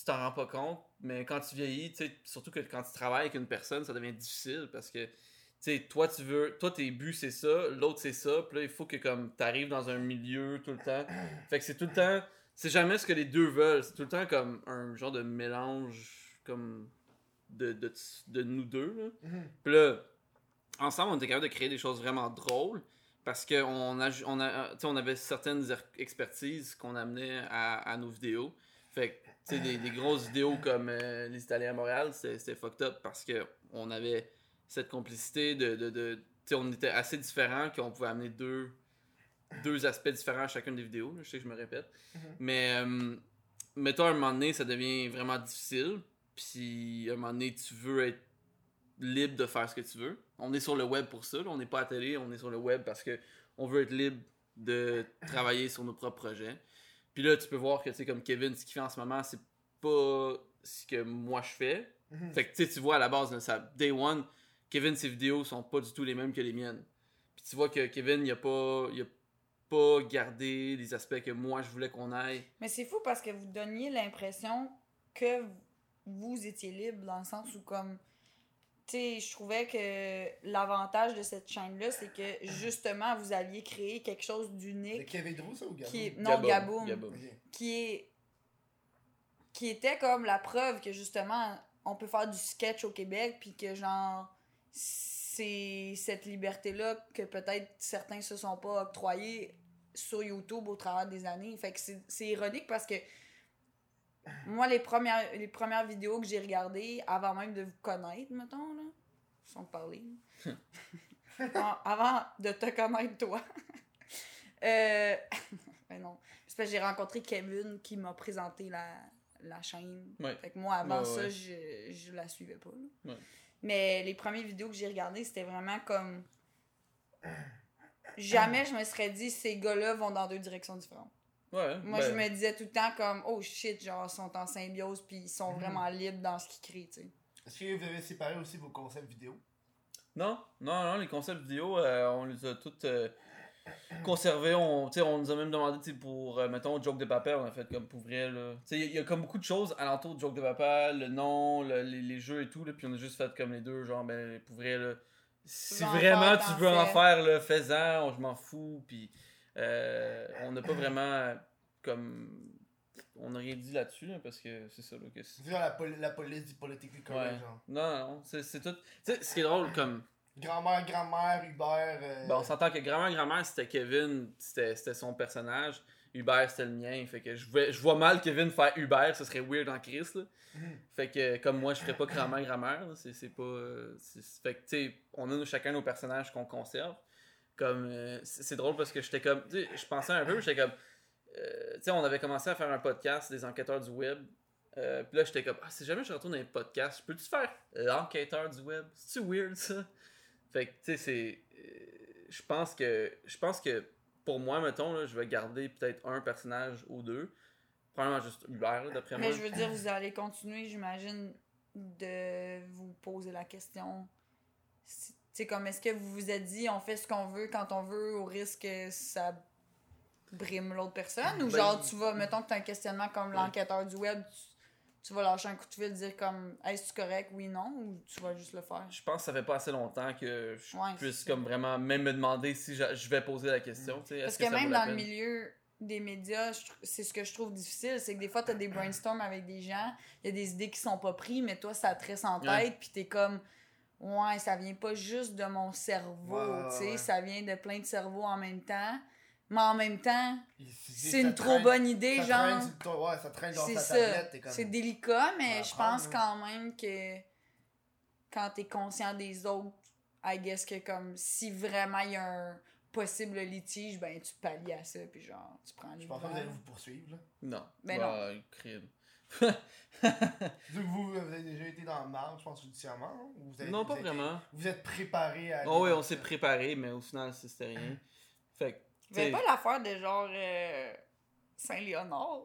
tu t'en rends pas compte, mais quand tu vieillis, surtout que quand tu travailles avec une personne, ça devient difficile parce que sais, toi tu veux, toi tes buts c'est ça, l'autre c'est ça, puis là il faut que comme t'arrives dans un milieu tout le temps. Fait que c'est tout le temps, c'est jamais ce que les deux veulent, c'est tout le temps comme un genre de mélange comme de, de, de nous deux là. Mhm. Puis là, ensemble, on était capable de créer des choses vraiment drôles parce qu'on a, on a, on avait certaines er- expertises qu'on amenait à, à nos vidéos. Fait que, sais, des, des grosses vidéos comme euh, Les Italiens à Montréal, c'était fucked up parce que on avait cette complicité de. on était assez différents qu'on pouvait amener deux, deux aspects différents à chacune des vidéos. Je sais que je me répète. Mhm. Mais, euh, mettons, à un moment donné, ça devient vraiment difficile. Puis, à un moment donné, tu veux être libre de faire ce que tu veux. On est sur le web pour ça, là. on n'est pas à télé, on est sur le web parce que on veut être libre de travailler sur nos propres projets. Puis là, tu peux voir que, tu sais, comme Kevin, ce qu'il fait en ce moment, c'est pas ce que moi je fais. Mhm. Fait que, tu sais, tu vois à la base, là, ça, Day One, Kevin, ses vidéos sont pas du tout les mêmes que les miennes. Puis tu vois que Kevin, il a pas, il a pas gardé les aspects que moi je voulais qu'on aille. Mais c'est fou parce que vous donniez l'impression que vous étiez libre dans le sens où comme sais, je trouvais que l'avantage de cette chaîne-là, c'est que justement, vous aviez créé quelque chose C'est d'unique Kevin Drew, ça ou Gabon? qui est, non, Gaboum, Gaboum. Qui est qui était comme la preuve que justement on peut faire du sketch au Québec puis que genre c'est cette liberté là que peut-être certains se sont pas octroyés sur YouTube au travers des années fait que c'est c'est ironique parce que moi les premières les premières vidéos que j'ai regardées avant même de vous connaître mettons là sans te parler là. avant, de te connaître toi *laughs* euh, *laughs* ben non c'est parce que j'ai rencontré Kevin qui m'a présenté la, la chaîne. Ouais. Fait que moi, avant Ouais, ça, ouais. je, je la suivais pas. Mais les premières vidéos que j'ai regardées, c'était vraiment comme. Jamais je me serais dit ces gars-là vont dans deux directions différentes. Ouais. Moi, ben, je me disais tout le temps comme oh shit, genre, ils sont en symbiose puis ils sont Mhm. vraiment libres dans ce qu'ils créent, tu sais. Est-ce que vous avez séparé aussi vos concepts vidéo? Non, non, non, les concepts vidéo, euh, on les a toutes euh, conservés. On, tu sais, on nous a même demandé tu sais, pour, euh, mettons, Joke de Papa, on a fait comme pour vrai. là. Tu sais, Il y, a- il y a comme beaucoup de choses alentour de Joke de Papa, le nom, le- les, les jeux et tout, là, puis on a juste fait comme les deux, genre, ben, pour vrai, là, si vraiment tu veux en faire, là, fais-en, on- je m'en fous, puis euh, on n'a pas vraiment, comme, on n'a rien dit là-dessus, là, parce que c'est ça, là, que c'est- genre la, pol- la police du Ouais. genre. Non, non, c'est c'est tout. Tu sais, ce qui est drôle, comme. Grand-mère, grand-mère, Hubert. euh, Ben, on s'entend que grand-mère, grand-mère, c'était Kevin, c'était c'était son personnage. Hubert, c'était le mien. Fait que je vois, je vois mal Kevin faire Hubert, ce serait weird en Chris, là. Mhm. Fait que, comme moi, je ferais pas grand-mère, grand-mère, là, c'est c'est pas. euh, c'est- Fait que, tu sais, on a chacun nos personnages qu'on conserve. Comme. euh, c'est c'est drôle parce que j'étais comme. Je pensais un peu, j'étais comme. euh, tu sais, on avait commencé à faire un podcast des enquêteurs du web. Euh, puis là, j'étais comme, ah, si jamais je retourne dans les podcasts, peux-tu faire l'enquêteur du web? C'est-tu weird, ça? Fait que, tu sais, c'est. Je pense que. Je pense que pour moi, mettons, là, je vais garder peut-être un personnage ou deux. Probablement juste Hubert, d'après moi. Mais je veux dire, vous allez continuer, j'imagine, de vous poser la question. Si- sais, comme est-ce que vous vous êtes dit on fait ce qu'on veut quand on veut au risque que ça brime l'autre personne? Ou Ben, genre tu vas, mettons que t'as un questionnement comme l'enquêteur du web, tu, tu vas lâcher un coup de fil, dire comme est-ce correct, oui, non, ou tu vas juste le faire? Je pense que ça fait pas assez longtemps que je Ouais, puisse comme vraiment même me demander si je, je vais poser la question. tu sais, Parce est-ce que, même dans le milieu des médias, c'est ce que je trouve difficile, c'est que des fois, tu as des brainstorms avec des gens, il y a des idées qui sont pas prises, mais toi, ça te reste en tête, puis t'es comme, ouais, ça vient pas juste de mon cerveau, Ouais, ouais, tu sais, ouais. ça vient de plein de cerveaux en même temps, mais en même temps, c'est une trop traîne- bonne idée, ça genre. traîne sur ton- ouais, ça traîne dans C'est ta ça. tablette. t'es comme- C'est délicat, mais je pense hein. quand même que quand t'es conscient des autres, I guess que comme si vraiment il y a un possible litige, ben tu pallies à ça, puis genre, tu prends les Je pense pas que vous allez vous poursuivre. Là. Non. Ben Bah, crime. Vu *laughs* que vous, vous avez déjà été dans le marge, je pense, judiciairement. hein, ou vous avez- non, vous pas avez- vraiment. Vous êtes préparé à. Oh oui, on s'est préparé, mais au final, c'était rien. Fait que, t'sais- pas l'affaire de genre euh, Saint-Léonard?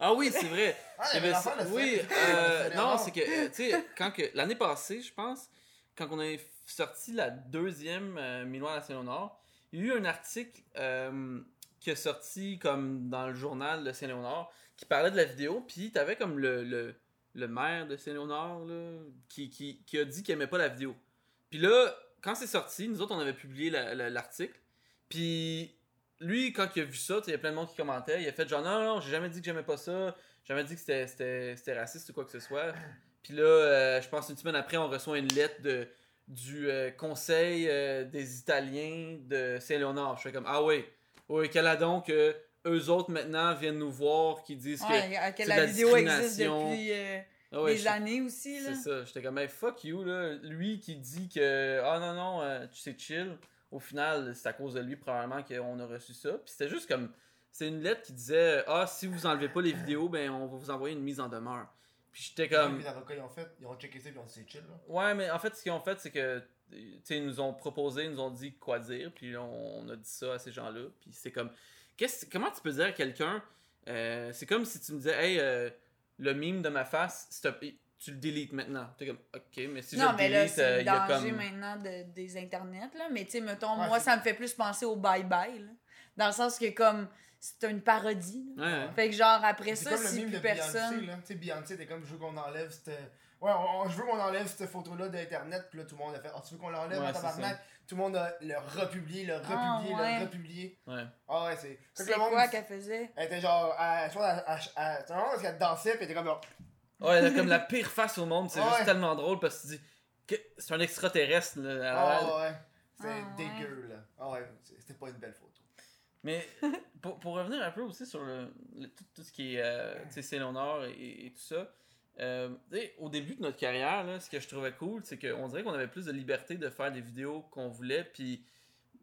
Ah oui, c'est vrai. *laughs* Ah, avait ça- oui, euh, non, c'est que, tu sais, quand que, l'année passée, je pense, quand on a sorti la deuxième euh, Minois à Saint-Léonard, il y a eu un article euh, qui est sorti comme dans le journal de Saint-Léonard qui parlait de la vidéo, puis t'avais comme le, le, le maire de Saint-Léonard là, qui, qui, qui a dit qu'il aimait pas la vidéo. Puis là, quand c'est sorti, nous autres, on avait publié la- la- l'article, puis lui, quand il a vu ça, il y a plein de monde qui commentait, il a fait genre non, non, j'ai jamais dit que j'aimais pas ça, j'ai jamais dit que c'était- raciste ou quoi que ce soit. Puis là, euh, je pense une semaine après, on reçoit une lettre de, du euh, Conseil euh, des Italiens de Saint-Léonard. Je fais comme ah oui, oui, quel a donc eux autres maintenant viennent nous voir qui disent que. Ouais, que c'est la la vidéo existe depuis euh, Ah ouais, des je- années aussi. Là. c'est ça. J'étais comme, hey, fuck you, là. Lui qui dit que, ah non, non, euh, tu sais, chill. Au final, c'est à cause de lui, probablement, qu'on a reçu ça. Puis c'était juste comme, c'est une lettre qui disait, ah, si vous enlevez pas les vidéos, ben, on va vous envoyer une mise en demeure. Puis j'étais comme, Les avocats, ils ont fait, ils ont checké ça, puis ils ont dit c'est chill. Là. ouais, mais en fait, ce qu'ils ont fait, c'est que, tu sais, ils nous ont proposé, ils nous ont dit quoi dire. Puis là, on a dit ça à ces gens-là. Puis c'est comme, comment tu peux dire à quelqu'un, euh, c'est comme si tu me disais, hey, euh, le mime de ma face, stop, tu le délites maintenant. T'es comme, ok, mais si je non, le mais là, délite, c'est euh, le il y a danger comme. maintenant de, des internets. Là. Mais tu sais, mettons, Ouais, moi, c'est- ça me fait plus penser au bye-bye. là. Dans le sens que, comme, c'est une parodie. là. Ouais, ouais. Fait que, genre, après C'est ça, comme le si mime plus de Beyoncé, personne. là. Tu sais, Beyoncé, t'es comme, je veux qu'on enlève cette. Ouais, on- on- je veux qu'on enlève cette photo-là d'Internet, puis là, tout le monde a fait, ah, tu veux qu'on l'enlève, Ouais, ouais, c'est tabarnak? Tout le monde a le republié, le Ah, republié, ouais. le republié. Ouais. Ah ouais, c'est. C'est le monde, quoi qu'elle faisait? Elle était genre, à, je pense, qu'elle dansait, puis elle était comme, genre, Ouais, elle a comme la pire face au monde, c'est Ouais. juste tellement drôle parce que tu dis que c'est un extraterrestre. Là, ah ouais, c'est Ah, dégueu, là. Ah ouais, c'était pas une belle photo. Mais pour, pour revenir un peu aussi sur le, le- tout, tout ce qui est euh, tu sais, et tout ça, euh, au début de notre carrière, là, ce que je trouvais cool, c'est qu'on dirait qu'on avait plus de liberté de faire des vidéos qu'on voulait. Puis,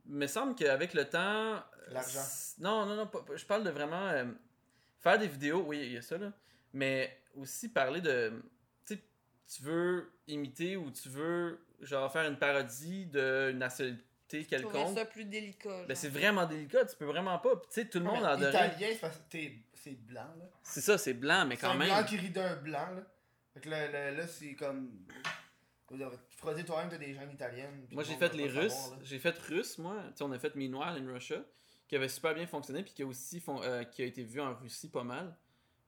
il me semble qu'avec le temps. euh, L'argent. Non, non, non, pas- pas- je parle de vraiment. euh, faire des vidéos, oui, il y a ça, là. Mais aussi parler de. Tu sais, tu veux imiter ou tu veux, genre, faire une parodie d'une nationalité Trouvais quelconque. ça plus délicat. Ben, c'est vraiment délicat, tu peux vraiment pas. Puis, Tu sais, tout le monde Ouais, adorait. Italien, c'est parce que t'es- c'est blanc, là. C'est ça, c'est blanc, mais C'est quand un même. blanc qui rit d'un blanc, là. Fait que là, là, là, c'est comme. Tu toi-même, t'as des gens italiennes. Moi, j'ai fait les Russes. J'ai fait russe, moi. Tu sais, on a fait Meanwhile in Russia, qui avait super bien fonctionné, puis qui a aussi fon- euh, qui a été vu en Russie pas mal.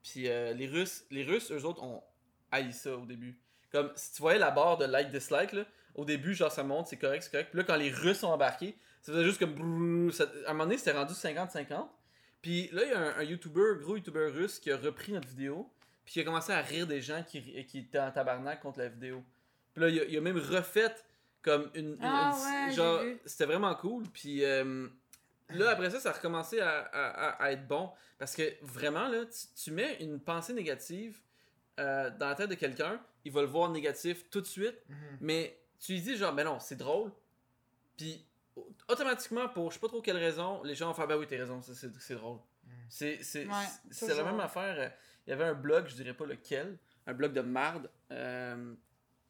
Puis euh, les Russes, les Russes, eux autres, ont haï ça au début. Comme si tu voyais la barre de like-dislike, là, au début, genre ça monte, c'est correct, c'est correct. Puis là, quand les Russes sont embarqués, ça faisait juste comme. brrr, ça- à un moment donné, c'était rendu 50-50. Puis là, il y a un, un YouTuber, gros YouTuber russe, qui a repris notre vidéo, puis qui a commencé à rire des gens qui, qui étaient en tabarnak contre la vidéo. Puis là, il a, il a même refait comme une. une- Ah une- ouais, genre, c'était vraiment cool. Puis euh, là, après ça, ça a recommencé à, à- être bon. Parce que vraiment, là, tu, tu mets une pensée négative euh, dans la tête de quelqu'un, il va le voir négatif tout de suite, Mhm. mais tu lui dis genre, ben non, c'est drôle. Puis au- automatiquement, pour je sais pas trop quelle raison, les gens vont faire, ben oui, t'as raison, c'est- drôle. Mhm. C'est c'est- Ouais, c'est la même affaire. Il y avait un blog, je dirais pas lequel, un blog de marde euh,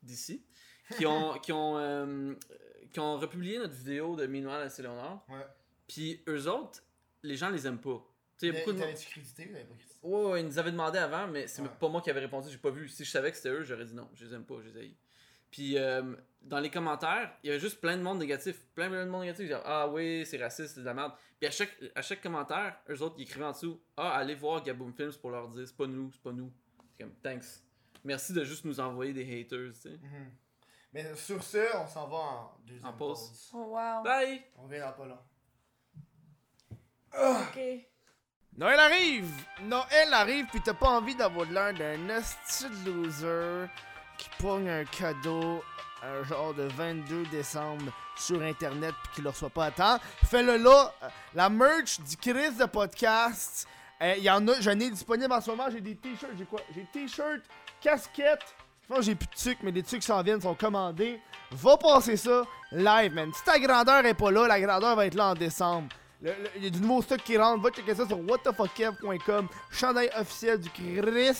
d'ici, qui ont, *laughs* qui, ont, euh, qui ont republié notre vidéo de Meanwhile à Saint-Léonard. Ouais. Puis eux autres, les gens les aiment pas. Tu sais, il y a beaucoup de monde. T'avais-tu crédité ou t'avais pas crédité? Ouais, ouais, ils nous avaient demandé avant, mais c'est Ouais. pas moi qui avais répondu, j'ai pas vu. Si je savais que c'était eux, j'aurais dit non, je les aime pas, je les haïs. Puis euh, dans les commentaires, il y avait juste plein de monde négatif. Plein, plein de monde négatif. Genre, ah oui, c'est raciste, c'est de la merde. Puis à chaque, à chaque commentaire, eux autres, ils écrivaient en dessous Ah, allez voir Gaboom Films pour leur dire c'est pas nous, c'est pas nous. C'est comme, thanks. Merci de juste nous envoyer des haters, tu sais. Mhm. Mais sur ce, on s'en va en deuxième En pause. pause. Oh, wow. Bye! On revient dans pas long. Ok. Noël arrive! Noël arrive, pis t'as pas envie d'avoir l'air d'un esti loser qui pogne un cadeau un genre de 22 décembre sur internet pis qu'il le reçoit pas à temps. Fais-le là! Euh, La merch du Chris de podcast, il y en a, j'en ai disponible en ce moment. J'ai des t-shirts, j'ai quoi? J'ai t-shirts, casquettes. Je pense j'ai plus de trucs, mais les trucs s'en viennent, sont commandés. Va passer ça live, man. Si ta grandeur est pas là, la grandeur va être là en décembre. Il y a du nouveau stock qui rentre. Va checker ça sur whatthefuckkev.com. Chandail officiel du Chris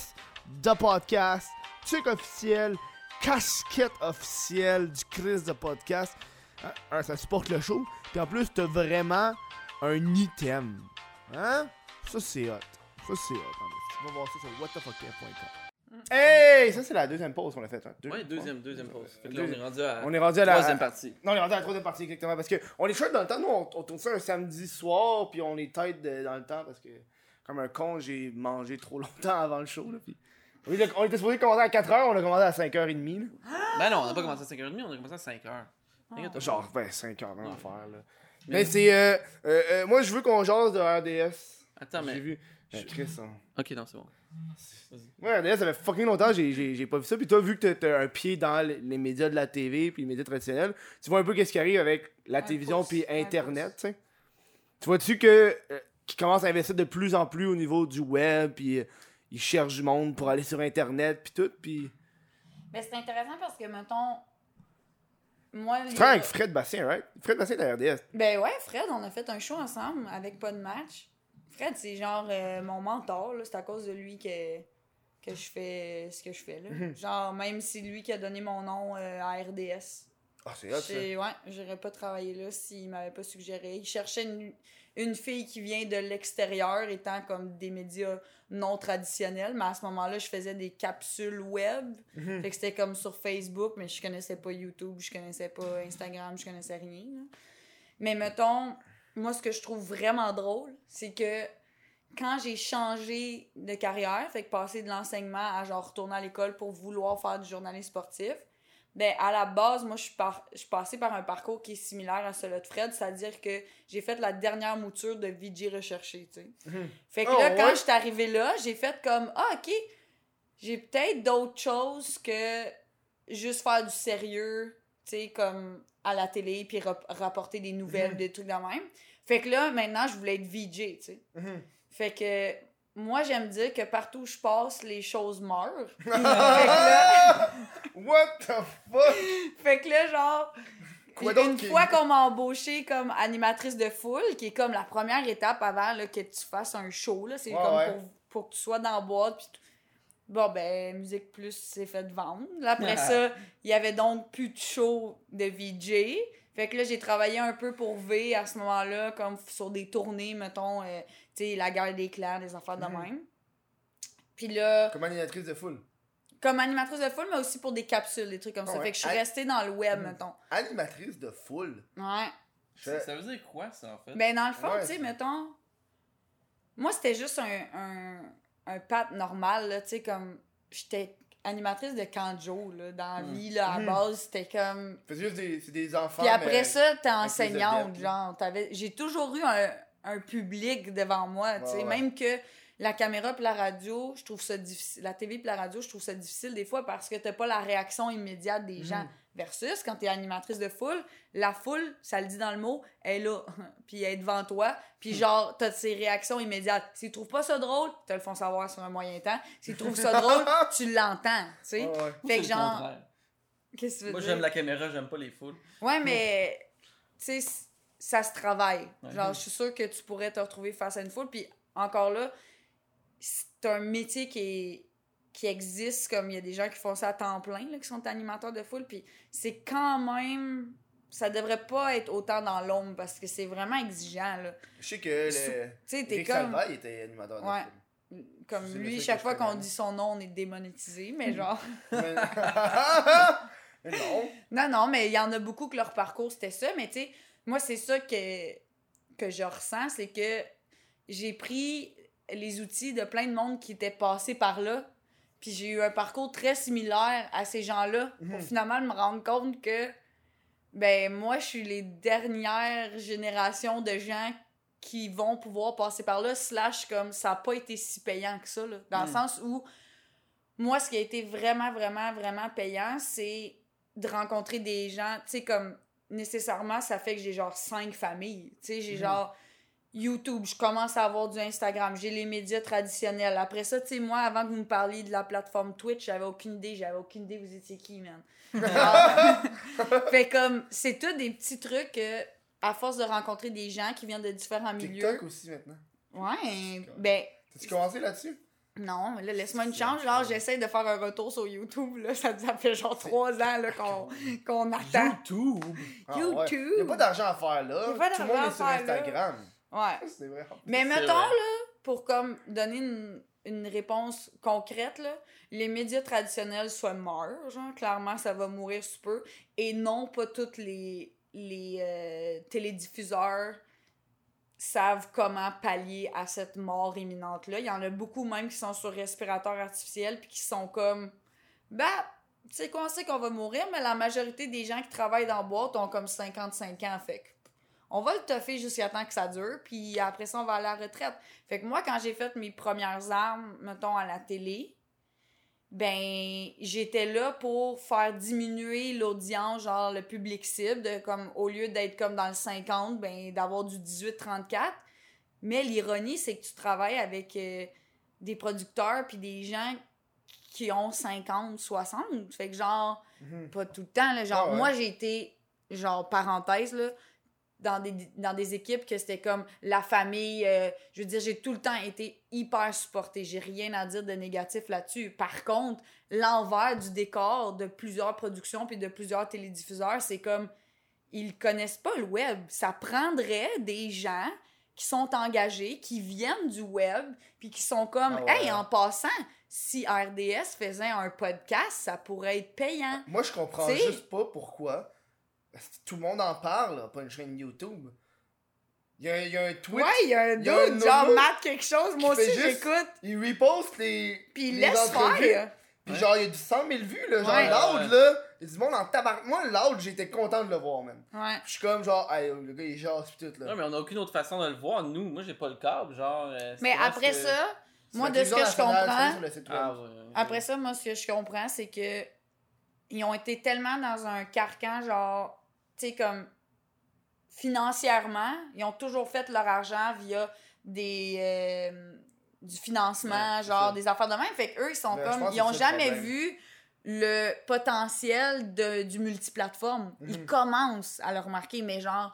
de podcast. Truc officiel. Casquette officielle du Chris de podcast. Hein? Un, ça supporte le show. Puis en plus, t'as vraiment un item. Hein? Ça, c'est hot. Ça, c'est hot. Tu vas voir ça sur whatthefuckkev.com. Hey! Ça, c'est la deuxième pause qu'on a faite. Hein? Deux- Ouais, deuxième, deuxième pause. Fait que là, on est rendu à On est rendu à la troisième partie. non, on est rendu à la troisième partie, exactement. Parce que on est short dans le temps. Nous, on, on tourne ça un samedi soir, puis on est tête de- dans le temps parce que, comme un con, j'ai mangé trop longtemps avant le show. Là, puis... Oui, on était supposé commencer à 4h, on a commencé à 5h30. Là. Ben non, on n'a pas commencé à 5h30, on a commencé à 5h. T'inquiète pas. Genre, ben, 5h, même affaire. Là. Mais- c'est. Euh, euh, euh, moi, je veux qu'on jase de RDS. Attends, J'ai mais. vu. je- Chris, hein. Ok, non, c'est bon. Ouais, RDS, ça fait fucking longtemps, j'ai- j'ai j'ai pas vu ça. Puis toi, vu que t'as- t'as un pied dans les les médias de la TV puis les médias traditionnels, tu vois un peu qu'est-ce qui arrive avec la Un télévision pouce, puis un Internet, tu sais. Tu vois-tu que euh, qu'ils commencent à investir de plus en plus au niveau du web, puis euh, ils cherchent du monde pour aller sur Internet, puis tout, puis... Mais c'est intéressant parce que, mettons, moi. A- avec Fred Bastien, right? Fred Bastien est à RDS. Ben ouais, Fred, on a fait un show ensemble avec pas de match. Fred, c'est genre euh, mon mentor, là. C'est à cause de lui que, que je fais ce que je fais, là. Mhm. Genre, même si lui qui a donné mon nom euh, à RDS. Ah, c'est hot, ça. Ouais, j'aurais pas travaillé là s'il m'avait pas suggéré. Il cherchait une, une fille qui vient de l'extérieur, étant comme des médias non traditionnels. Mais à ce moment-là, je faisais des capsules web. Mhm. Fait que c'était comme sur Facebook, mais je connaissais pas YouTube, je connaissais pas Instagram, je connaissais rien. là. Mais mettons, moi, ce que je trouve vraiment drôle, c'est que quand j'ai changé de carrière, fait que passer de l'enseignement à genre retourner à l'école pour vouloir faire du journalisme sportif, ben à la base, moi, je suis, par... je suis passée par un parcours qui est similaire à celui de Fred, c'est-à-dire que j'ai fait la dernière mouture de VJ recherché, tu sais. Mhm. Fait que Oh, là, quand ouais? je suis arrivée là, j'ai fait comme Ah, ok, j'ai peut-être d'autres choses que juste faire du sérieux, tu sais, comme à la télé, puis rap- rapporter des nouvelles, Mhm. des trucs de même. Fait que là, maintenant, je voulais être VJ, tu sais. Mhm. Fait que moi, j'aime dire que partout où je passe, les choses meurent. *laughs* fait, que là, *laughs* What the fuck? fait que là, genre, Quoi une fois qu'on m'a embauchée comme animatrice de foule, qui est comme la première étape avant là, que tu fasses un show, là, c'est Ouais, comme ouais. pour, pour que tu sois dans la boîte. Tout. Bon, ben, Musique Plus s'est fait vendre. Là, après *laughs* ça, il y avait donc plus de show de VJ. Fait que là, j'ai travaillé un peu pour V à ce moment-là, comme sur des tournées, mettons, euh, tu sais, la guerre des clans, des affaires de Mhm. même. Puis là, Comme animatrice de foule. comme animatrice de foule, mais aussi pour des capsules, des trucs comme Ah ça. ouais. Fait que je suis Ah. restée dans le web, Mhm. mettons. Animatrice de foule? Ouais. Ça, veut dire quoi, ça, en fait? Ben, dans le fond, Ouais, tu sais, mettons. Moi, c'était juste un, un, un pat normal, là, tu sais, comme. J'étais animatrice de Kanjo, là, dans la Mm. vie, là, à Mm. base, c'était comme. C'est juste des, c'est des enfants. Puis après mais- ça, t'es enseignante, genre. t'avais- J'ai toujours eu un, un public devant moi, tu sais. Ouais, ouais. Même que la caméra puis la radio, je trouve ça difficile. La TV puis la radio, je trouve ça difficile des fois parce que t'as pas la réaction immédiate des gens. Versus quand t'es animatrice de foule, la foule, ça le dit dans le mot, elle est là, *laughs* puis elle est devant toi, puis genre, t'as ses réactions immédiates. S'ils trouvent pas ça drôle, ils te le font savoir sur un moyen temps. S'ils trouvent ça drôle, *laughs* tu l'entends, tu sais. Ouais. Fait c'est que genre- contraire. Qu'est-ce que tu veux Moi, dire? j'aime la caméra, j'aime pas les foules. Ouais, mais tu sais, ça se travaille. Genre, je suis sûre que tu pourrais te retrouver face à une foule. Puis encore là, c'est un métier qui est qui existe comme il y a des gens qui font ça à temps plein là, qui sont animateurs de foule puis c'est quand même ça devrait pas être autant dans l'ombre parce que c'est vraiment exigeant, là. Je sais que le. Tu sais, t'es comme. Était animateur de Ouais. Comme lui, chaque que fois qu'on dit son nom, on est démonétisé, mais genre. Mais- Mais *laughs* non. *laughs* Non, non, mais il y en a beaucoup que leur parcours c'était ça, mais tu sais, moi c'est ça que, que je ressens, c'est que j'ai pris les outils de plein de monde qui étaient passés par là, puis j'ai eu un parcours très similaire à ces gens-là pour Mhm. finalement me rendre compte que, ben, moi je suis les dernières générations de gens qui vont pouvoir passer par là, slash comme ça n'a pas été si payant que ça, là, dans le Mhm. sens où moi, ce qui a été vraiment, vraiment, vraiment payant, c'est de rencontrer des gens, tu sais, comme nécessairement, ça fait que j'ai genre cinq familles. Tu sais, j'ai Mhm. genre YouTube, je commence à avoir du Instagram, j'ai les médias traditionnels. Après ça, tu sais, moi, avant que vous me parliez de la plateforme Twitch, j'avais aucune idée, j'avais aucune idée vous étiez qui, man. Genre, *laughs* fait comme, c'est tout des petits trucs que, à force de rencontrer des gens qui viennent de différents milieux. TikTok aussi maintenant. Ouais, ben, T'as-tu commencé là-dessus? non, mais là, laisse-moi une chance. Genre, j'essaie de faire un retour sur YouTube. Là, ça, ça fait genre trois ans là, qu'on *laughs* qu'on attend. YouTube! Ah, ouais. YouTube? Y a pas d'argent à faire là. Y a pas Tout le d'argent monde à est sur faire là. Ouais. C'est vrai. Mais mettons, vrai. là, pour comme donner une, une réponse concrète, là, les médias traditionnels soit meurent, genre, clairement, ça va mourir sous peu. Et non, pas tous les, les euh, télédiffuseurs savent comment pallier à cette mort imminente-là. Il y en a beaucoup même qui sont sur respirateur artificiel puis qui sont comme, bah, tu sais quoi, on sait qu'on va mourir, mais la majorité des gens qui travaillent dans la boîte ont comme 55 ans, fait que on va le toffer jusqu'à temps que ça dure, puis après ça, on va aller à la retraite. Fait que moi, quand j'ai fait mes premières armes, mettons, à la télé, ben, j'étais là pour faire diminuer l'audience, genre le public cible, de, comme, au lieu d'être comme dans le 50, ben, d'avoir du 18-34. Mais l'ironie, c'est que tu travailles avec euh, des producteurs puis des gens qui ont 50, 60. Fait que genre, Mhm. pas tout le temps, là, genre, Ah ouais. moi, j'ai été, genre, parenthèse, là, dans des, dans des équipes que c'était comme la famille. euh, je veux dire, j'ai tout le temps été hyper supportée. J'ai rien à dire de négatif là-dessus. Par contre, l'envers du décor de plusieurs productions puis de plusieurs télédiffuseurs, c'est comme ils connaissent pas le web. Ça prendrait des gens qui sont engagés, qui viennent du web, puis qui sont comme, Ah ouais. hey, en passant, si RDS faisait un podcast, ça pourrait être payant. Moi, je comprends T'sais- juste pas pourquoi. Tout le monde en parle, là, pas une chaîne YouTube. Il y a, il y a un tweet, Ouais, il y a un il y a un dude, genre Matt quelque chose, moi aussi j'écoute. il reposte les. Puis il les laisse entrevues. faire. Puis Ouais. genre, il y a du 100 000 vues, là. Genre, Ouais. Loud, là. Il y a du monde en tabac. Moi, Loud, j'étais content de le voir, man. Ouais. Je suis comme genre, hey, le gars, il jase pis tout, là. Non, mais on a aucune autre façon de le voir, nous. Moi, j'ai pas le câble, genre. euh, Mais après que- ça, moi, de ce que je comprends. Ah, ouais. ouais. après ça, moi, ce que je comprends, c'est que ils ont été tellement dans un carcan, genre, sais, comme financièrement, ils ont toujours fait leur argent via des. euh, du financement, Ouais, genre ça. des affaires de même. Fait qu'eux, ils sont Ben, comme. Ils ont jamais problème. vu le potentiel de, du multiplateforme. Ils Mhm. commencent à le remarquer, mais genre,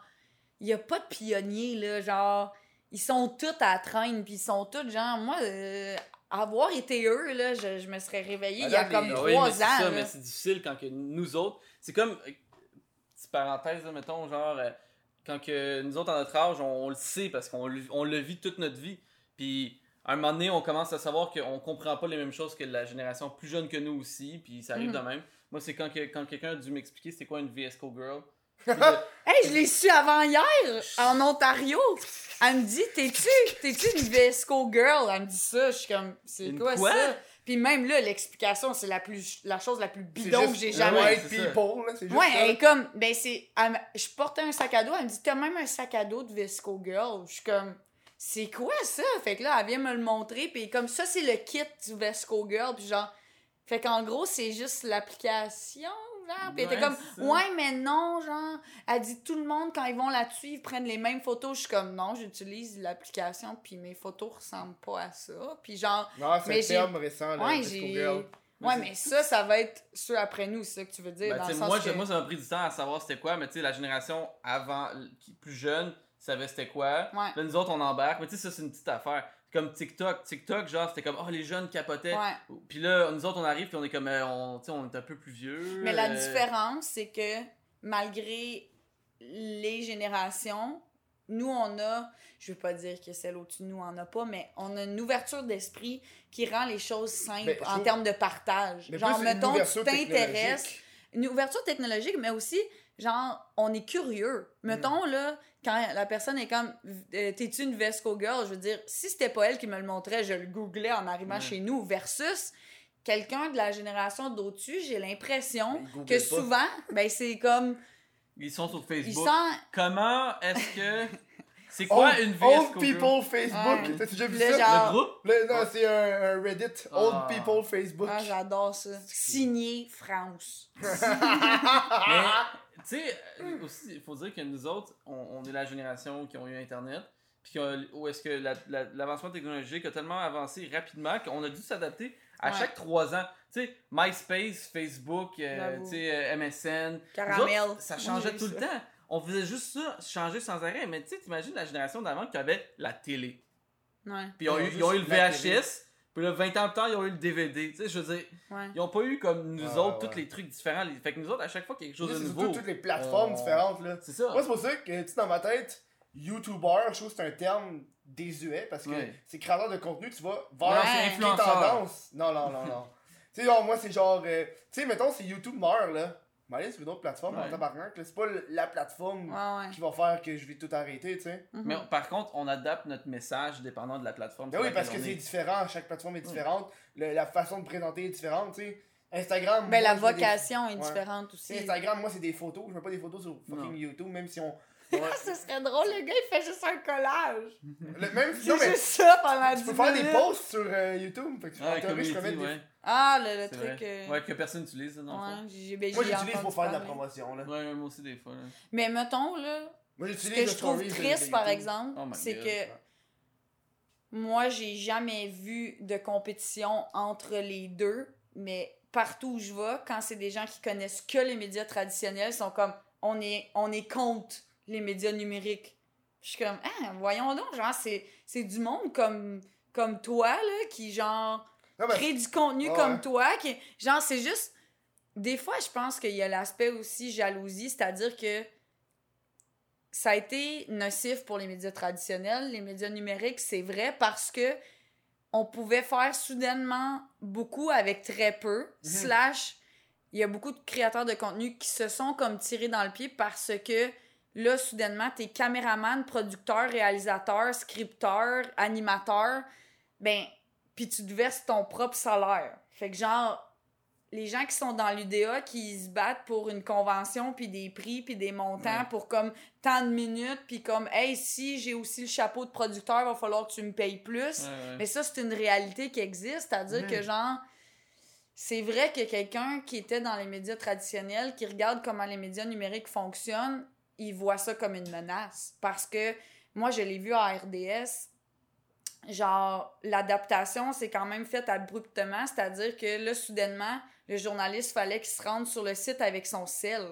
il n'y a pas de pionniers, là. Genre, ils sont tous à la traîne, puis ils sont tous, genre, moi, euh, avoir été eux, là, je, je me serais réveillée il y a comme Ah trois ans. c'est mais c'est difficile quand que nous autres. C'est comme. Petite parenthèse, là, mettons, genre. euh, quand que nous autres, à notre âge, on, on le sait parce qu'on le- on le vit toute notre vie. Puis, à un moment donné, on commence à savoir qu'on comprend pas les mêmes choses que la génération plus jeune que nous aussi. Puis, ça arrive Mhm. de même. Moi, c'est quand, que, quand quelqu'un a dû m'expliquer c'était quoi une VSCO Girl. Là, *laughs* Hey, je l'ai su avant hier, en Ontario. Elle me dit, t'es-tu, t'es-tu une Vesco girl? Elle me dit ça. Je suis comme, c'est quoi? ça? Puis même là, l'explication, c'est la plus, la chose la plus bidon juste que j'ai jamais. Ouais, c'est ça. people, là. C'est juste Ouais, ça. elle est comme, ben c'est, je portais un sac à dos, elle me dit, t'as même un sac à dos de Vesco Girl. Je suis comme, c'est quoi ça? Fait que là, elle vient me le montrer, puis comme ça, c'est le kit du Vesco Girl, puis genre, fait qu'en gros, c'est juste l'application, genre, puis elle était comme, c'est ouais, mais non, genre, elle dit, tout le monde, quand ils vont là-dessus, ils prennent les mêmes photos. Je suis comme, non, j'utilise l'application, puis mes photos ressemblent pas à ça. Puis genre, Non, c'est Mais un terme récent, là. ouais, j'ai. Ouais, mais ça, ça va être ceux après nous, c'est ça que tu veux dire. Ben, dans le sens moi, que... moi, ça m'a pris du temps à savoir c'était quoi, mais tu sais, la génération avant, qui plus jeune, savait c'était quoi. Ouais. Là, nous autres, on embarque. Mais tu sais, ça, c'est une petite affaire. Comme TikTok. TikTok, genre, c'était comme, oh, les jeunes capotaient. Ouais. Puis là, nous autres, on arrive, puis on est comme, euh, on, tu sais, on est un peu plus vieux. Mais la euh, différence, c'est que malgré les générations, nous, on a, je veux pas dire que celle au-dessus de nous en a pas, mais on a une ouverture d'esprit qui rend les choses simples Ben, en termes de partage. Mais Genre, mettons, tu t'intéresses. Une ouverture technologique, mais aussi, genre, on est curieux. Mettons, là, quand la personne est comme, euh, t'es-tu une Vesco Girl? Je veux dire, si c'était pas elle qui me le montrait, je le googlais en arrivant Ouais. chez nous, versus quelqu'un de la génération d'au-dessus, j'ai l'impression googlent que pas. souvent, ben, c'est comme, Ils sont sur ils Facebook. Comment est-ce que. *laughs* C'est quoi Old, une vie Old? People Facebook. Ouais. T'as déjà vu Le ça? genre- Le groupe? Le- non, c'est un, un Reddit. Ah. Old People Facebook. ah, j'adore ça. Signé France. Mais, tu sais, euh, aussi, il faut dire que nous autres, on, on est la génération qui ont eu Internet. Puis qu'on- où est-ce que la- la- l'avancement technologique a tellement avancé rapidement qu'on a dû s'adapter à Ouais. chaque trois ans. Tu sais, MySpace, Facebook, euh, sais, euh, MSN. Caramel. autres, ça changeait tout ça. le temps. On faisait juste ça, changer sans arrêt. Mais tu sais, t'imagines la génération d'avant qui avait la télé. Ouais, Puis ils ont, Ils ont eu, ils ont eu le. VHS. Puis là, 20 ans plus tard, ils ont eu le DVD. Tu sais, je veux dire, ouais. ils ont pas eu comme nous Ah, autres ouais. tous les trucs différents. Les- Fait que nous autres, à chaque fois qu'il y a quelque chose de surtout nouveau. toutes les plateformes on- différentes. là. C'est ça. Moi, c'est pour ça que, tu sais, dans ma tête, YouTuber, je trouve que c'est un terme désuet parce que Ouais. c'est créateur de contenu, tu vas vers les tendances. Non, non, non, non. *laughs* tu sais, genre, moi, c'est genre. euh, tu sais, mettons, si YouTube meurt, là. Mais aller sur une autre plateforme, Ouais. en tabarnak. C'est pas la plateforme Ouais, ouais. qui va faire que je vais tout arrêter, tu sais. Mhm. Mais par contre, on adapte notre message dépendant de la plateforme. Ben oui, parce que c'est est. différent, chaque plateforme est différente, le- la façon de présenter est différente, tu sais. Instagram. Ben, moi, la des- vocation est différente aussi. Instagram, moi, c'est des photos. Je mets pas des photos sur fucking Non. YouTube, même si on. *laughs* Ce serait drôle, le gars, il fait juste un collage. Le- même si. C'est Non, mais juste ça pendant tu 10 peux faire des posts sur euh, YouTube. Fait que, Ah, en théorie, je peux community, mettre des. ouais. Ah, le, le C'est truc. vrai. euh, Ouais, que personne n'utilise, dans le ouais, j'ai ben, Moi, j'ai j'utilise pour entendu faire de la parler. promotion, là. Ouais, moi aussi, des fois. là. Mais mettons, là, Moi, ce j'utilise que le je trouve de- triste, de par YouTube. exemple, Oh my c'est God. que moi, j'ai jamais vu de compétition entre les deux, mais partout où je vais, quand c'est des gens qui connaissent que les médias traditionnels, ils sont comme on est, on est contre les médias numériques. Je suis comme ah, voyons donc, genre, c'est, du monde comme, comme toi, là, qui genre Non, mais crée du contenu Ouais. comme toi, qui genre c'est juste des fois je pense qu'il y a l'aspect aussi jalousie, c'est-à-dire que ça a été nocif pour les médias traditionnels, les médias numériques, c'est vrai parce que on pouvait faire soudainement beaucoup avec très peu, Mhm. slash il y a beaucoup de créateurs de contenu qui se sont comme tirés dans le pied parce que là soudainement t'es caméraman, producteur, réalisateur, scripteur, animateur, ben puis tu te verses ton propre salaire. Fait que genre les gens qui sont dans l'UDA qui se battent pour une convention puis des prix puis des montants Ouais. pour comme tant de minutes puis comme hey si j'ai aussi le chapeau de producteur va falloir que tu me payes plus. Ouais, ouais. Mais ça c'est une réalité qui existe, c'est-à-dire Mhm. que genre c'est vrai que quelqu'un qui était dans les médias traditionnels qui regarde comment les médias numériques fonctionnent, il voit ça comme une menace. Parce que moi je l'ai vu à RDS genre l'adaptation c'est quand même fait abruptement. C'est-à-dire que là soudainement le journaliste fallait qu'il se rende sur le site avec son sel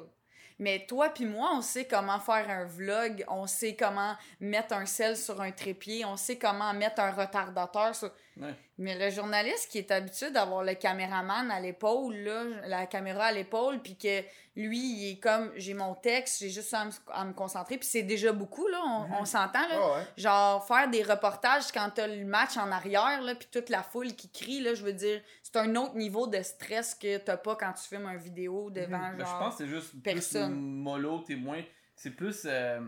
mais toi puis moi on sait comment faire un vlog on sait comment mettre un sel sur un trépied on sait comment mettre un retardateur sur Ouais. mais le journaliste qui est habitué d'avoir le caméraman à l'épaule, là, la caméra à l'épaule, puis que lui, il est comme, j'ai mon texte, j'ai juste à me, à me concentrer, puis c'est déjà beaucoup, là, on, Mhm. on s'entend, là. Ouais. Genre, faire des reportages quand t'as le match en arrière, là, puis toute la foule qui crie, là, je veux dire, c'est un autre niveau de stress que t'as pas quand tu filmes un vidéo devant. Ben, genre... je pense que c'est juste personne. plus mollo, t'es moins. C'est plus euh,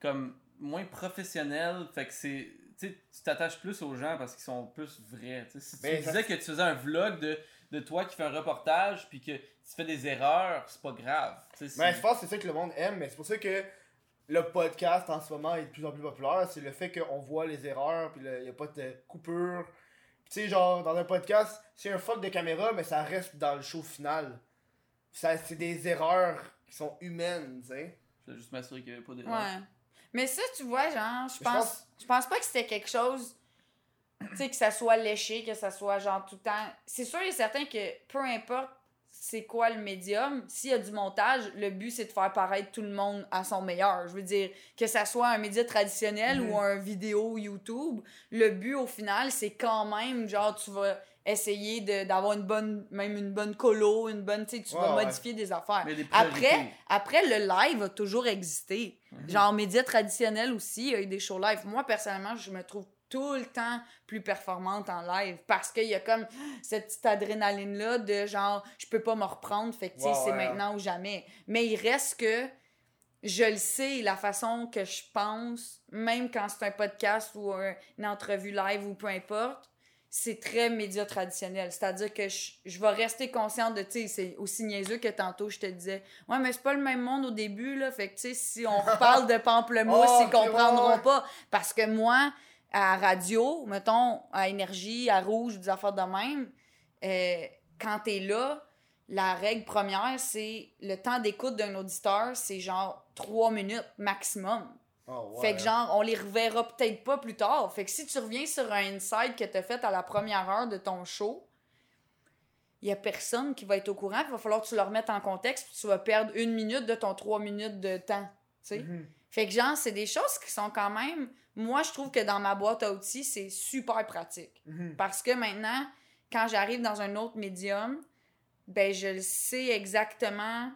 comme moins professionnel. Fait que c'est. Tu sais, tu t'attaches plus aux gens parce qu'ils sont plus vrais. Tu si tu Ben, ça- disais que tu faisais un vlog de, de toi qui fait un reportage puis que tu fais des erreurs, c'est pas grave. Tu Mais je pense que c'est ça que le monde aime, mais c'est pour ça que le podcast en ce moment est de plus en plus populaire. C'est le fait qu'on voit les erreurs, puis il n'y a pas de coupure. Sais, genre, dans un podcast, c'est un fuck de caméra, mais ça reste dans le show final. Ça, c'est des erreurs qui sont humaines, tu sais. Je vais juste m'assurer qu'il n'y avait pas d'erreur. Ouais. Mais ça, tu vois, genre, je pense- je pense pas que c'était quelque chose, tu sais, que ça soit léché, que ça soit genre tout le temps. C'est sûr et certain que peu importe c'est quoi le médium, s'il y a du montage, le but c'est de faire paraître tout le monde à son meilleur. Je veux dire, que ça soit un média traditionnel Mhm. ou un vidéo YouTube, le but au final c'est quand même, genre, tu vas essayer d'avoir une bonne, même une bonne colo, une bonne, tu sais, tu vas ouais. modifier des affaires. Après, après, le live a toujours existé. Mhm. Genre, médias traditionnels aussi, il y a eu des shows live. Moi, personnellement, je me trouve tout le temps plus performante en live parce qu'il y a comme cette petite adrénaline-là de genre, je peux pas me reprendre, fait que c'est ouais. maintenant ou jamais. Mais il reste que je le sais, la façon que je pense, même quand c'est un podcast ou un- une entrevue live ou peu importe, c'est très média traditionnel. C'est-à-dire que je, je vais rester consciente de, tu sais, c'est aussi niaiseux que tantôt je te disais, ouais, mais c'est pas le même monde au début, là. Fait que, tu sais, si on *laughs* reparle de pamplemousse, Oh, ils comprendront ouais. pas. Parce que moi, à radio, mettons, à Énergie, à Rouge, des affaires de même, euh, quand t'es là, la règle première, c'est le temps d'écoute d'un auditeur, c'est genre trois minutes maximum. Oh, ouais. Fait que genre, on les reverra peut-être pas plus tard. Fait que si tu reviens sur un insight que t'as fait à la première heure de ton show, il y a personne qui va être au courant. Il va falloir que tu le remettes en contexte, puis tu vas perdre une minute de ton trois minutes de temps. Mhm. Fait que genre, c'est des choses qui sont quand même... Moi, je trouve que dans ma boîte à outils, c'est super pratique. Mhm. Parce que maintenant, quand j'arrive dans un autre médium, ben je le sais exactement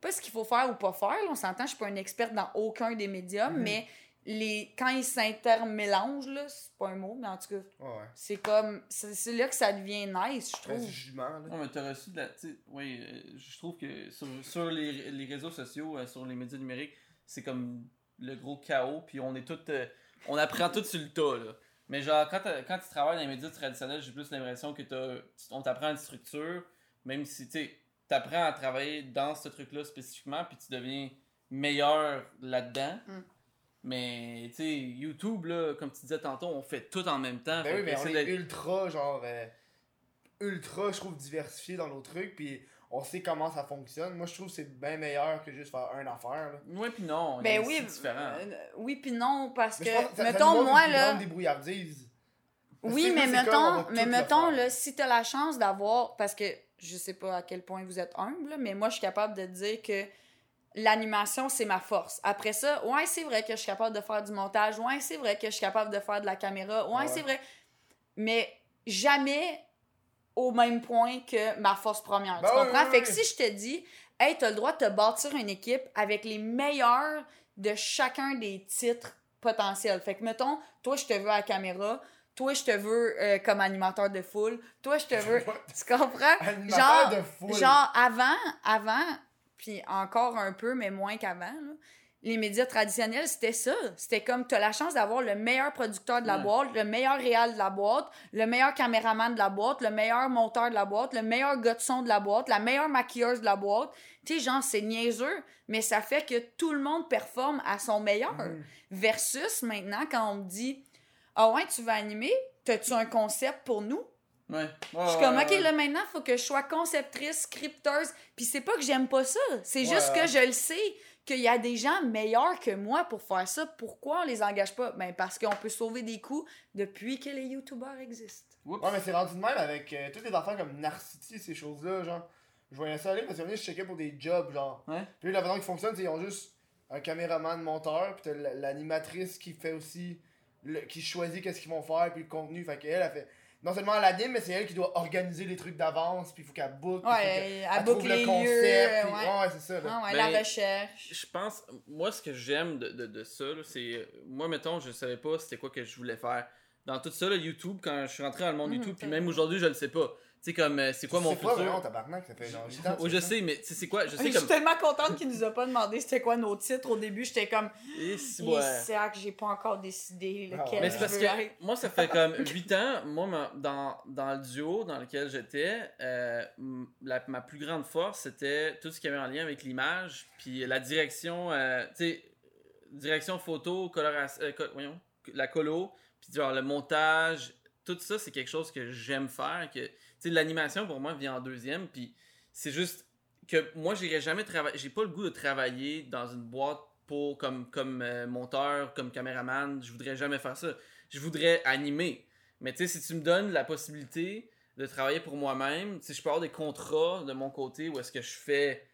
pas ce qu'il faut faire ou pas faire. là. on s'entend, je suis pas une experte dans aucun des médiums, Mhm. mais les quand ils s'intermélangent, là, c'est pas un mot, mais en tout cas, Ouais, ouais. c'est comme. C'est là que ça devient nice, je trouve. jugement, là. Non, mais t'as reçu de la. Oui, euh, je trouve que sur, sur les, les réseaux sociaux, euh, sur les médias numériques, c'est comme le gros chaos, puis on est tout. euh, on apprend tout sur le tas, là. Mais genre, quand, quand tu travailles dans les médias traditionnels, j'ai plus l'impression que t'as, on t'apprend une structure, même si, tu sais, t'apprends à travailler dans ce truc-là spécifiquement, puis tu deviens meilleur là-dedans. Mm. Mais, tu sais, YouTube, là, comme tu disais tantôt, on fait tout en même temps. Ben oui, mais on c'est est ultra, genre, euh, ultra, je trouve, diversifié dans nos trucs, puis on sait comment ça fonctionne. Moi, je trouve que c'est bien meilleur que juste faire une affaire, là. Ouais, puis non. Ben oui, différent. euh, oui puis non, parce Mais que, ça- ça mettons, demande moi, là. débrouillardise. Oui, que mais comme, mettons, tout mais mettons là, si tu as la chance d'avoir, parce que je sais pas à quel point vous êtes humble, mais moi, je suis capable de dire que l'animation, c'est ma force. Après ça, ouais, c'est vrai que je suis capable de faire du montage, ouais, c'est vrai que je suis capable de faire de la caméra, ouais, Ouais. c'est vrai. Mais jamais au même point que ma force première. Ben tu oui, comprends? oui, fait que si je te dis, hey, t'as le droit de te bâtir une équipe avec les meilleurs de chacun des titres potentiels. Fait que, mettons, toi, je te veux à la caméra, toi, je te veux euh, comme animateur de foule, toi, je te veux. *laughs* tu comprends? Animateur genre, de foule. Genre, avant, avant, puis encore un peu, mais moins qu'avant, là, les médias traditionnels, c'était ça. C'était comme, tu as la chance d'avoir le meilleur producteur de la Ouais. boîte, le meilleur réal de la boîte, le meilleur caméraman de la boîte, le meilleur monteur de la boîte, le meilleur gars de son de la boîte, la meilleure maquilleuse de la boîte. Tu sais, genre, c'est niaiseux, mais ça fait que tout le monde performe à son meilleur. Versus maintenant, quand on me dit, ah ouais, tu vas animer, t'as-tu un concept pour nous? Ouais. Je suis comme, OK, là, maintenant, il faut que je sois conceptrice, scripteuse. Puis c'est pas que j'aime pas ça. C'est juste que je le sais qu'il y a des gens meilleurs que moi pour faire ça. Pourquoi on les engage pas? Ben, parce qu'on peut sauver des coûts depuis que les YouTubers existent. Oups. Ouais, mais c'est rendu de même avec euh, toutes les affaires comme Narcity, ces choses-là, genre. Je voyais ça aller parce que je checkais pour des jobs, genre. Ouais. Puis la façon qui fonctionne, c'est qu'ils ont juste un caméraman, monteur, puis t'as l'animatrice qui fait aussi. le- qui choisit qu'est-ce qu'ils vont faire, puis le contenu. Fait qu'elle, elle fait. Non seulement elle anime, mais c'est elle qui doit organiser les trucs d'avance, puis il faut qu'elle book. Ouais, elle trouve le les concept. lieux. puis- Ouais, ouais, c'est ça. là. Ah ouais, Ben, la recherche. Je pense, moi, ce que j'aime de, de, de ça, là, c'est. Moi, mettons, je savais pas c'était quoi que je voulais faire. Dans tout ça, là, YouTube, quand je suis rentré dans le monde Mhm, YouTube, puis même aujourd'hui, je le sais pas. Tu sais, comme, euh, c'est quoi mon pas vraiment futur? tabarnak, ça fait genre 8 ans. Oui, je sais, mais tu sais, c'est quoi Je Je sais suis comme. tellement contente qu'il nous a pas demandé c'était quoi nos titres au début. J'étais comme, Et ouais. c'est vrai que j'ai pas encore décidé Ah lequel ouais. Mais c'est parce que moi, ça fait comme 8 ans, moi, ma- dans, dans le duo dans lequel j'étais, euh, ma plus grande force, c'était tout ce qui avait en lien avec l'image, puis la direction, euh, tu sais, direction photo, coloration, euh, co- voyons, la colo, puis genre le montage, tout ça, c'est quelque chose que j'aime faire, que, l'animation, pour moi, vient en deuxième, puis c'est juste que moi, j'irais jamais travailler, j'ai pas le goût de travailler dans une boîte comme, euh, monteur, comme caméraman, je voudrais jamais faire ça. Je voudrais animer. Mais tu si tu me donnes la possibilité de travailler pour moi-même, si je peux avoir des contrats de mon côté où est-ce que je fais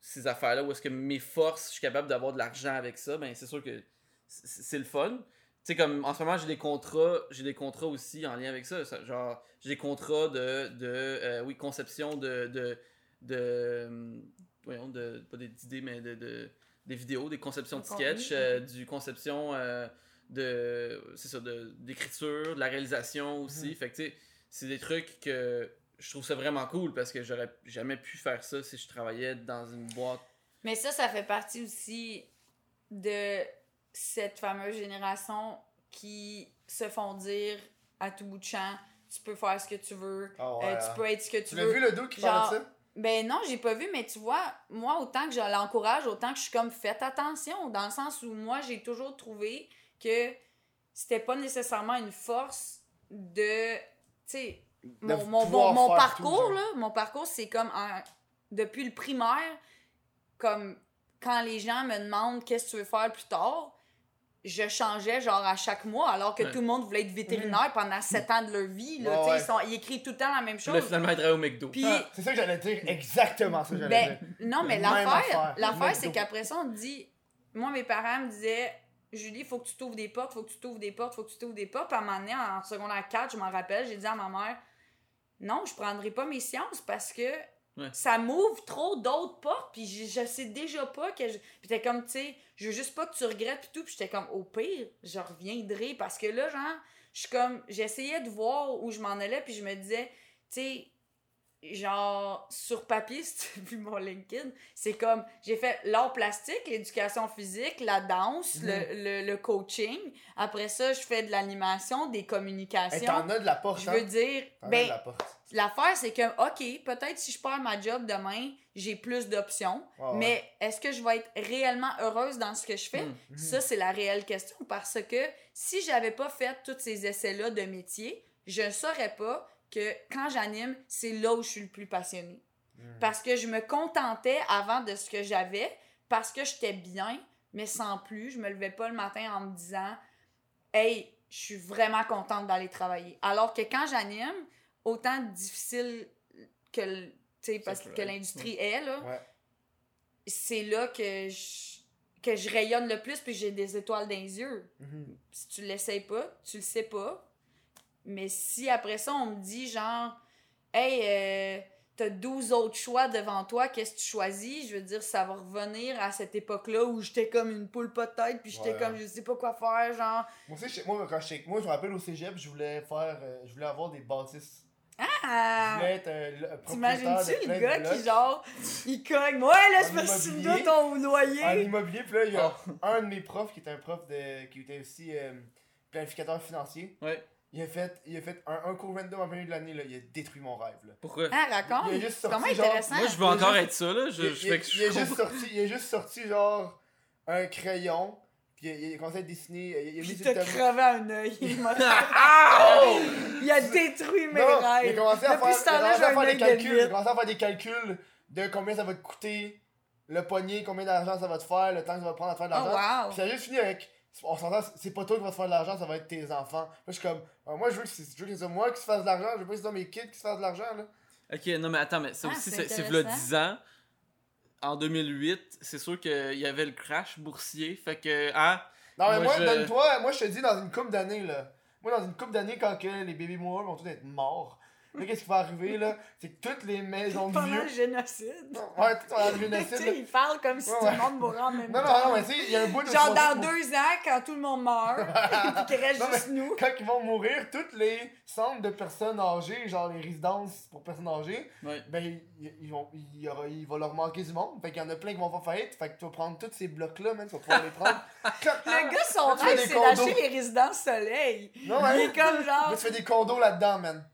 ces affaires-là, où est-ce que mes forces, je suis capable d'avoir de l'argent avec ça, ben c'est sûr que c'est le fun. Sais, comme en ce moment, j'ai des contrats, j'ai des contrats aussi en lien avec ça. ça- genre, j'ai des contrats de, de euh, oui, conception de, de, de, euh, voyons, de, pas des idées, mais de, de- des vidéos, des conceptions de sketch, euh, du conception euh, de, c'est ça, de, d'écriture, de la réalisation aussi. Fait que, tu sais, c'est des trucs que je trouve ça vraiment cool parce que j'aurais jamais pu faire ça si je travaillais dans une boîte. Mais ça, ça fait partie aussi de cette fameuse génération qui se font dire à tout bout de champ tu peux faire ce que tu veux, Ah euh, tu hein. peux être ce que tu, Tu l'as veux. vu le dos qui Genre- parle de ça? Ben non, j'ai pas vu, mais tu vois, moi, autant que je l'encourage, autant que je suis comme faites attention, dans le sens où moi, j'ai toujours trouvé que c'était pas nécessairement une force de. Tu sais, mon, mon, mon, parcours, là, mon parcours, c'est comme en- depuis le primaire, comme quand les gens me demandent qu'est-ce que tu veux faire plus tard, je changeais genre à chaque mois, alors que Ouais. tout le monde voulait être vétérinaire pendant sept ans de leur vie. Là, Ouais, ouais. ils, sont, ils écrivent tout le temps la même Puis là, chose. finalement, il travaille au McDo. Puis, Ah, c'est ça que j'allais dire, exactement ça que j'allais ben, dire. non, mais l'affaire, c'est qu'après ça, on dit. Moi, mes parents me disaient Julie, faut que tu t'ouvres des portes, faut que tu t'ouvres des portes, faut que tu t'ouvres des portes. Puis à un moment donné, en secondaire 4, je m'en rappelle, j'ai dit à ma mère Non, je prendrai pas mes sciences parce que Ça m'ouvre trop d'autres portes. Puis je, je sais déjà pas que. Je... Puis t'es comme, tu sais, je veux juste pas que tu regrettes, puis tout. Puis j'étais comme, au pire, je reviendrai. Parce que là, genre, je suis comme, j'essayais de voir où je m'en allais, puis je me disais, tu sais, genre sur papier *laughs* si tu as vu mon LinkedIn c'est comme j'ai fait l'art plastique l'éducation physique la danse Mhm. le, le, le coaching après ça je fais de l'animation des Hey, communications T'en as de la porte, je hein? veux dire T'en as ben de la porte. l'affaire c'est que ok peut-être si je perds ma job demain j'ai plus d'options ouais. mais est-ce que je vais être réellement heureuse dans ce que je fais? Mhm. ça, c'est la réelle question parce que si j'avais pas fait tous ces essais-là de métier, je ne saurais pas que quand j'anime, c'est là où je suis le plus passionnée. Mhm. Parce que je me contentais avant de ce que j'avais, parce que j'étais bien, mais sans plus. Je me levais pas le matin en me disant Hey, je suis vraiment contente d'aller travailler. Alors que quand j'anime, autant difficile que, parce que l'industrie est, là, Ouais. c'est là que je, que je rayonne le plus puis j'ai des étoiles dans les yeux. Mhm. Si tu l'essayes pas, tu le sais pas. Mais si après ça, on me dit genre, hey, euh, t'as 12 autres choix devant toi, qu'est-ce que tu choisis? Je veux dire, ça va revenir à cette époque-là où j'étais comme une poule pas de tête puis j'étais Ouais. comme, je sais pas quoi faire, genre. Moi aussi, je- moi, quand j'étais- moi, je me rappelle au cégep, je voulais faire, euh, je voulais avoir des bâtisses. Je Ah! voulais être euh, T'imagines-tu le gars qui, genre, il cogne, ouais, là, tu me immobilier. dois ton loyer. en immobilier. Puis là, il y a Oh. un de mes profs qui était un prof de, qui était aussi euh, planificateur financier. Ouais. Il a fait, il a fait un, un cours random en milieu de l'année, là. Il a détruit mon rêve, là. Pourquoi? Ah, raconte. Il a juste sorti, Comment genre- intéressant. Moi, je veux il encore juste- être ça, là. Je, il, je il- fais que il a je juste sorti, il a juste sorti, genre, un crayon. Puis il, il a commencé à dessiner. Il, il a mis Il crevé un œil. Il m'a-! *laughs* Il a *laughs* détruit mes Non, rêves. il a commencé à Depuis faire, il a commencé à faire des de calculs. Il a commencé à faire des calculs de combien ça va te coûter, le poignet, combien d'argent ça va te faire, le temps que ça va te prendre à faire de Oh, l'argent. wow. Puis ça a juste fini avec. On s'entend, c'est pas toi qui vas te faire de l'argent, ça va être tes enfants. Là, je suis comme. euh, moi, je veux que c'est je veux que ce soit moi qui se fasse de l'argent, je veux pas que ce soit mes kids qui se fassent de l'argent, là. Ok, non, mais attends, mais ça Ah, aussi, c'est c'est c'est v'là intéressant. 10 ans. En 2008, c'est sûr qu'il y avait le crash boursier. Fait que, hein, Non, mais Moi, moi, je- donne-toi, moi, je te dis, dans une couple d'années, là. Moi, dans une couple d'années, quand que les baby boomers vont tous être morts, là, qu'est-ce qui va arriver, là? C'est que toutes les maisons de Pendant le vieux. génocide. Ouais, tout le *laughs* Tu génocide, sais, là. il parle comme si Ouais, tout ouais. le monde mourait en même Non, temps. non, non, mais tu sais, il y a un bout de. Genre dans pour- deux ans, quand tout le monde meurt, *laughs* puis qu'il reste Non, juste nous. Quand ils vont mourir, tous les centres de personnes âgées, genre les résidences pour personnes âgées, ouais. ben, ils, ils vont, il, il va leur manquer du monde. Fait qu'il y en a plein qui vont faire faillite. Fait que tu vas prendre tous ces blocs-là, man, tu vas pouvoir les prendre. *laughs* Le gars, son tu rêve, c'est d'acheter les résidences soleil. Non, Il ouais. est comme genre. Là, tu fais des condos là-dedans, man.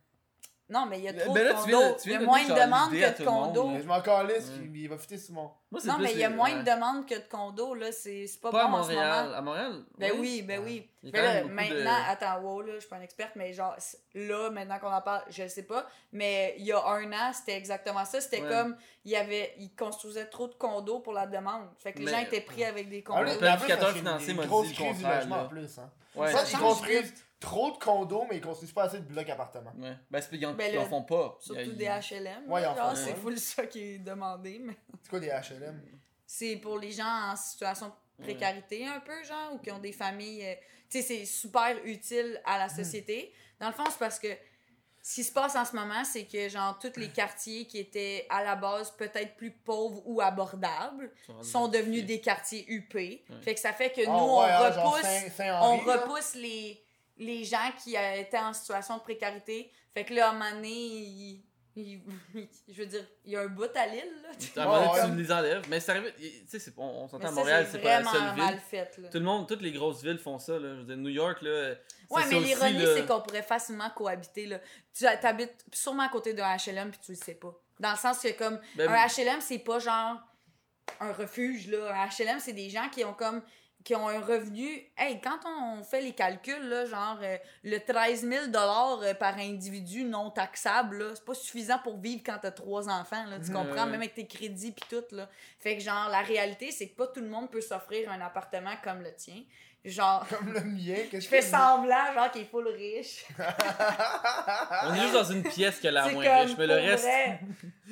Non, mais il y a trop Ben là, de tu viens de- condos. Il y a moins de demandes que de condos. je m'en calisse, il, va fitter sur mon. Moi, Non, plus mais il y a moins ouais. de demandes que de condos, là. C'est c'est pas, Pas à bon en ce Montréal. moment. À Montréal? Ben oui, ben oui. Il y a Mais là, de- maintenant, attends, wow, là, je suis pas une experte, mais genre, là, maintenant qu'on en parle, je sais pas, mais il y a un an, c'était exactement ça. C'était Ouais. comme, il y avait, ils construisaient trop de condos pour la demande. Fait que les Mais- gens étaient pris avec des Ah, condos. le planificateur financier m'a dit le contraire, plus. Hein. Ouais, Ça, ils construisent. Trop de condos, mais ils construisent pas assez de blocs appartements. Ouais. Ben, c'est qu'ils en, Ben, ils en le- font pas. Il y Surtout a- des HLM. Ouais, ils en genre, font, c'est ouais. full ça qui est demandé, mais C'est quoi des HLM c'est pour les gens en situation précarité un peu, genre, ou qui ont des familles. euh, tu sais, c'est super utile à la société. Dans le fond, c'est parce que ce qui se passe en ce moment, c'est que, genre, tous les quartiers qui étaient à la base peut-être plus pauvres ou abordables sont devenus des quartiers UP. Fait que ça fait que nous, Ah on ouais, hein, genre repousse Saint- on là. repousse les, les gens qui euh, étaient en situation de précarité. Fait que là, à un moment donné, il- il- je veux dire, il y a un bout à l'île, là. À un moment donné, tu les enlèves. Mais c'est arrivé. Tu sais, c'est- on, on s'entend à Montréal, c'est c'est pas la vraiment seule ville. mal fait, là. Tout le monde, toutes les grosses villes font ça. Là. Je veux dire, New York, là. c'est Ouais, mais aussi, l'ironie, là. c'est qu'on pourrait facilement cohabiter, là. Tu habites sûrement à côté d'un HLM, puis tu le sais pas. Dans le sens que, comme, Ben, un HLM, c'est pas genre un refuge, là. Un HLM, c'est des gens qui ont comme qui ont un revenu. Hey, quand on fait les calculs, là, genre euh, le 13 000 euh, par individu non taxable, c'est pas suffisant pour vivre quand t'as trois enfants, là, tu comprends, même avec tes crédits puis tout, là. Fait que, genre, la réalité, c'est que pas tout le monde peut s'offrir un appartement comme le tien. Genre, Comme le mien. *laughs* Je fais semblant, genre, qu'il est full riche. On est juste dans une pièce qui a l'air moins comme, riche, mais le pour reste. Vrai,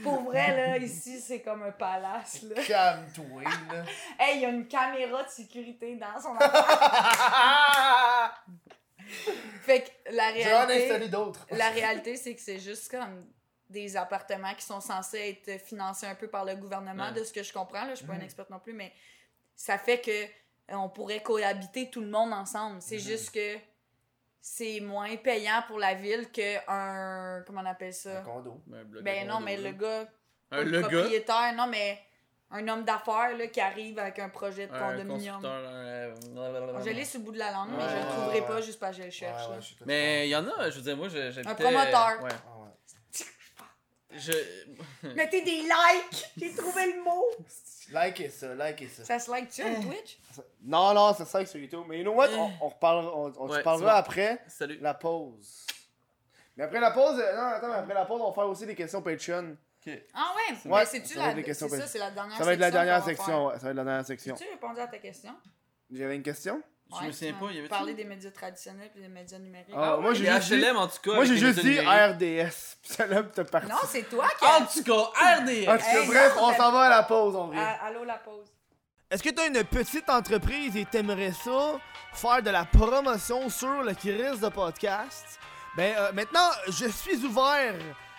pour vrai, là, *laughs* ici, c'est comme un palace, là. Calme-toi, là. *laughs* Hey, il y a une caméra de sécurité dans son appart. fait que la réalité, installé d'autres. la réalité, c'est que c'est juste comme des appartements qui sont censés être financés un peu par le gouvernement, Ouais. de ce que je comprends. Là, je suis pas Mhm. une experte non plus, mais ça fait que on pourrait cohabiter tout le monde ensemble. C'est Mhm. juste que c'est moins payant pour la ville que un comment on appelle Un ça condo. Ben, Ben non, mais le gars Un le le gars? propriétaire, non mais un homme d'affaires là, qui arrive avec un projet de Un condominium. un- Je l'ai sur le bout de la langue, mais je Ouais, le trouverai ouais. pas juste parce que je le cherche. Mais il y en a, je veux dire, moi, je- j'habitais... Un promoteur. Ouais. Ah ouais. *laughs* Je... Mettez des likes! J'ai trouvé le mot! *laughs* Likez ça, likez ça. Ça se like-tu sur Twitch? Non, non, c'est ça sur YouTube. Mais you know what? On, on reparlera, on, on se parlera après Salut. la pause. Mais après la pause, euh, non, attends, mais après la pause, on va faire aussi des questions Patreon. Ah ouais? Ouais, mais c'est-tu la... être des questions C'est ça, c'est la dernière Ça va être la dernière section, ouais, ça va être la dernière section. As-tu répondu à ta question? J'avais une question? Je me souviens pas, il y avait parlé des médias traditionnels et des médias numériques. Ah, moi, j'ai Les juste dit- HLM, en tout cas. Moi, j'ai juste dit. RDS. Puis celle-là, t'as parti. Non, c'est toi qui En as... tout cas, RDS. En tout cas, bref, on s'en va à la pause, on revient. Ah, allô, la pause. Est-ce que tu as une petite entreprise et t'aimerais ça faire de la promotion sur le Kiris de podcast? Ben euh, maintenant, je suis ouvert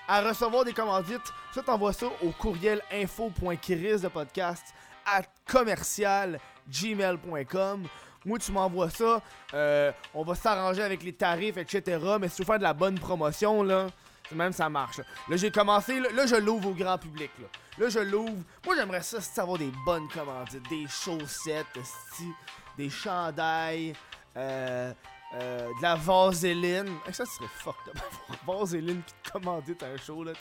à recevoir des commandites. Ça, t'envoies ça au courriel info.kiris de podcast à commercial gmail.com. Moi, tu m'envoies ça. euh, on va s'arranger avec les tarifs, etc. Mais si tu veux faire de la bonne promotion, là, même ça marche. Là, j'ai commencé. Là, je l'ouvre au grand public. Là, Là, je l'ouvre. Moi, j'aimerais ça, c'est avoir des bonnes commandites, des chaussettes, des chandails, euh, euh, de la vaseline. Eh, ça serait fucked up. *laughs* Vaseline qui te commandite un show, là.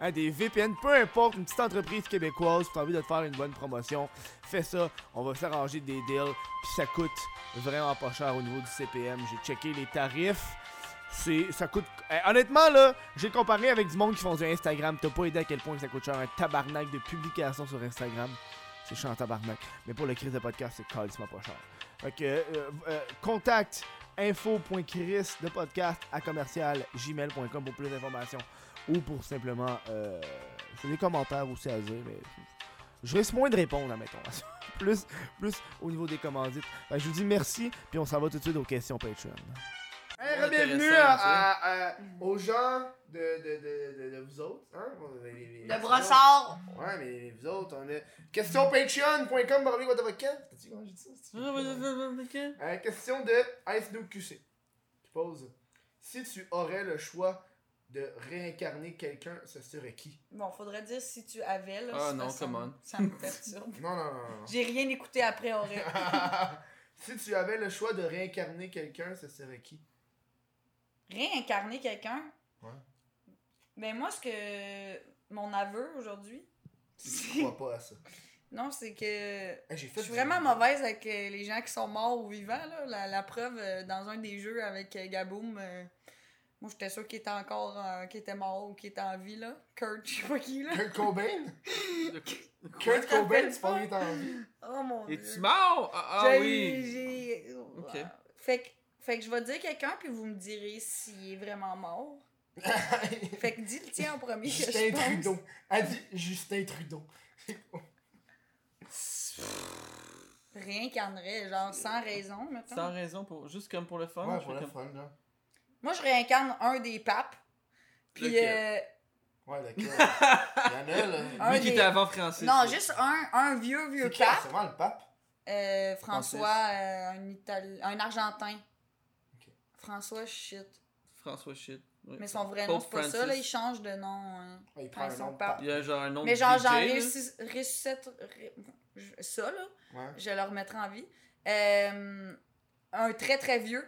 hein, des VPN, peu importe, une petite entreprise québécoise, tu as envie de te faire une bonne promotion, fais ça. On va s'arranger des deals, puis ça coûte vraiment pas cher au niveau du CPM. J'ai checké les tarifs. C'est, ça coûte. eh, honnêtement, là, j'ai comparé avec du monde qui font du Instagram. T'as pas idée à quel point ça coûte cher un tabarnak de publication sur Instagram. C'est chiant tabarnak. Mais pour le crise de podcast, c'est calissement pas cher. Fait euh, euh, contact info.chris de podcast à commercial gmail.com pour plus d'informations ou pour simplement. Euh, des commentaires aussi à dire, mais je risque moins de répondre, admettons. *laughs* plus, plus au niveau des commandites. Que je vous dis merci, puis on s'en va tout de suite aux questions Patreon. Ouais, bienvenue à, à- à- aux gens de, de, de, de, de vous autres. Hein? Les- les- les- Le brossard! Ouais, mais vous autres, on a. Question patreon.com, par what the T'as-tu comment j'ai dit ça? Ah, ok. Euh, question de Ice Noob QC qui pose Si tu aurais le choix de réincarner quelqu'un, ce serait qui? Bon, faudrait dire si tu avais, là. Ah, non, ça come me- on. Ça me perturbe. *laughs* Non, non, non, non. J'ai rien écouté après, aurait. *laughs* si tu avais le choix de réincarner quelqu'un, ce serait qui? Réincarner quelqu'un? Ouais. Ben, moi, ce que. Mon aveu aujourd'hui. Tu crois pas à ça. Non, c'est que. Hey, Je suis du- vraiment mauvaise avec euh, les gens qui sont morts ou vivants. Là. La, la preuve, euh, dans un des jeux avec euh, Gaboum, euh, moi j'étais sûr qu'il était encore euh, qu'il était mort ou qu'il était en vie. Là. Kurt, je sais pas qui. Là. Kurt Cobain? *laughs* Je Kurt Cobain, tu parles pas. en vie? Oh mon dieu. Es-tu mort? Ah, ah oui. j'ai- Ok. Fait, que- fait que je vais dire quelqu'un, puis vous me direz s'il est vraiment mort. *laughs* Fait que dis le tien en premier. que Justin je pense. Trudeau. Elle dit Justin Trudeau. réincarnerais, genre sans raison, mettons. Sans raison, pour, juste comme pour le fun. Ouais, pour le comme- fun, là. Moi, je réincarne un des papes. Puis, euh, Ouais, lequel Il y en a, là. Un Lui qui était avant Francis. non, là. juste un, un vieux, vieux C'est qui, pape. C'est vraiment le pape? Euh, François, euh, un, Itali- un Argentin. François, shit. François Shit. Mais son vrai nom, c'est pas ça, là, il change de nom. hein. Ouais, Il prend un nom de papes. pape. Il y a genre un nom Mais genre, j'en ressuscite. Ça, là, Ouais. je le remettrai en vie. Euh, un très, très vieux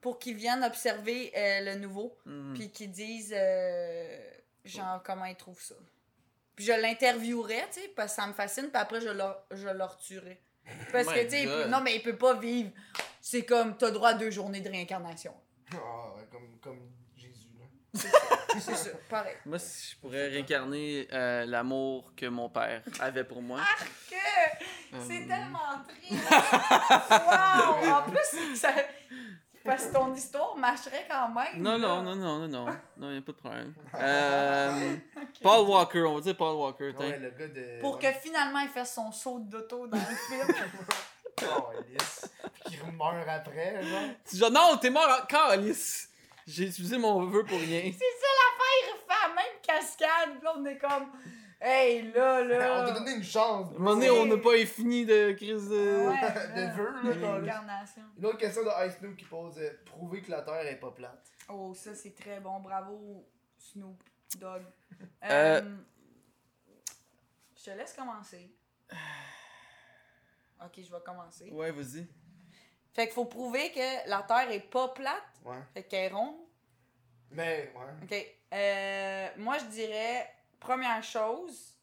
pour qu'il vienne observer euh, le nouveau. Hmm. puis qu'ils disent euh, genre comment ils trouvent ça. Puis je l'interviewerais, tu sais, parce que ça me fascine, puis après je le, je le retuerais. Parce que, tu sais, non, mais il peut pas vivre. C'est comme, t'as droit à deux journées de réincarnation. Ah, ouais, comme, comme Jésus, là. C'est ça, *laughs* pareil. Moi, si je pourrais réincarner euh, l'amour que mon père avait pour moi. Que Euh, c'est tellement triste. *laughs* wow! En plus, ça... parce que ton histoire marcherait quand même. Non, là. non, non, non, non, non. Non, y a pas de problème. *laughs* Euh, Paul Walker, on va dire Paul Walker. Ouais, le gars de. Pour que finalement il fasse son saut d'auto dans le film. *laughs* Oh, lisse. Puis qu'il meurt après, genre. Tu dis genre, non, t'es mort en calice. J'ai utilisé mon vœu pour rien. C'est ça l'affaire, il fait la même cascade. Puis là, on est comme, hey, là, On là. t'a donné une chance. À un moment donné, on n'a pas fini de crise de. Ouais, de vœux, là, L'incarnation. Une autre question de Ice Snoop qui pose euh, prouver que la Terre est pas plate. Oh, ça, c'est très bon. Bravo, Snoop Dogg. Euh. Euh, Je te laisse commencer. *sighs* Ok, je vais commencer. Ouais, vas-y. Fait qu'il faut prouver que la Terre est pas plate, Ouais. fait qu'elle est ronde. Mais, ouais. Ok. Euh, moi, je dirais, première chose,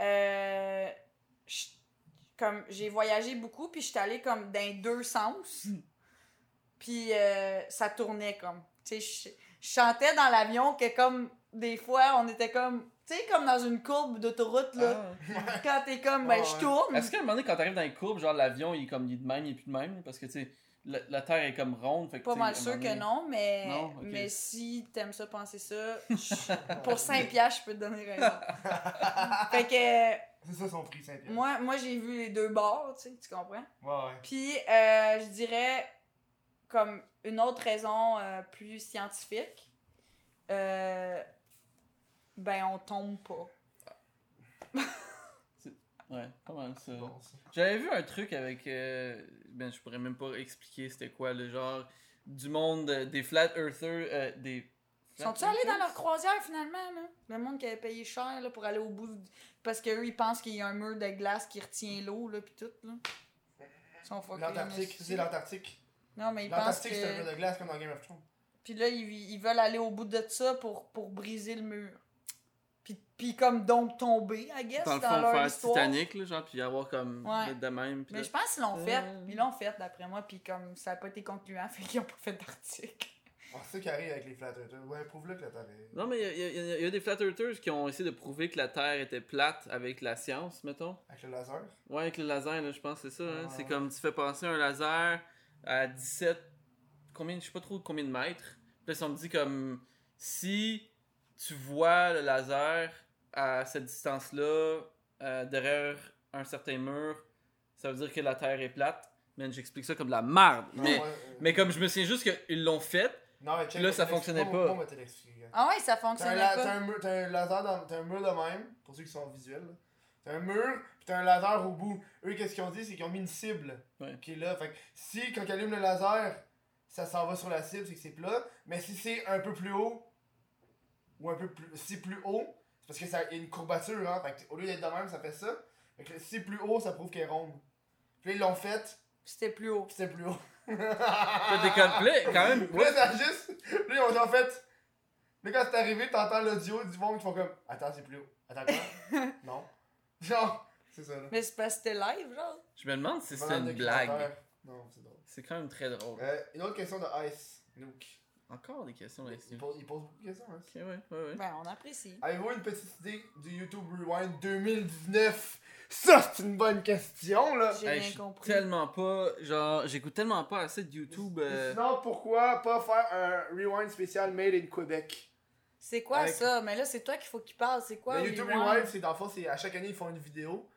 euh, je- comme j'ai voyagé beaucoup, puis je suis allée comme dans deux sens. Puis euh, ça tournait comme. Tu sais, je chantais dans l'avion que comme des fois, on était comme. Tu sais, comme dans une courbe d'autoroute, là. Ah. Quand t'es comme, ben, je tourne. Est-ce qu'à un moment donné, quand t'arrives dans les courbes, genre l'avion, il est comme il est de même, il est plus de même? Parce que, tu sais, la, la Terre est comme ronde. Fait que, Pas tu sais, mal sûr que non, mais, Non? Mais si t'aimes ça, penser ça, je- pour 5 piastres, je peux te donner raison. *laughs* fait que C'est ça son prix, Saint-Pierre. moi, moi j'ai vu les deux bords, tu sais, tu comprends? Ouais, ouais. Puis euh, je dirais comme une autre raison euh, plus scientifique, euh, ben on tombe pas. *laughs* Ouais, pas mal ça. Bon, ça. J'avais vu un truc avec. euh, ben, je pourrais même pas expliquer c'était quoi, le genre. Du monde, euh, des flat earthers. euh, des. flat Sont-ils allés dans leur croisière finalement, là? Le monde qui avait payé cher là, pour aller au bout. du- Parce qu'eux, ils pensent qu'il y a un mur de glace qui retient l'eau, là, pis tout, là. Ils sont L'Antarctique, c'est l'Antarctique. Non, mais ils pensent L'Antarctique, c'est un que. mur de glace comme dans Game of Thrones. Puis là, ils, ils veulent aller au bout de ça pour, pour briser le mur. Puis, puis comme donc tomber, I guess, Dans le fond, leur faire histoire. Titanic, là, genre, puis avoir comme. Ouais. de même. puis Mais là- je pense qu'ils l'ont Euh. fait. Ils l'ont fait, d'après moi, puis comme ça n'a pas été concluant, *laughs* fait qu'ils ont pas fait d'article. C'est ça qui arrive avec les flat earthers. Ouais, prouve-le que la Terre est. Non, mais il y, a- il y a- il y a des flat earthers qui ont essayé de prouver que la Terre était plate avec la science, mettons. Avec le laser? Ouais, avec le laser, là, je pense que c'est ça. hein. Ah. C'est comme tu fais passer un laser à 17. Combien, je sais pas trop combien de mètres. Puis là, on me dit comme si tu vois le laser à cette distance-là, euh, derrière un certain mur, ça veut dire que la Terre est plate. Man, j'explique ça comme de la merde. Non, mais, ouais, euh, mais comme je me souviens juste qu'ils l'ont fait, Non, mais check, là, ça fonctionnait pas. Ah ouais, ça T'as un, fonctionnait pas. t'as un, mur- t'as un laser dans, t'as un mur de même, pour ceux qui sont visuels. là. T'as un mur, pis t'as un laser au bout. Eux, qu'est-ce qu'ils ont dit, c'est qu'ils ont mis une cible Ouais. qui est là. Fait que si, quand ils allument le laser, ça s'en va sur la cible, c'est que c'est plat. Mais si c'est un peu plus haut, ou un peu plus. Si c'est plus haut, c'est parce que ça y a une courbature, hein. Fait que au lieu d'être de même, ça fait ça. Fait que si c'est plus haut, ça prouve qu'elle est ronde. Puis là, ils l'ont fait, C'était plus haut. c'était plus haut. complets quand même. Puis là, ça juste. Là, ils ont dit en fait. Là, quand c'est arrivé, t'entends l'audio du monde qui font comme. Attends, c'est plus haut. Attends, quoi? *laughs* Non. Genre, c'est ça, là. Mais c'est parce que c'était live, genre. Je me demande si c'est une blague. Non, c'est drôle. C'est quand même très drôle. Euh, une autre question de Ice. Nook. Encore des questions là-dessus. Il pose, il pose beaucoup de questions, hein. Ok, ouais, ouais, ouais. Ben, on apprécie. Avez-vous une petite idée du YouTube Rewind 2019 Ça, c'est une bonne question, là. J'ai Hey, rien compris. tellement pas. Genre, j'écoute tellement pas assez de YouTube. euh, Sinon, pourquoi pas faire un Rewind spécial Made in Québec? C'est quoi Avec- ça? Mais là, c'est toi qu'il faut qu'il parle. C'est quoi? Le YouTube Rewind? Rewind, c'est dans le fond, c'est à chaque année, ils font une vidéo.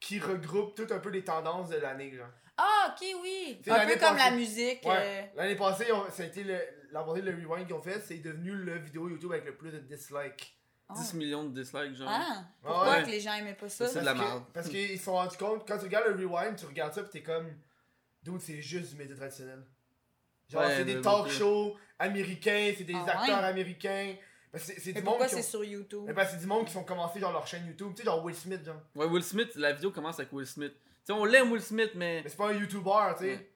Qui regroupe tout un peu les tendances de l'année, genre. Ah, ok, oui. Un peu comme la musique. Ouais. L'année passée, on- ça a été le, passé, le rewind qu'ils ont fait, c'est devenu le vidéo YouTube avec le plus de dislikes. euh, 10 millions de dislikes, genre. Ah, Ah pourquoi ouais. que les gens aimaient pas ça? C'est de la Parce que- merde. Parce qu'ils se sont rendus compte, quand tu regardes le rewind, tu regardes ça pis t'es comme. Dude, c'est juste du média traditionnel. Genre, Ouais, c'est des talk shows américains, c'est des Ah ouais? acteurs américains. Parce que c'est du monde pourquoi c'est sur YouTube? C'est du monde qui sont commencés genre leur chaîne YouTube. Tu sais, genre Will Smith, genre. Ouais, Will Smith, la vidéo commence avec Will Smith. Tu sais, on l'aime Will Smith, mais. Mais c'est pas un YouTuber, tu sais.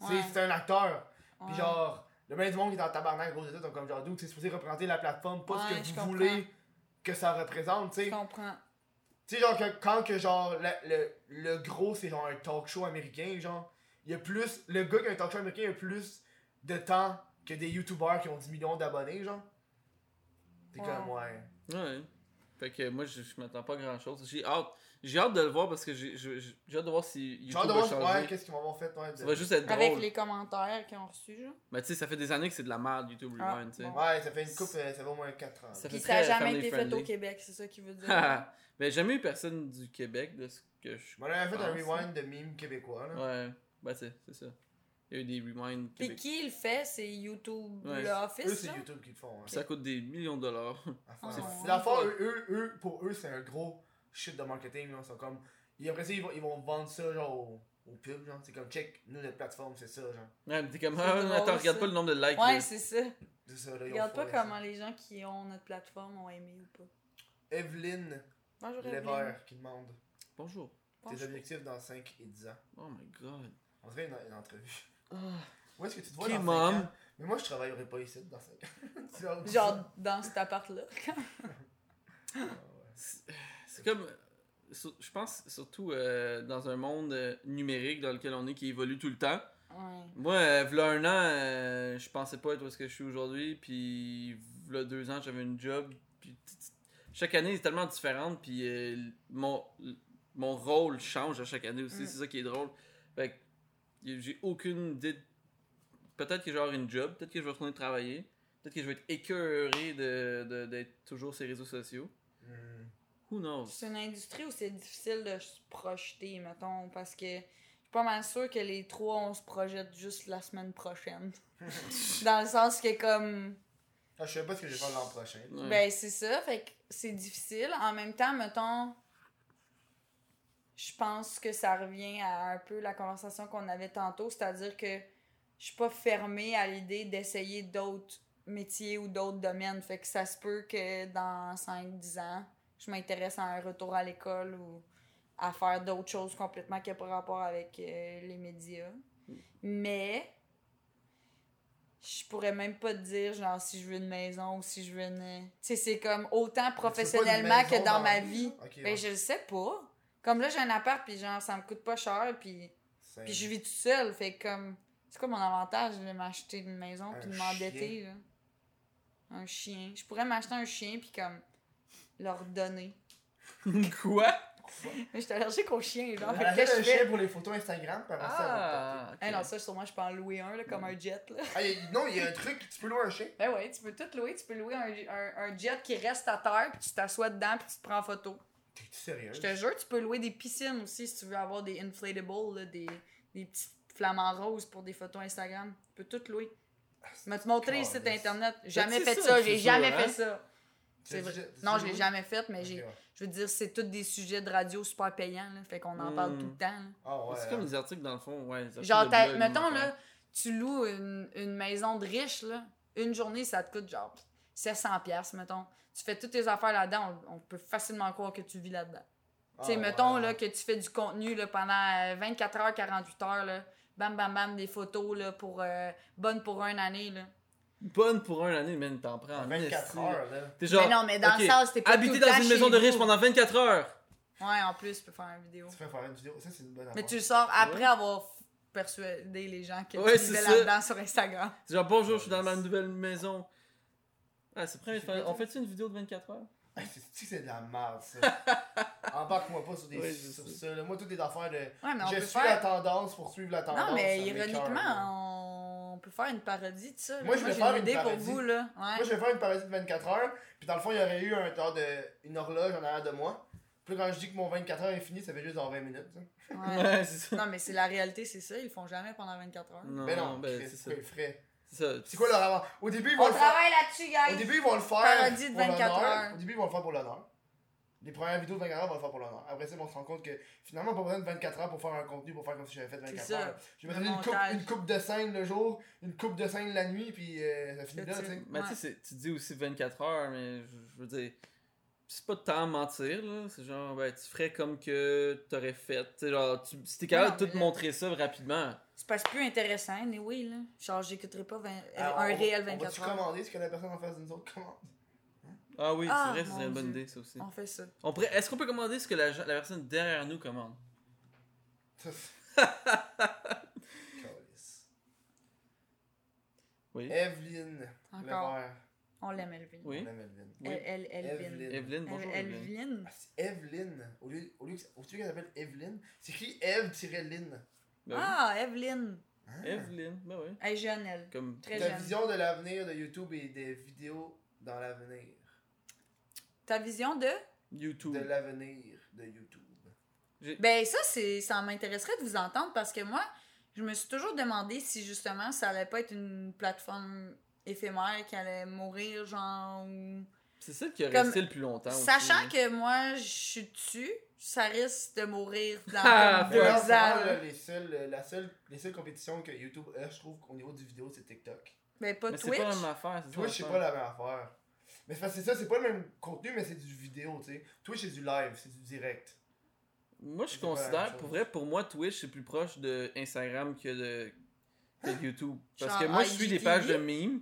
Ouais. C'est un acteur. Puis genre, le même du monde qui est dans le tabarnak, gros états, comme genre, dude, c'est supposé représenter la plateforme, pas Ouais, ce je que vous comprends. voulez que ça représente, tu Je sais. comprends. Tu sais, genre, que, quand que, genre, le, le, le gros, c'est genre un talk show américain, genre, il y a plus, le gars qui a un talk show américain a plus de temps que des youtubeurs qui ont 10 millions d'abonnés, genre. Ouais. comme, ouais. Ouais. Fait que moi, je, je m'attends pas à grand chose. J'ai hâte. J'ai hâte de le voir parce que j'ai hâte de voir si YouTube J'ai hâte de va voir, changer. ouais, qu'est-ce qu'ils vont avoir fait, ouais. de- Ça va juste être drôle. Avec les commentaires qu'ils ont reçus, genre. Mais tu sais, ça fait des années que c'est de la merde, YouTube Ah, Rewind, tu sais. bon. Ouais, ça fait une coupe, euh, ça fait au moins 4 ans. Ça Puis ça a jamais été fait au Québec, c'est ça qu'il veut dire. *laughs* Mais j'ai jamais eu personne du Québec de ce que je. On avait fait un rewind de mimes québécois, là. Ouais, bah c'est c'est ça. Il y a eu des rewinds Puis Québec. qui le fait, c'est YouTube Ouais. le Eux, Office, c'est genre? YouTube qui le font. hein. Ça coûte des millions de dollars. Enfin, Ah, c'est- ouais. la fois, eux, eux, eux, pour eux, c'est un gros shit de marketing. Là. Ils sont comme... Et après ça, ils vont, ils vont vendre ça genre au, au pub. genre. C'est comme check, nous, notre plateforme, c'est ça. genre. Ouais, mais t'es comme, C'est ah, drôle, attends, regarde ça. pas le nombre de likes. Ouais, là. c'est ça. C'est là, Regarde pas ça. comment les gens qui ont notre plateforme ont aimé ou pas. Evelyne Bonjour, Lever qui demande Bonjour. tes Bonjour. objectifs dans 5 et 10 ans. Oh my god. On dirait une, une entrevue. Ah. Où est-ce que tu te vois dans 5 mom. ans? Mais moi, je travaillerai pas ici dans 5 ans. *laughs* Tu vois, Genre dans cet appart-là. *laughs* Ah, ouais. C'est comme. Je pense surtout euh, dans un monde euh, numérique dans lequel on est qui évolue tout le temps. Ouais. Moi, euh, v'là un an, euh, je pensais pas être où est-ce que je suis aujourd'hui. Puis, v'là deux ans, j'avais une job. Puis, chaque année est tellement différente. Puis, euh, mon, mon rôle change à chaque année aussi. Mm. C'est ça qui est drôle. Fait j'ai aucune idée. de- Peut-être que je vais avoir une job. Peut-être que je vais retourner travailler. Peut-être que je vais être écœuré de, de- d'être toujours sur les réseaux sociaux. Hmm. Who knows? C'est une industrie où c'est difficile de se projeter, mettons, parce que je suis pas mal sûre que les trois, on se projette juste la semaine prochaine. *laughs* Dans le sens que comme... Ah, je sais pas ce que je vais faire l'an prochain. Ouais. Ben, c'est ça, fait que c'est difficile. En même temps, mettons, je pense que ça revient à un peu la conversation qu'on avait tantôt, c'est-à-dire que je suis pas fermée à l'idée d'essayer d'autres métiers ou d'autres domaines. Fait que ça se peut que dans 5-10 ans, je m'intéresse à un retour à l'école ou à faire d'autres choses complètement qui n'ont pas rapport avec euh, les médias. Mais je pourrais même pas te dire genre si je veux une maison ou si je veux une tu sais c'est comme autant professionnellement que dans dans ma vie? Ok, ben ouais. je le sais pas comme là j'ai un appart puis genre ça me coûte pas cher puis puis je vis toute seule fait que comme c'est quoi mon avantage de m'acheter une maison Un puis de m'endetter là? Un chien je pourrais m'acheter un chien puis comme leur donner *laughs* Quoi? mais je suis allergique aux chiens genre fait que je fais chien pour les photos Instagram, puis après Ah, ok. Eh non, ça, sûrement, je peux en louer un, là, comme un jet, là. Ah, y a- non, il y a un truc, tu peux louer un chien. Ben ouais, tu peux tout louer. Tu peux louer un, un, un jet qui reste à terre, puis tu t'assois dedans, puis tu te prends en photo. T'es sérieux? Je te jure, tu peux louer des piscines aussi si tu veux avoir des inflatables, là, des, des petits flamants roses pour des photos Instagram. Tu peux tout louer. Je vais te montrer le site internet. Jamais Fais-tu fait ça, j'ai jamais hein? fait ça. C'est vrai. Non, je l'ai jamais fait, mais j'ai. Je veux dire, c'est tous des sujets de radio super payants, là. Fait qu'on en Hmm. parle tout le temps. Ah ouais. C'est comme des articles dans le fond, ouais. Genre, mettons, là, tu loues une, une maison de riche, là. Une journée, ça te coûte genre 700$, piastres, mettons. Tu fais toutes tes affaires là-dedans, on, on peut facilement croire que tu vis là-dedans. Ah tu sais, ouais. mettons, là, que tu fais du contenu, là, pendant euh, 24 heures, 48 heures, là. Bam, bam, bam, des photos, là, pour... euh, bonnes pour une année, là. Bonne pour un année, man, t'en prends. en 24 esti. heures, là. T'es genre. mais non, mais dans ok, le sens, t'es pas Habiter dans une maison de riche pendant 24 heures. Ouais, en plus, tu peux faire une vidéo. Tu peux faire une vidéo, ça c'est une bonne Mais tu le sors après Ouais. avoir persuadé les gens que Ouais, là-dedans sur Instagram. C'est genre, bonjour, je suis dans ma nouvelle maison. Ah, c'est prêt, on ça? fait-tu une vidéo de 24 heures? Ah, c'est c'est que c'est de la merde, ça. *laughs* Embarque-moi pas sur, des, Ouais, sur sais. ça. là. Moi, toutes les affaires de. Ouais, mais on Je peut suis faire... la tendance pour suivre la tendance. Non, mais ironiquement, on peut faire une parodie de ça. Moi, je vais faire une idée pour parodie. vous, là. Moi, je vais faire une parodie de 24 heures. Puis dans le fond, il y aurait eu un genre de. une horloge en arrière de moi. Puis quand je dis que mon 24 heures est fini, ça fait juste dans 20 minutes. Ouais. *laughs* Ouais, c'est ça. Non, mais c'est la réalité, c'est ça. Ils le font jamais pendant 24 heures. Non, Mais non, ben, c'est ça. pourquoi ils le feraient? C'est. C'est quoi leur avant? Au début, ils vont On le faire. travaille là-dessus, Au début, ils vont le faire. Parodie de pour 24 l'honneur. heures. Au début, ils vont le faire pour l'honneur. Les premières vidéos de 24 heures, ils vont le faire pour l'honneur. Après ça, ils vont se rendre compte que finalement, pas besoin de 24 heures pour faire un contenu, pour faire comme si j'avais fait 24 C'est ça. heures. Je vais Le mettre une coupe, montage. une coupe de scène le jour, une coupe de scène la nuit, puis euh, ça finit là, tu sais. Mais tu sais, c'est- tu dis aussi 24 heures, mais je, je veux dire, c'est pas de temps à mentir, là. C'est genre, ben, tu ferais comme que t'aurais fait. Tu sais, genre, tu, si t'es capable Non, de mais tout là- montrer ça rapidement. C'est pas c'est plus intéressant, mais oui, là. Genre, j'écouterai pas 20 Alors, un on- réel On 24 va-tu heures? commander ce que la personne en face d'une autre commande? Ah oui, Ah, c'est vrai, ce serait mon une bonne idée, ça aussi. On fait ça. On pourrait, est-ce qu'on peut commander ce que la, la personne derrière nous commande? Ça, *laughs* c'est- Calice. Oui. Evelyne. Encore. Levert. On l'aime, Elvin. Oui. On aime Evelyne. Oui. Elle, elle, Elvin. Evelyne. Evelyne, bonjour. El- Evelyne. Elvin. Ah, c'est Evelyne. Au lieu, au lieu, que- au lieu qu'elle s'appelle Evelyne, c'est écrit Eve-Lynn. Ben oui. Ah, Evelyne. Hein? Evelyne, ben oui. Elle est jeune, elle. Comme Très Ta jeune. vision de l'avenir de YouTube et des vidéos dans l'avenir. Ta vision de? YouTube. De l'avenir de YouTube. Ben, ça, c'est ça m'intéresserait de vous entendre parce que moi, je me suis toujours demandé si justement ça allait pas être une plateforme éphémère qui allait mourir, genre. ou- C'est ça qui a Comme- resté le plus longtemps. aussi, Sachant que moi, je suis dessus, ça risque de mourir dans Ah, deux ans. là. les seules, euh, la seule, les seules compétitions que YouTube a, je trouve, au niveau du vidéo, c'est TikTok. Ben, pas Mais c'est Twitch. pas la même affaire. c'est Twitch, c'est pas la même affaire. Mais c'est parce que c'est ça, c'est pas le même contenu, mais c'est du vidéo, tu sais. Twitch, c'est du live, c'est du direct. Moi, je C'est considère, pour vrai, pour moi, Twitch, c'est plus proche de Instagram que de, que de YouTube. Parce Genre que moi, je suis des pages de memes,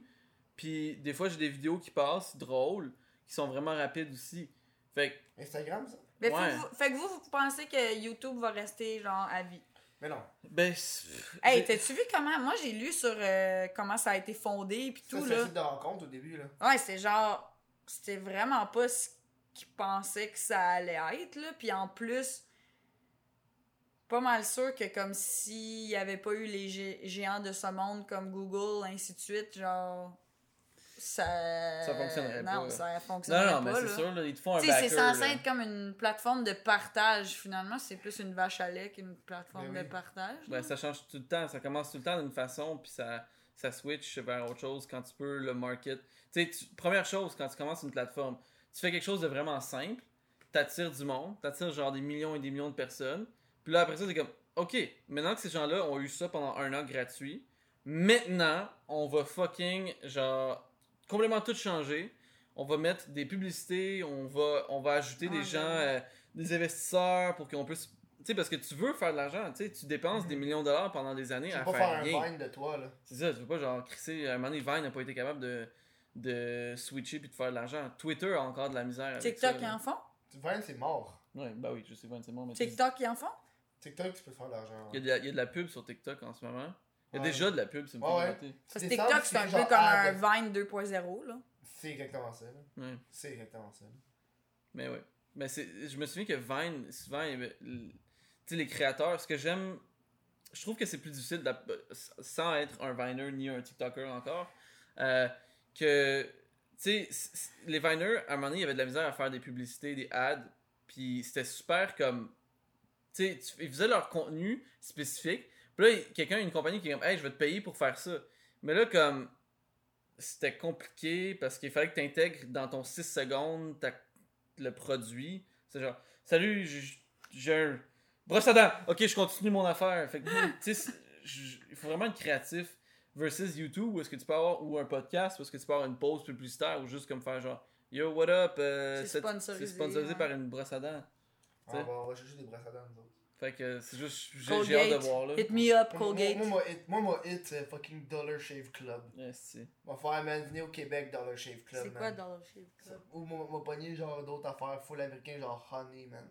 puis des fois, j'ai des vidéos qui passent, drôles, qui sont vraiment rapides aussi. Fait que, Instagram, ça? Ouais. que vous- fait que vous, vous pensez que YouTube va rester genre à vie? Mais non. ben, Hey, t'as-tu vu comment. Moi, j'ai lu sur euh, comment ça a été fondé puis Ça, tout, c'est un là. site de rencontre au début, là. Ouais, c'est genre. C'était vraiment pas ce qu'ils pensaient que ça allait être, là. Puis en plus, pas mal sûr que comme s'il y avait pas eu les gé- géants de ce monde comme Google, ainsi de suite, genre. Ça. Ça fonctionnerait non, pas. ça Non, fonctionnerait non, mais pas, c'est là. sûr, là, ils te font un Tu sais, backer. c'est censé être comme une plateforme de partage, finalement. C'est plus une vache à lait qu'une plateforme Ben oui. de partage. Ben, ça change tout le temps, ça commence tout le temps d'une façon, puis ça, ça switch vers autre chose quand tu peux le market. Tu sais, première chose, quand tu commences une plateforme, tu fais quelque chose de vraiment simple, t'attires du monde, t'attires genre des millions et des millions de personnes, puis là après ça, c'est comme, ok, maintenant que ces gens-là ont eu ça pendant un an gratuit, maintenant, on va fucking, genre, complètement tout changer. On va mettre des publicités, on va, on va ajouter Ah, des ben gens, oui. euh, des investisseurs pour qu'on puisse tu sais, parce que tu veux faire de l'argent, tu sais, tu dépenses des millions de dollars pendant des années Tu à pas faire, un Vine de toi, là. C'est ça, tu veux pas genre crisser. À un moment donné, Vine n'a pas été capable de, de switcher puis de faire de l'argent. Twitter a encore de la misère. TikTok, ils là. en font? Vine, c'est mort. Ouais, bah oui, je sais, Vine, c'est bon. Mais TikTok, ils en font? TikTok, tu peux faire de l'argent. Il y a de la pub sur TikTok en ce moment. Il y a Ouais. déjà de la pub, ça me fait Ouais, capoter. Parce que TikTok, c'est un peu comme un Vine 2.0, là. C'est exactement ça, là. Ouais. C'est exactement ça. là. Mais ouais. Mais c'est, je me souviens que Vine, souvent, tu sais, les créateurs, ce que j'aime, je trouve que c'est plus difficile, sans être un Viner ni un TikToker encore, euh, que, tu sais, les Viners, à un moment donné, il y avait de la misère à faire des publicités, des ads, puis c'était super comme, tu sais, tu- ils faisaient leur contenu spécifique, puis là, quelqu'un, une compagnie qui est comme, hey, je vais te payer pour faire ça. Mais là, comme, c'était compliqué parce qu'il fallait que tu intègres dans ton 6 secondes ta- le produit. C'est genre, salut, j'ai- un brosse à dents. Ok, je continue mon affaire. Fait que, *laughs* tu sais, il faut vraiment être créatif versus YouTube où est-ce que tu peux avoir, ou un podcast où est-ce que tu peux avoir une pause publicitaire ou juste comme faire genre, yo, what up, euh, C'est sponsorisé, c'est sponsorisé ouais. par une brosse à dents. On T'sais. va, on va chercher des brosses à dents, nous autres. Fait que c'est juste, j'ai j'ai hâte de voir là. hit me up, Moi, Colgate. moi, moi, moi, hit- moi, moi, hit, c'est fucking Dollar Shave Club. Ouais, c'est- On va faire, man, venez au Québec, Dollar Shave Club, C'est quoi Dollar Shave Club? Ou moi, moi, pogner genre d'autres affaires full américain, genre Honey, man.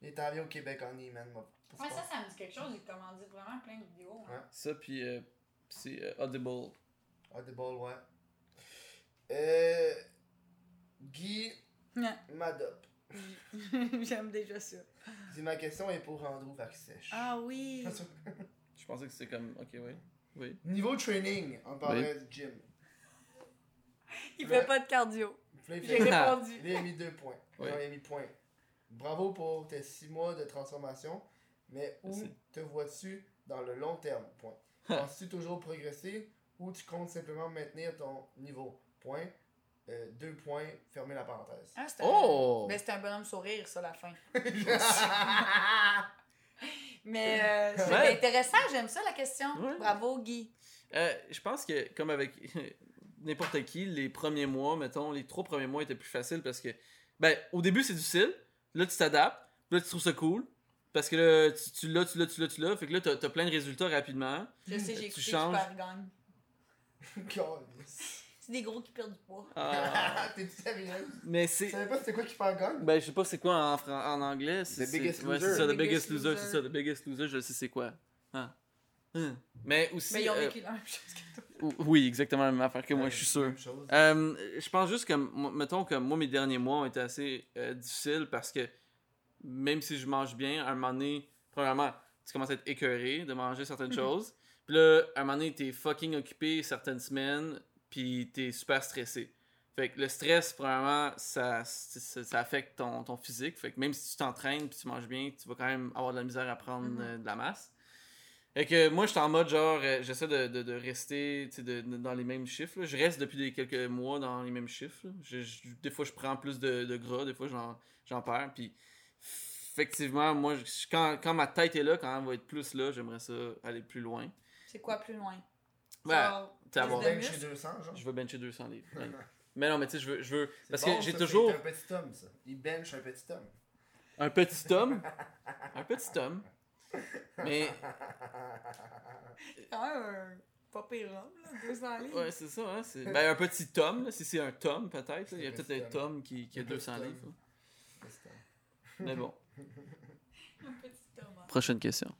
Les temps viens au Québec, Honey, man. Ouais, ça. ça, me dit quelque chose. J'ai commandé vraiment plein de vidéos. hein. Ouais. Ça, puis euh, c'est euh, Audible. Audible, ouais. Euh. Guy. Madop. *laughs* J'aime déjà ça. Dis, ma question est pour Andrew Varsèche. Ah oui. *laughs* Je pensais que c'était comme, ok, oui. Oui. Niveau training, on parlait du gym. Il fait pas de cardio. J'ai répondu. Il a mis deux points. Non, il a mis point. Bravo pour tes 6 mois de transformation, mais où Merci. te vois-tu dans le long terme? Point. *laughs* Penses-tu toujours progresser ou tu comptes simplement maintenir ton niveau? Point. Euh, deux points, fermez la parenthèse. Ah, c'était Oh! un... Ben, c'était un bonhomme sourire, ça, la fin. *laughs* Mais euh, c'est Ouais. intéressant, j'aime ça, la question. Ouais. Bravo, Guy. Euh, je pense que, comme avec *laughs* n'importe qui, les premiers mois, mettons, les trois premiers mois étaient plus faciles parce que, ben, au début, c'est difficile. Là, tu t'adaptes. Là, tu trouves ça cool. Parce que là, tu, tu l'as, tu l'as, tu l'as, tu l'as. Fait que là, t'as, t'as plein de résultats rapidement. Je sais, j'ai Tu écouté changes. Super Gang. *laughs* C'est des gros qui perdent du poids. Ah, *laughs* T'es-tu sérieux? mais Tu c'est. savais pas c'était quoi qui fait gagne? Ben, je sais pas c'est quoi en, fran- en anglais. C'est, The Biggest c'est- ouais, Loser. c'est ça, The The Biggest Biggest Loser, Loser. c'est ça, The Biggest Loser, je sais c'est quoi. Ah. Hum. Mais aussi. Mais ils ont euh, vécu la même chose que toi. ou- oui, exactement la même affaire que moi, je suis sûr. Euh, je pense juste que, mettons que moi, mes derniers mois ont été assez euh, difficiles parce que même si je mange bien, à un moment donné, premièrement, tu commences à être écœuré de manger certaines *laughs* choses. Puis là, à un moment donné, t'es fucking occupé certaines semaines, puis t'es super stressé. Fait que le stress, premièrement, ça, ça, ça affecte ton, ton physique. Fait que même si tu t'entraînes puis tu manges bien, tu vas quand même avoir de la misère à prendre Mhm. euh, de la masse. Fait que moi, j'étais en mode genre, euh, j'essaie de, de, de rester de- dans les mêmes chiffres. là. Je reste depuis des quelques mois dans les mêmes chiffres. Je- je- des fois, je prends plus de, de gras, des fois, j'en, perds. Puis, effectivement, moi, je- quand, quand ma tête est là, quand elle va être plus là, j'aimerais ça aller plus loin. C'est quoi plus loin? Genre, t'as avoir- Ben chez 200, genre. Je veux bencher 200 livres. *laughs* Mais non, mais tu sais, je veux, je veux. Parce bon, que j'ai toujours C'est un petit homme, ça. Il bench un petit homme. un petit homme? un petit homme. Mais, Quand même un pas pire homme, là, 200 livres. ouais, c'est ça, hein. c'est- Ben, un petit tome, là, si c'est un tome, peut-être. Il y a peut-être un tome qui, qui a Un petit 200 tome. livres. homme. Mais bon. *laughs* Un petit homme. hein. Prochaine question.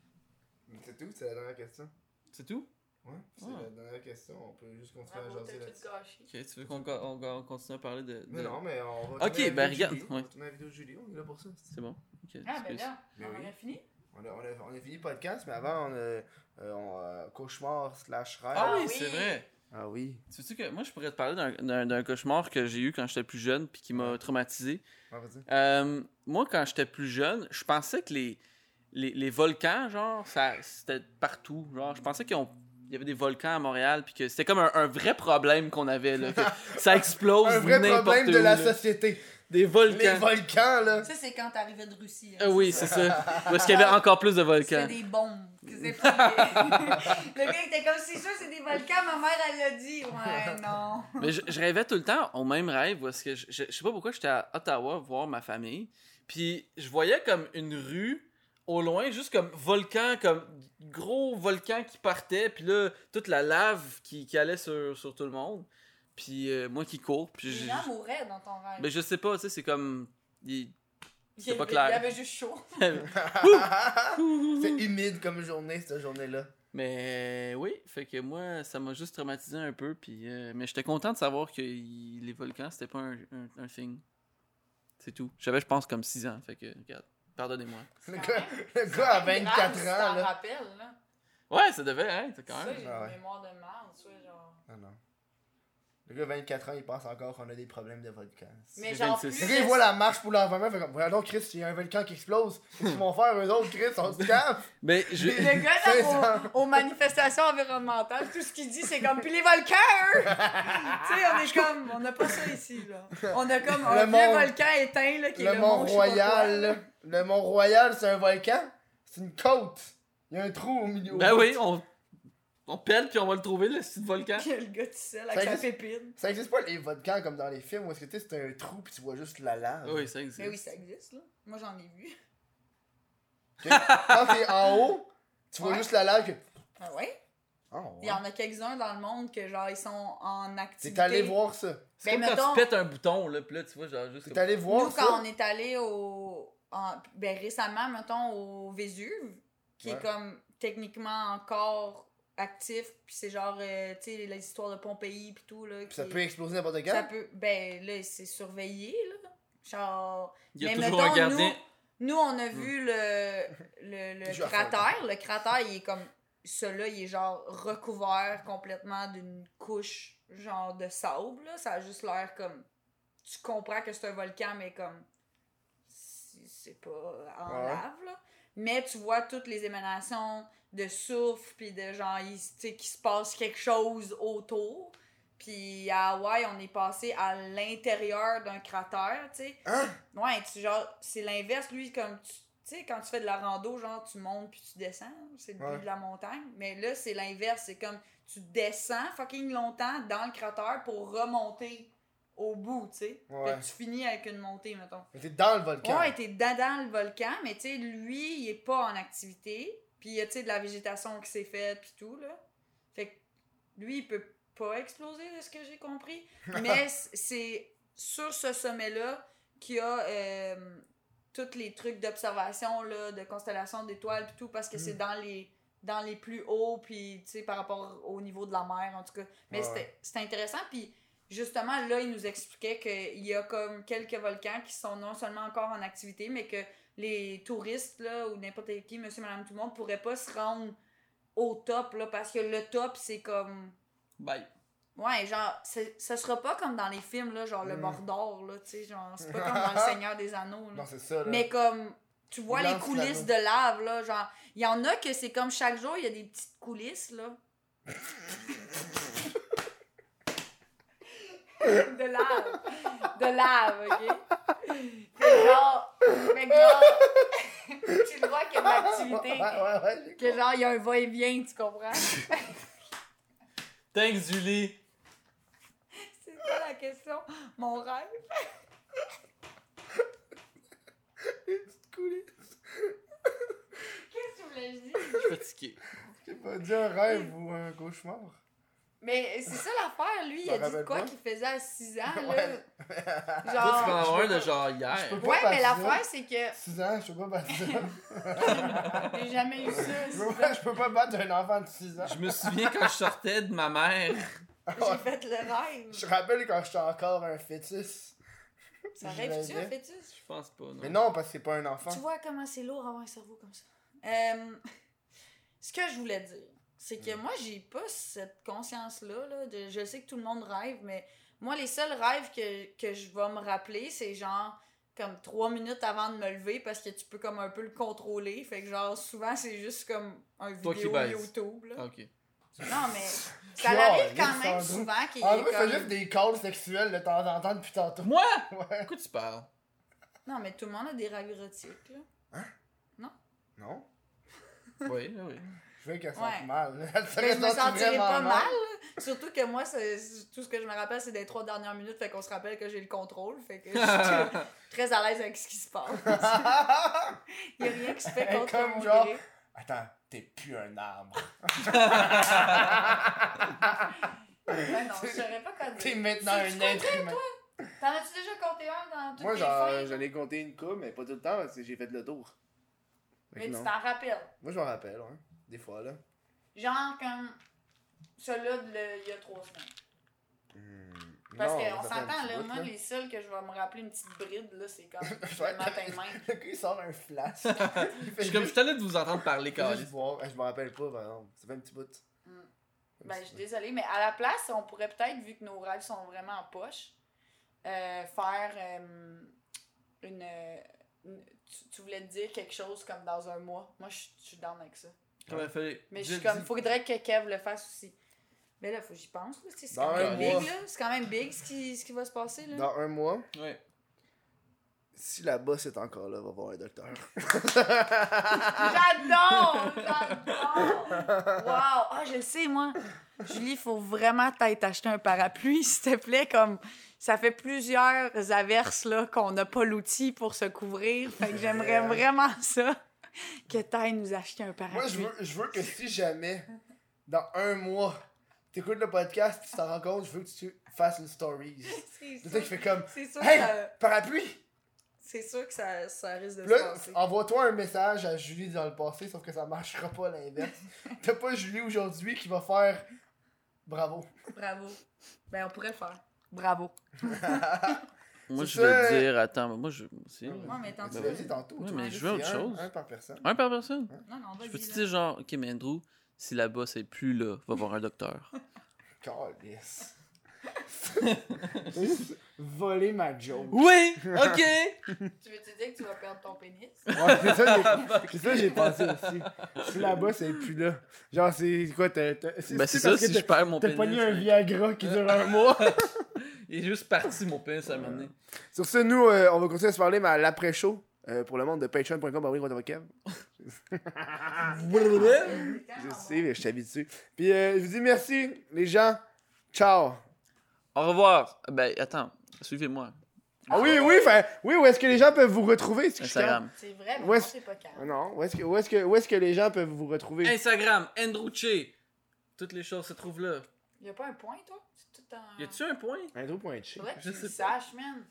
C'est tout, c'est la dernière question? C'est tout? Ouais, c'est Ah. la dernière question. On peut juste continuer Bravo, à jaser là-dessus. Ok, tu veux qu'on on, on continue à parler de. de- Mais non, mais on va Ok, ben, regarde, Julie. On va tourner la vidéo de Julie, on est là pour ça. C'est bon. Ah, ben là, Mais on oui. aurait fini? On a, on, a, on a fini le podcast, mais avant, on a euh, on a cauchemar slash rêve. Ah, Ah oui, oui. c'est vrai. Ah oui. Tu sais que moi, je pourrais te parler d'un- cauchemar que j'ai eu quand j'étais plus jeune puis qui m'a traumatisé. Ah, vas-y. Euh, moi, quand j'étais plus jeune, je pensais que les, les, les volcans, genre, ça, c'était partout. Genre, je pensais qu'il y avait des volcans à Montréal puis que c'était comme un, un vrai problème qu'on avait, là, que ça *laughs* explose Un vrai n'importe problème de où, la là. société. Des Les volcans. volcans, là. Ça, c'est quand t'arrivais de Russie. hein, Ah oui, c'est ça. Parce qu'il y avait *laughs* encore plus de C'était volcans. des bombes. c'est pas *laughs* des- le gars était comme, c'est sûr, c'est des volcans. Ma mère, elle l'a dit. Ouais, non. Mais je, je rêvais tout le temps au même rêve parce que je, je, je sais pas pourquoi j'étais à Ottawa voir ma famille. Puis je voyais comme une rue au loin, juste comme volcan, comme gros volcan qui partait. Puis là, toute la lave qui, qui allait sur, sur tout le monde. Puis euh, moi qui cours. Puis Les gens mouraient dans ton rêve. mais je sais pas, tu sais, c'est comme. il- c'est pas avait- clair. Il y avait juste chaud. *laughs* *laughs* C'est humide comme journée, cette journée-là. Mais oui, fait que moi, ça m'a juste traumatisé un peu. Puis, euh, mais j'étais content de savoir que les volcans, c'était pas un, un, un thing. C'est tout. J'avais, je pense, comme 6 ans. Fait que, regarde, pardonnez-moi. *laughs* Le Quand gars, le gars C'est 24 grave, si ans, t'en là. là. Ouais, ça devait être quand Ça, même. j'ai Ah une mémoire de merde, tu vois, genre. Ah non. Le gars, 24 ans, il pense encore qu'on a des problèmes de volcan. Mais C'est genre, 26. plus. Le gars, il voit la marche pour l'environnement, fait comme, voyons donc, Chris, il y a un volcan qui explose. Qu'est-ce qu'ils vont faire, eux autres, Chris, on se *laughs* calme. Mais je. Le gars, C'est là, ça. aux, aux manifestations environnementales, tout ce qu'il dit, c'est comme, puis les volcans, eux! tu sais, on est *laughs* comme, on n'a pas ça ici, là. On a comme un Le vieux mont- volcan éteint, là, qui est Le le Sais le Mont Royal, c'est un volcan. C'est une côte. Il y a un trou au milieu. Ben oui, on, on pèle puis on va le trouver, le petit volcan. *laughs* Le gars seul Ça avec sa existe- pépine. Ça existe pas les volcans comme dans les films où est-ce que tu sais, c'est un trou puis tu vois juste la lave. Oui, ça existe. Mais oui, ça existe, là. Moi, j'en ai vu. Quand t'es en haut, tu vois Ouais. juste la lave que. Ah ouais? Oh, Il y en a quelques-uns dans le monde que, genre, ils sont en activité. T'es allé voir ça. C'est Ben, comme quand mettons- tu pètes un bouton, là, puis là, tu vois, genre, juste. T'es comme- allé voir Nous, ça? quand on est allé au. En- ben, récemment, mettons, au Vésuve, qui Ouais. est comme techniquement encore actif, puis c'est genre, euh, tu sais, l'histoire de Pompéi, puis tout, là. Puis ça peut exploser n'importe quand? ça peut. Ben, là, c'est surveillé, là. Genre. Il y a mais toujours un mettons, gardien. Nous, on a vu le, le, le *laughs* cratère. Le cratère, il est comme. Celui-là, il est genre recouvert complètement d'une couche, genre de sable, là. Ça a juste l'air comme. Tu comprends que c'est un volcan, mais comme. C'est pas en Ouais. lave, là. Mais tu vois toutes les émanations de souffle, puis de genre, tu sais, qu'il se passe quelque chose autour. Puis à Hawaï, on est passé à l'intérieur d'un cratère, tu sais. Hein? Ouais, tu, genre, c'est l'inverse, lui, comme tu. Tu sais, quand tu fais de la rando, genre, tu montes puis tu descends, c'est le but Ouais. de la montagne. Mais là, c'est l'inverse, c'est comme tu descends fucking longtemps dans le cratère pour remonter au bout, tu sais. Ouais. Tu finis avec une montée, mettons. Mais t'es dans le volcan. Ouais, t'es dans, dans le volcan, mais tu sais, lui, il est pas en activité. Puis il y a, tu sais, de la végétation qui s'est faite, puis tout, là. Fait que lui, il peut pas exploser, de ce que j'ai compris. *laughs* Mais c'est sur ce sommet-là qu'il y a euh, tous les trucs d'observation, là, de constellation d'étoiles, puis tout, parce que c'est dans les dans les plus hauts, puis, tu sais, par rapport au niveau de la mer, en tout cas. Mais Ouais. c'était intéressant, puis justement, là, il nous expliquait qu'il y a comme quelques volcans qui sont non seulement encore en activité, mais que les touristes, là, ou n'importe qui, monsieur, madame, tout le monde, pourraient pas se rendre au top, là, parce que le top, c'est comme... Bye. Ouais, genre, ça sera pas comme dans les films, là, genre le Mm. Mordor, là, tu sais, genre, c'est pas comme dans Le Seigneur des Anneaux, là. Non, c'est ça, là. Mais comme, tu vois les coulisses de lave, là, genre, il y en a que c'est comme chaque jour, il y a des petites coulisses, là. *laughs* *laughs* de lave. De lave, ok? Fait que genre, fait que genre, *laughs* tu le vois qu'il y a de l'activité. Ouais, ouais, ouais. Que genre, il y a un va-et-vient, tu comprends? Thanks, Julie. C'est ça la question. Mon rêve. Coulisses. Qu'est-ce que tu voulais dire? Je suis fatigué. J'ai pas dit un rêve ou un cauchemar. Mais c'est ça l'affaire, lui, il a dit de quoi qu'il faisait à 6 ans, là. Toi, tu Genre. en avoir un de genre je hier. peux pas Ouais, mais l'affaire, c'est que 6 ans, je peux pas battre ça. *laughs* j'ai jamais eu ça. Je peux pas- je peux pas battre un enfant de 6 ans. Je me souviens quand je sortais de ma mère. J'ai fait le rêve. Je rappelle quand j'étais encore un fœtus. Ça rêve-tu, un fœtus? Je pense pas, non. Mais non, parce que c'est pas un enfant. Tu vois comment c'est lourd avoir un cerveau comme ça. Euh, *laughs* ce que je voulais dire, c'est que moi, j'ai pas cette conscience-là. Là, de, je sais que tout le monde rêve, mais moi, les seuls rêves que, que je vais me rappeler, c'est genre comme trois minutes avant de me lever parce que tu peux comme un peu le contrôler. Fait que genre, souvent, c'est juste comme un Toi vidéo. YouTube. Là. Ok. Non, mais *laughs* ça arrive quand même souvent qu'il y En ait vrai, comme... juste des calls sexuels de temps en temps depuis tantôt. Moi? *laughs* Ouais. De quoi tu parles? Non, mais tout le monde a des rêves érotiques, là. Non? Oui, oui. Je veux qu'elle sente Ouais. mal. *laughs* Elle se Ben, je me sentirais pas mal. Surtout que moi, c'est- c'est- tout ce que je me rappelle, c'est des trois dernières minutes. Fait qu'on se rappelle que j'ai le contrôle. Fait que je suis *laughs* très à l'aise avec ce qui se passe. *laughs* Il y a rien qui se fait contre comme mon genre- gré. Attends, t'es plus un arbre. Ouais, non, je saurais pas quoi dire. T'es maintenant un être humain. T'en as-tu déjà compté un dans toutes Moi, j'en ai compté une coupe, mais pas tout le temps, parce que j'ai fait le tour. Fait Mais tu t'en rappelles. Moi, je m'en rappelle, hein. Des fois, là. Genre comme celui-là il y a trois semaines. Hmm. Parce qu'on s'entend, là, moi, les seuls que je vais me rappeler une petite bride, là, c'est comme *laughs* le matin même. Le gars, il sort un flash. *laughs* Je suis comme, je tanné de vous entendre parler. Eh, Je me rappelle pas, par exemple. Ça fait un petit bout. Mm. Un Ben, je suis désolée, mais à la place, on pourrait peut-être, vu que nos rêves sont vraiment en poche, euh, faire euh, une, une- tu, tu voulais te dire quelque chose comme dans un mois. Moi, je je suis down avec ça. Comme il fallait- Mais je suis comme, dis- faudrait que Kev le fasse aussi. Mais là, faut que j'y pense. C'est quand même big, mois. là. C'est quand même big ce qui, ce qui va se passer, là. Dans un mois, Ouais. si la bosse est encore là, va voir un docteur. *laughs* *laughs* J'adore! J'adore! Wow! Ah, je le sais, moi. Julie, il faut vraiment peut-être acheter un parapluie, *laughs* s'il te plaît. Comme ça fait plusieurs averses là, qu'on n'a pas l'outil pour se couvrir. Fait que j'aimerais vraiment ça. *laughs* Que t'ailles nous acheter un parapluie. Moi, je veux, je veux que si jamais, dans un mois, t'écoutes le podcast tu t'en rends compte, je veux que tu fasses une story. *laughs* C'est C'est ça sûr, qui fait comme c'est sûr, Hey! que ça- parapluie! c'est sûr que ça, ça risque de se là, passer. envoie-toi un message à Julie dans le passé, sauf que ça marchera pas à l'inverse. *laughs* T'as pas Julie aujourd'hui qui va faire bravo. Bravo. Ben, on pourrait le faire. Bravo. Moi, C'est je veux ça. dire, attends, mais moi, je. Ouais, mais tant Tu pis. l'as dit tantôt. Mais je veux autre c'est un- chose. Un par personne. Un par personne? Non, non, Je vas-y. peux-tu là. dire genre, ok, mais Andrew, si la bosse est plus là, va voir un docteur. *laughs* Calisse. T'as *laughs* juste volé ma joke. Oui! Ok! Tu veux-tu dire que tu vas perdre ton pénis? Ouais, c'est ça, j'ai- *laughs* c'est ça, j'ai pensé aussi. Si là-bas, c'est plus là. Genre, c'est quoi, t'as. t'as- Ben c'est ça, que si t'as- je perds mon T'as pénis. pogné un. Viagra qui dure un mois. Il est juste parti, mon pénis, à un moment donné. Sur ce, nous, euh, on va continuer à se parler, mais à l'après-show. euh, pour le monde de patreon.com, oui. *laughs* Je sais, mais je suis habitué. Puis, euh, je vous dis merci, les gens. Ciao. Au revoir. Ben, attends, suivez-moi. Ah oui, oui, fait, oui, où est-ce que les gens peuvent vous retrouver? c'est Instagram. C'est vrai, mais c'est- c'est pas calme. Non, où est-ce que, où est-ce que, où est-ce que les gens peuvent vous retrouver? Instagram, Andrewche. Toutes les choses se trouvent là. Y a pas un point, toi? Un... Y a-tu un point? Andrew.chi. Faudrait que Je tu le sais pas. saches, man.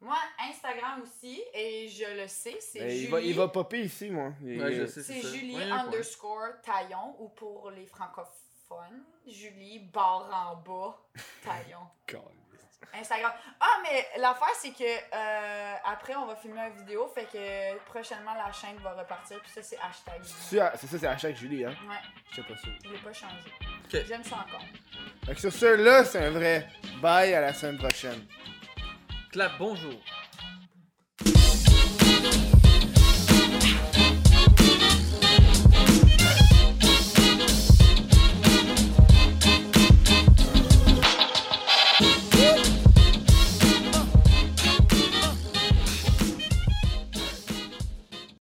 Moi, Instagram aussi, et je le sais, c'est Ben, Julie. il, va, il va popper ici, moi. Ouais, je sais, C'est. Julie Ouais, un point. underscore Taillon, ou pour les francophones, Julie barre en bas Taillon. *laughs* Instagram. Ah, mais l'affaire, c'est que euh, après, on va filmer une vidéo, fait que prochainement, la chaîne va repartir, puis ça, c'est hashtag. C'est ah, c'est ça, c'est hashtag Julie, hein? Ouais, Je sais pas sûr. je l'ai pas changé. Ok. J'aime ça encore. Fait que sur ce, là, c'est un vrai bye à la semaine prochaine. Clap, bonjour.